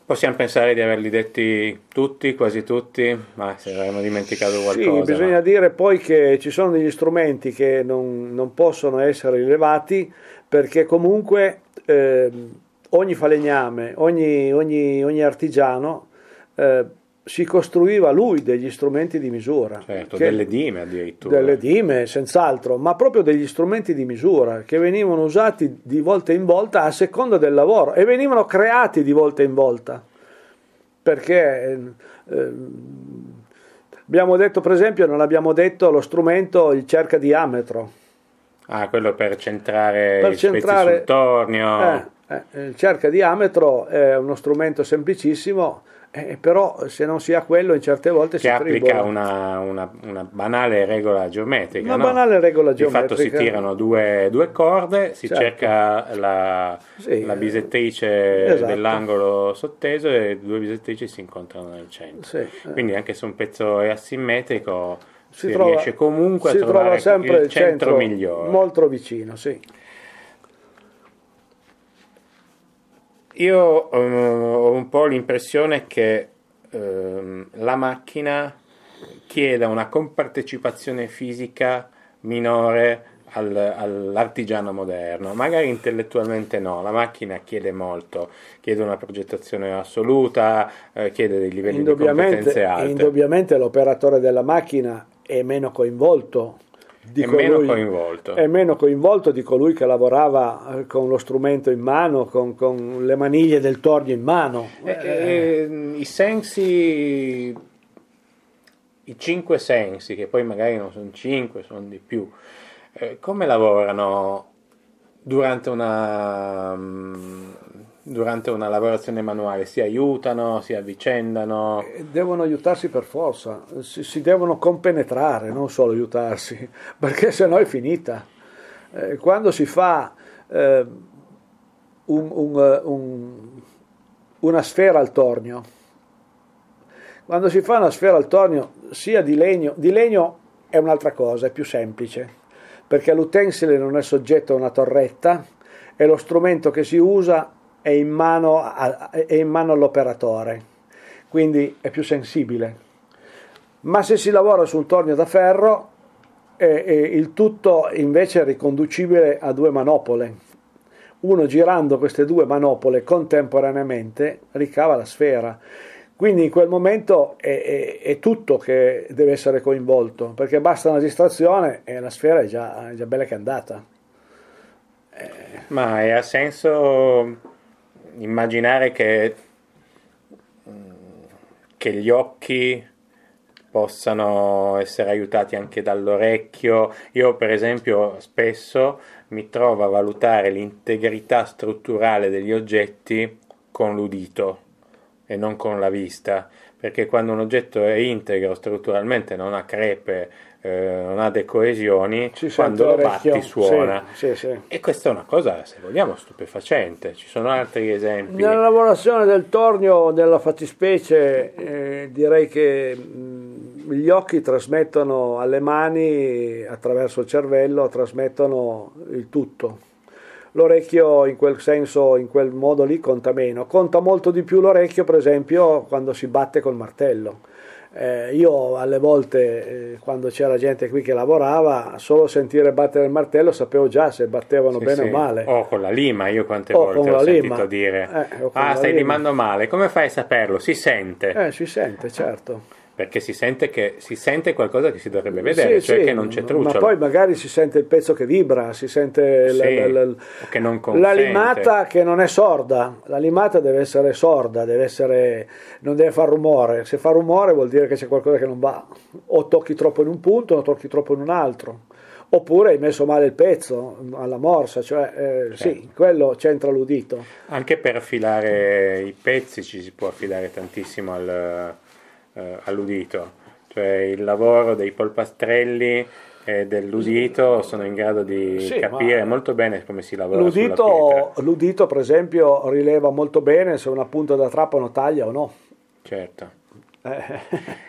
Possiamo pensare di averli detti tutti, quasi tutti, ma se avremmo dimenticato qualcosa. Sì, bisogna ma- dire poi che ci sono degli strumenti che non, non possono essere rilevati perché comunque ehm, ogni falegname, ogni, ogni- ogni artigiano eh, si costruiva lui degli strumenti di misura. Certo, che- delle dime addirittura. delle dime, senz'altro, ma proprio degli strumenti di misura che venivano usati di volta in volta a seconda del lavoro e venivano creati di volta in volta. Perché eh, abbiamo detto, per esempio, non abbiamo detto lo strumento il cerca diametro. Ah, quello per centrare Per i centrare- sul tornio. Eh, eh, il cerca diametro è uno strumento semplicissimo, eh, però se non si ha quello in certe volte si che applica tribola. una, una- una banale regola geometrica. Una no? banale regola Di fatto si geometrica. tirano due, due corde, si Certo. cerca la, Sì, la eh, bisettrice esatto. dell'angolo sotteso e due bisettrici si incontrano nel centro. Sì, eh. Quindi anche se un pezzo è asimmetrico si, si trova, riesce comunque si a trovare trova sempre il centro, migliore. molto vicino, sì. Io eh, ho un po' l'impressione che ehm, la macchina chieda una compartecipazione fisica minore al- all'artigiano moderno, magari intellettualmente no, la macchina chiede molto, chiede una progettazione assoluta, eh, chiede dei livelli di competenze alte. indubbiamente l'operatore della macchina è meno coinvolto È meno colui- coinvolto. è meno coinvolto di colui che lavorava eh, con lo strumento in mano, con, con le maniglie del tornio in mano. Eh, eh, I sensi, i cinque sensi, che poi magari non sono cinque, sono di più, eh, come lavorano durante una, mm, durante una lavorazione manuale? Si aiutano, si avvicendano? Eh, Devono aiutarsi per forza, si, si devono compenetrare, non solo aiutarsi, perché sennò è finita. Eh, quando si fa eh, un- un, eh, un- una sfera al tornio, quando si fa una sfera al tornio, sia di legno, di legno è un'altra cosa, è più semplice, perché l'utensile non è soggetto a una torretta e lo strumento che si usa è in mano, a- è in mano all'operatore, quindi è più sensibile. Ma se si lavora su un tornio da ferro, eh, eh, il tutto invece è riconducibile a due manopole. Uno girando queste due manopole contemporaneamente ricava la sfera. Quindi in quel momento è, è- è tutto che deve essere coinvolto, perché basta una distrazione e la sfera è già, è già bella che è andata. Ma è ha senso immaginare che, mm, che gli occhi possano essere aiutati anche dall'orecchio. Io, per esempio, spesso mi trovo a valutare l'integrità strutturale degli oggetti con l'udito e non con la vista, perché quando un oggetto è integro strutturalmente, non ha crepe, eh, non ha decoesioni, Si sente quando lo batti suona. sì, sì, sì. E questa è una cosa, se vogliamo, stupefacente. Ci sono altri esempi. Nella lavorazione del tornio, nella fattispecie, eh, direi che mh, gli occhi trasmettono alle mani, attraverso il cervello, trasmettono il tutto. L'orecchio in quel senso, in quel modo lì, conta meno. Conta molto di più l'orecchio, per esempio, quando si batte col martello. Eh, io alle volte, eh, quando c'era gente qui che lavorava, solo sentire battere il martello sapevo già se battevano Sì, bene sì. o male. O con la lima, io quante O volte ho sentito lima. dire Eh, Ah, stai lima." limando male, come fai a saperlo? Si sente, Eh, si sente, certo. Perché si sente, che, si sente qualcosa che si dovrebbe vedere, Sì, cioè sì, che non c'è Ma trucciolo. poi magari si sente il pezzo che vibra, si sente la- Sì, la, la- o che non la limata che non è sorda. La limata deve essere sorda, deve essere, non deve fare rumore. Se fa rumore vuol dire che c'è qualcosa che non va. O tocchi troppo in un punto o tocchi troppo in un altro. oppure hai messo male il pezzo alla morsa, cioè eh, sì, Certo. quello c'entra l'udito. Anche per affilare i pezzi ci si può affidare tantissimo al, eh, all'udito, cioè il lavoro dei polpastrelli e dell'udito sono in grado di Sì, capire molto bene come si lavora sulla L'udito, l'udito, per esempio, rileva molto bene se una punta da trapano taglia o no. Certo. Eh,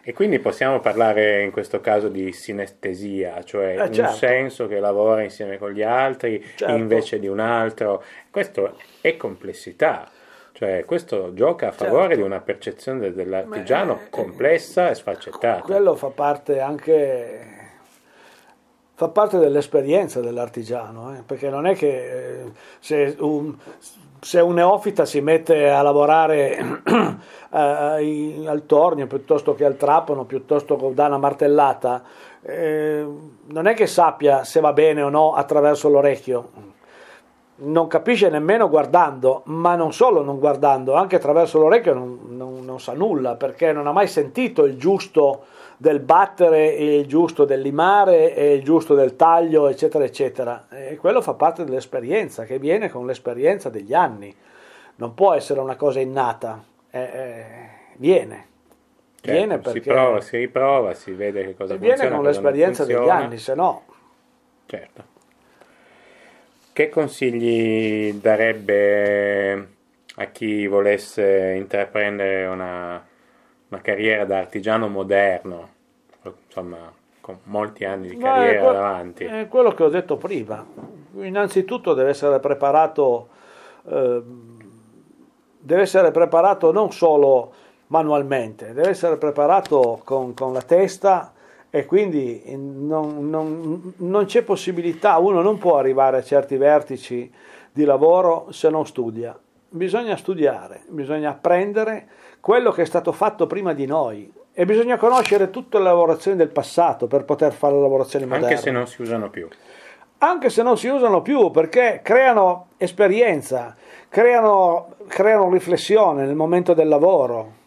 E quindi possiamo parlare in questo caso di sinestesia, cioè Eh, un certo. senso che lavora insieme con gli altri Certo. invece di un altro. Questo è complessità, cioè questo gioca a favore Certo. di una percezione de- dell'artigiano Ma, eh, complessa e sfaccettata. quello fa parte anche fa parte dell'esperienza dell'artigiano, eh, perché non è che eh, se un, se un neofita si mette a lavorare eh, i- al tornio piuttosto che al trapano, piuttosto che da una martellata, eh, non è che sappia se va bene o no attraverso l'orecchio. Non capisce nemmeno guardando, ma non solo non guardando, anche attraverso l'orecchio non, non- non sa nulla perché non ha mai sentito il giusto del battere, il giusto del limare il giusto del taglio, eccetera, eccetera. E quello fa parte dell'esperienza che viene con l'esperienza degli anni. Non può essere una cosa innata, eh, eh, viene. Certo, viene si perché prova, si riprova, si vede che cosa viene funziona, con cosa non l'esperienza degli anni, se no Certo. Che consigli darebbe a chi volesse intraprendere una, una carriera da artigiano moderno, insomma, con molti anni di carriera è que- davanti? È quello che ho detto prima. Innanzitutto deve essere preparato, eh, deve essere preparato non solo manualmente, deve essere preparato con, con la testa e quindi non, non- non c'è possibilità, uno non può arrivare a certi vertici di lavoro se non studia. Bisogna studiare, bisogna apprendere quello che è stato fatto prima di noi e bisogna conoscere tutte le lavorazioni del passato per poter fare le lavorazioni moderne Anche se non si usano più. anche se non si usano più perché creano esperienza, creano, creano riflessione nel momento del lavoro.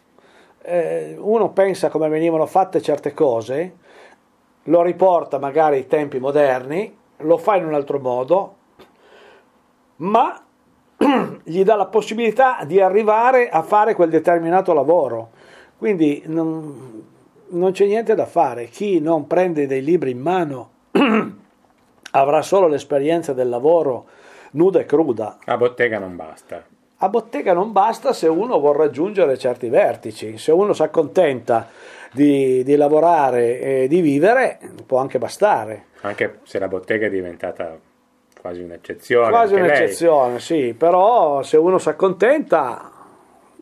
Eh, uno pensa come venivano fatte certe cose, lo riporta magari ai tempi moderni, lo fa in un altro modo, ma gli dà la possibilità di arrivare a fare quel determinato lavoro. Quindi non, non c'è niente da fare. Chi non prende dei libri in mano avrà solo l'esperienza del lavoro nuda e cruda. A bottega non basta. A bottega non basta se uno vuol raggiungere certi vertici, se uno si accontenta di, di lavorare e di vivere, può anche bastare. Anche se la bottega è diventata quasi un'eccezione. Quasi anche lei. un'eccezione, sì, però se uno si accontenta,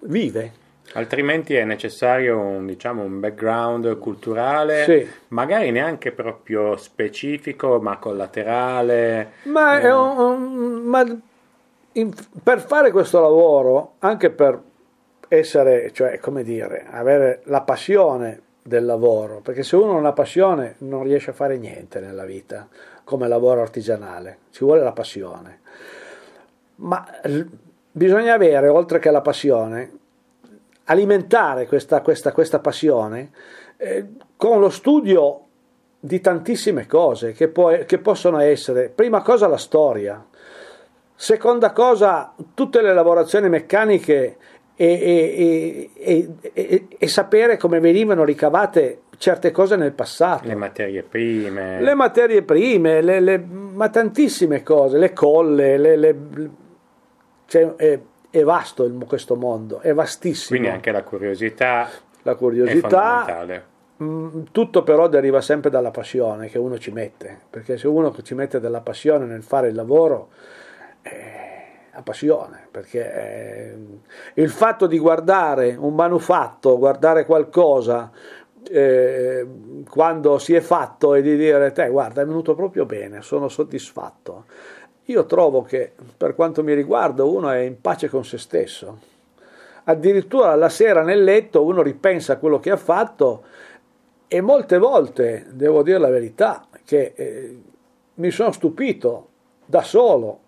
vive. Altrimenti è necessario un, diciamo, un background culturale, Sì. magari neanche proprio specifico, ma collaterale. Ma, è un- un- ma in- per fare questo lavoro, anche per essere, cioè, come dire, avere la passione del lavoro, perché se uno non ha passione non riesce a fare niente nella vita come lavoro artigianale, ci vuole la passione. Ma bisogna avere, oltre che la passione, alimentare questa, questa, questa passione eh, con lo studio di tantissime cose che, può- che possono essere, prima cosa la storia, seconda cosa tutte le lavorazioni meccaniche e, e- e- e- sapere come venivano ricavate certe cose nel passato. Le materie prime. Le materie prime, le- le- ma tantissime cose, le colle, le- le- cioè, è, è vasto il- questo mondo, è vastissimo. Quindi anche la curiosità la è curiosità, fondamentale. Mm, tutto però deriva sempre dalla passione che uno ci mette, perché se uno ci mette della passione nel fare il lavoro, eh, ha passione, perché eh, il fatto di guardare un manufatto, guardare qualcosa eh, quando si è fatto e di dire te guarda è venuto proprio bene, sono soddisfatto. Io trovo che per quanto mi riguarda uno è in pace con se stesso. Addirittura la sera nel letto uno ripensa a quello che ha fatto e molte volte, devo dire la verità, che eh, mi sono stupito da solo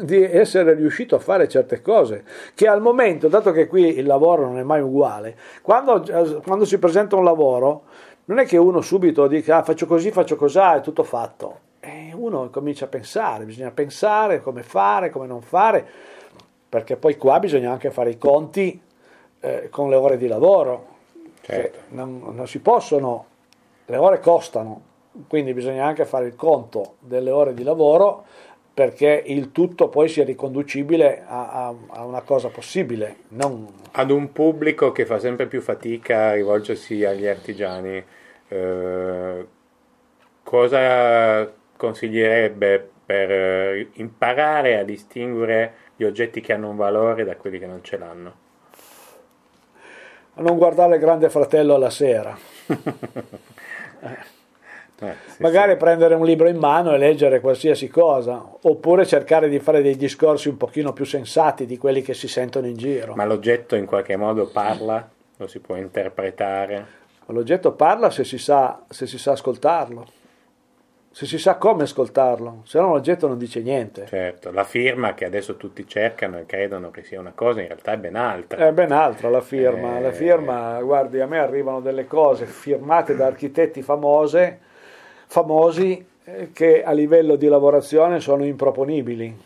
di essere riuscito a fare certe cose che al momento, dato che qui il lavoro non è mai uguale, quando, eh, quando si presenta un lavoro non è che uno subito dica ah, faccio così, faccio così, è tutto fatto. Eh, uno comincia a pensare, bisogna pensare come fare, come non fare, perché poi qua bisogna anche fare i conti eh, con le ore di lavoro. Certo. Non, non si possono, le ore costano, quindi bisogna anche fare il conto delle ore di lavoro perché il tutto poi sia riconducibile a, a, a una cosa possibile. Non... Ad un pubblico che fa sempre più fatica a rivolgersi agli artigiani, eh, cosa consiglierebbe per eh, imparare a distinguere gli oggetti che hanno un valore da quelli che non ce l'hanno? A non guardare il grande fratello alla sera. Eh, sì, Magari sì. prendere un libro in mano e leggere qualsiasi cosa, oppure cercare di fare dei discorsi un pochino più sensati di quelli che si sentono in giro. Ma l'oggetto in qualche modo parla? Lo si può interpretare? L'oggetto parla se si sa, se si sa ascoltarlo, se si sa come ascoltarlo, se no l'oggetto non dice niente. Certo, la firma che adesso tutti cercano e credono che sia una cosa, in realtà è ben altra. È ben altra la firma. Eh. La firma, guardi, a me arrivano delle cose firmate da architetti famose, famosi eh, che a livello di lavorazione sono improponibili,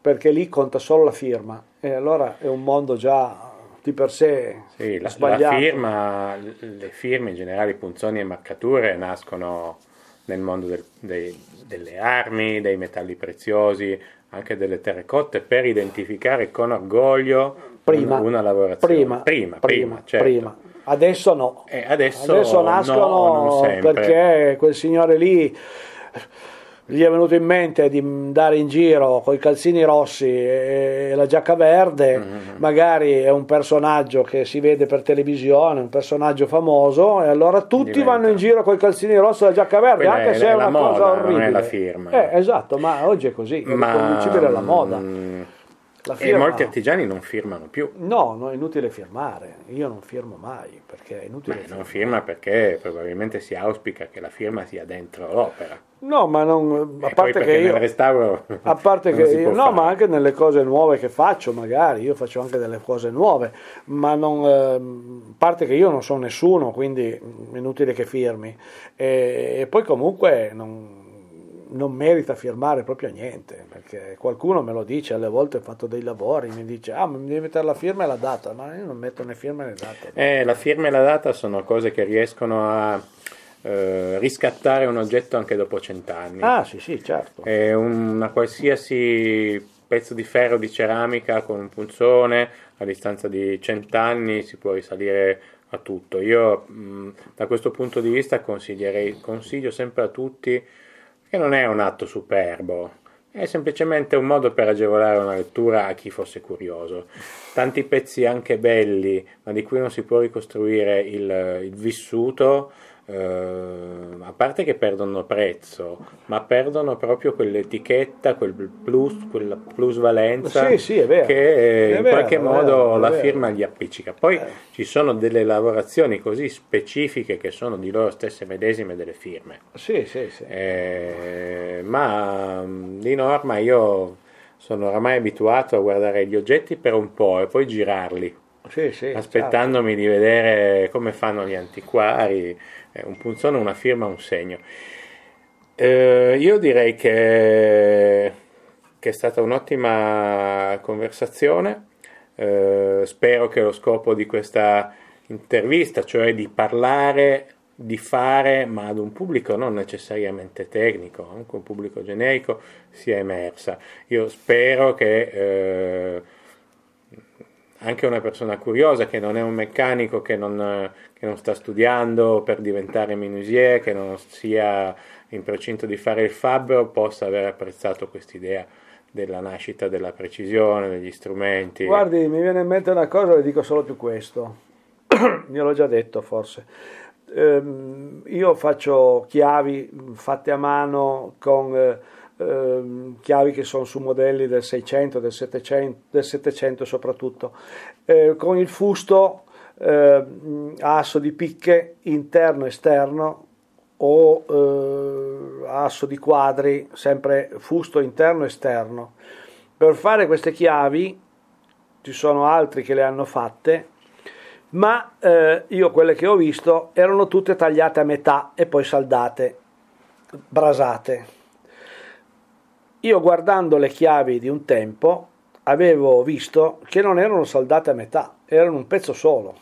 perché lì conta solo la firma e allora è un mondo già di per sé Sì, la, la sbagliato. firma, le firme in generale, punzoni e marcature nascono nel mondo del- dei- delle armi, dei metalli preziosi, anche delle terracotte, per identificare con orgoglio Prima, una, una lavorazione. prima, prima, prima, prima, certo. prima. Adesso no. E adesso, Adesso no, nascono sempre. perché quel signore lì gli è venuto in mente di dare in giro con i calzini rossi e la giacca verde, Mm-hmm. magari è un personaggio che si vede per televisione, un personaggio famoso e allora tutti Diventa. vanno in giro con i calzini rossi e la giacca verde, Quella anche è se è una cosa moda, non è orribile. la firma. Eh, esatto, ma oggi è così, è Ma, riconducibile alla moda. mm, La E firma- molti artigiani non firmano più. No, no, è inutile firmare, io non firmo mai perché è inutile Beh, non firma perché probabilmente si auspica che la firma sia dentro l'opera. No, ma non, a parte che io, nel restauro a parte che io- no, fare. ma anche nelle cose nuove che faccio, magari io faccio anche delle cose nuove, ma non, ehm, a parte che io non sono nessuno, quindi è inutile che firmi. E, e poi comunque non, non merita firmare proprio niente, perché qualcuno me lo dice, alle volte ho fatto dei lavori, mi dice, ah, ma mi devi mettere la firma e la data, ma io non metto né firma né data. Eh, la firma e la data sono cose che riescono a eh, riscattare un oggetto anche dopo cent'anni. Ah, sì, sì, certo. E una qualsiasi pezzo di ferro di ceramica con un punzone a distanza di cent'anni si può risalire a tutto. Io mh, da questo punto di vista consiglierei, consiglio sempre a tutti che non è un atto superbo, è semplicemente un modo per agevolare una lettura a chi fosse curioso. Tanti pezzi anche belli, ma di cui non si può ricostruire il, il vissuto, eh, a parte che perdono prezzo, ma perdono proprio quell'etichetta, quel plus, quella plusvalenza Sì, sì, vero. che in vero, qualche modo vero, la firma gli appiccica. Poi Eh. ci sono delle lavorazioni così specifiche che sono di loro stesse medesime delle firme. Sì, sì, sì. Eh, ma mh, di norma io sono oramai abituato a guardare gli oggetti per un po' e poi girarli, Sì, sì, aspettandomi di vedere come fanno gli antiquari, un punzone, una firma, un segno. Eh, io direi che, che è stata un'ottima conversazione. Eh, spero che lo scopo di questa intervista, cioè di parlare, di fare, ma ad un pubblico non necessariamente tecnico, anche un pubblico generico, sia emersa. Io spero che eh, anche una persona curiosa che non è un meccanico, che non, che non sta studiando per diventare menuisier, che non sia in procinto di fare il fabbro, possa aver apprezzato quest'idea della nascita della precisione, degli strumenti. Guardi, mi viene in mente una cosa, le dico solo più questo. Gliel'ho già detto forse. Ehm, io faccio chiavi fatte a mano con eh, ehm, chiavi che sono su modelli del 600, del 700, del 700 soprattutto, eh, con il fusto eh, asso di picche interno esterno o eh, asso di quadri, sempre fusto interno esterno. Per fare queste chiavi ci sono altri che le hanno fatte, ma eh, io quelle che ho visto erano tutte tagliate a metà e poi saldate, brasate. Io guardando le chiavi di un tempo avevo visto che non erano saldate a metà, erano un pezzo solo.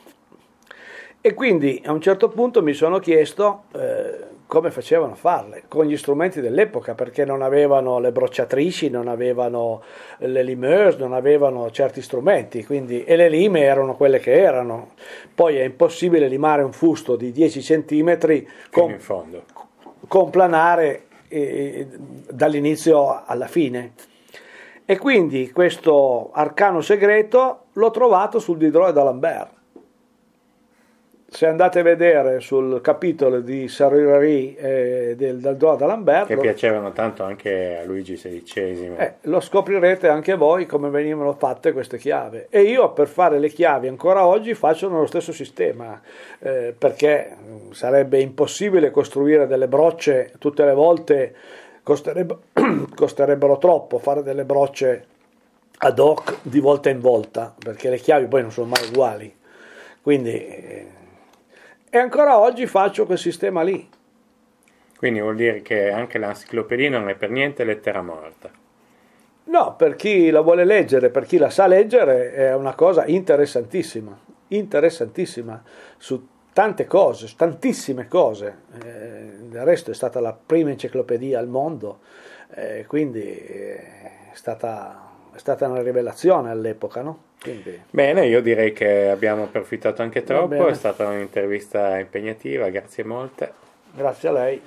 E quindi a un certo punto mi sono chiesto eh, come facevano a farle, con gli strumenti dell'epoca, perché non avevano le brocciatrici, non avevano le limeuse, non avevano certi strumenti, quindi, e le lime erano quelle che erano. Poi è impossibile limare un fusto di 10 cm con, con planare eh, dall'inizio alla fine. E quindi questo arcano segreto l'ho trovato sul Diderot d'Alembert se andate a vedere sul capitolo di Sarrieri eh, del, del d'Alembert che piacevano tanto anche a Luigi XVI eh, lo scoprirete anche voi come venivano fatte queste chiavi. E io per fare le chiavi ancora oggi faccio nello stesso sistema eh, perché sarebbe impossibile costruire delle brocce tutte le volte costerebbero, costerebbero troppo fare delle brocce ad hoc di volta in volta perché le chiavi poi non sono mai uguali. Quindi eh, e ancora oggi faccio quel sistema lì. Quindi vuol dire che anche l'enciclopedia non è per niente lettera morta. No, per chi la vuole leggere, per chi la sa leggere, è una cosa interessantissima, interessantissima su tante cose, su tantissime cose. Eh, del resto è stata la prima enciclopedia al mondo, eh, quindi è stata è stata una rivelazione all'epoca, no? Quindi... Bene, io direi che abbiamo approfittato anche troppo, è stata un'intervista impegnativa, grazie molte. Grazie a lei.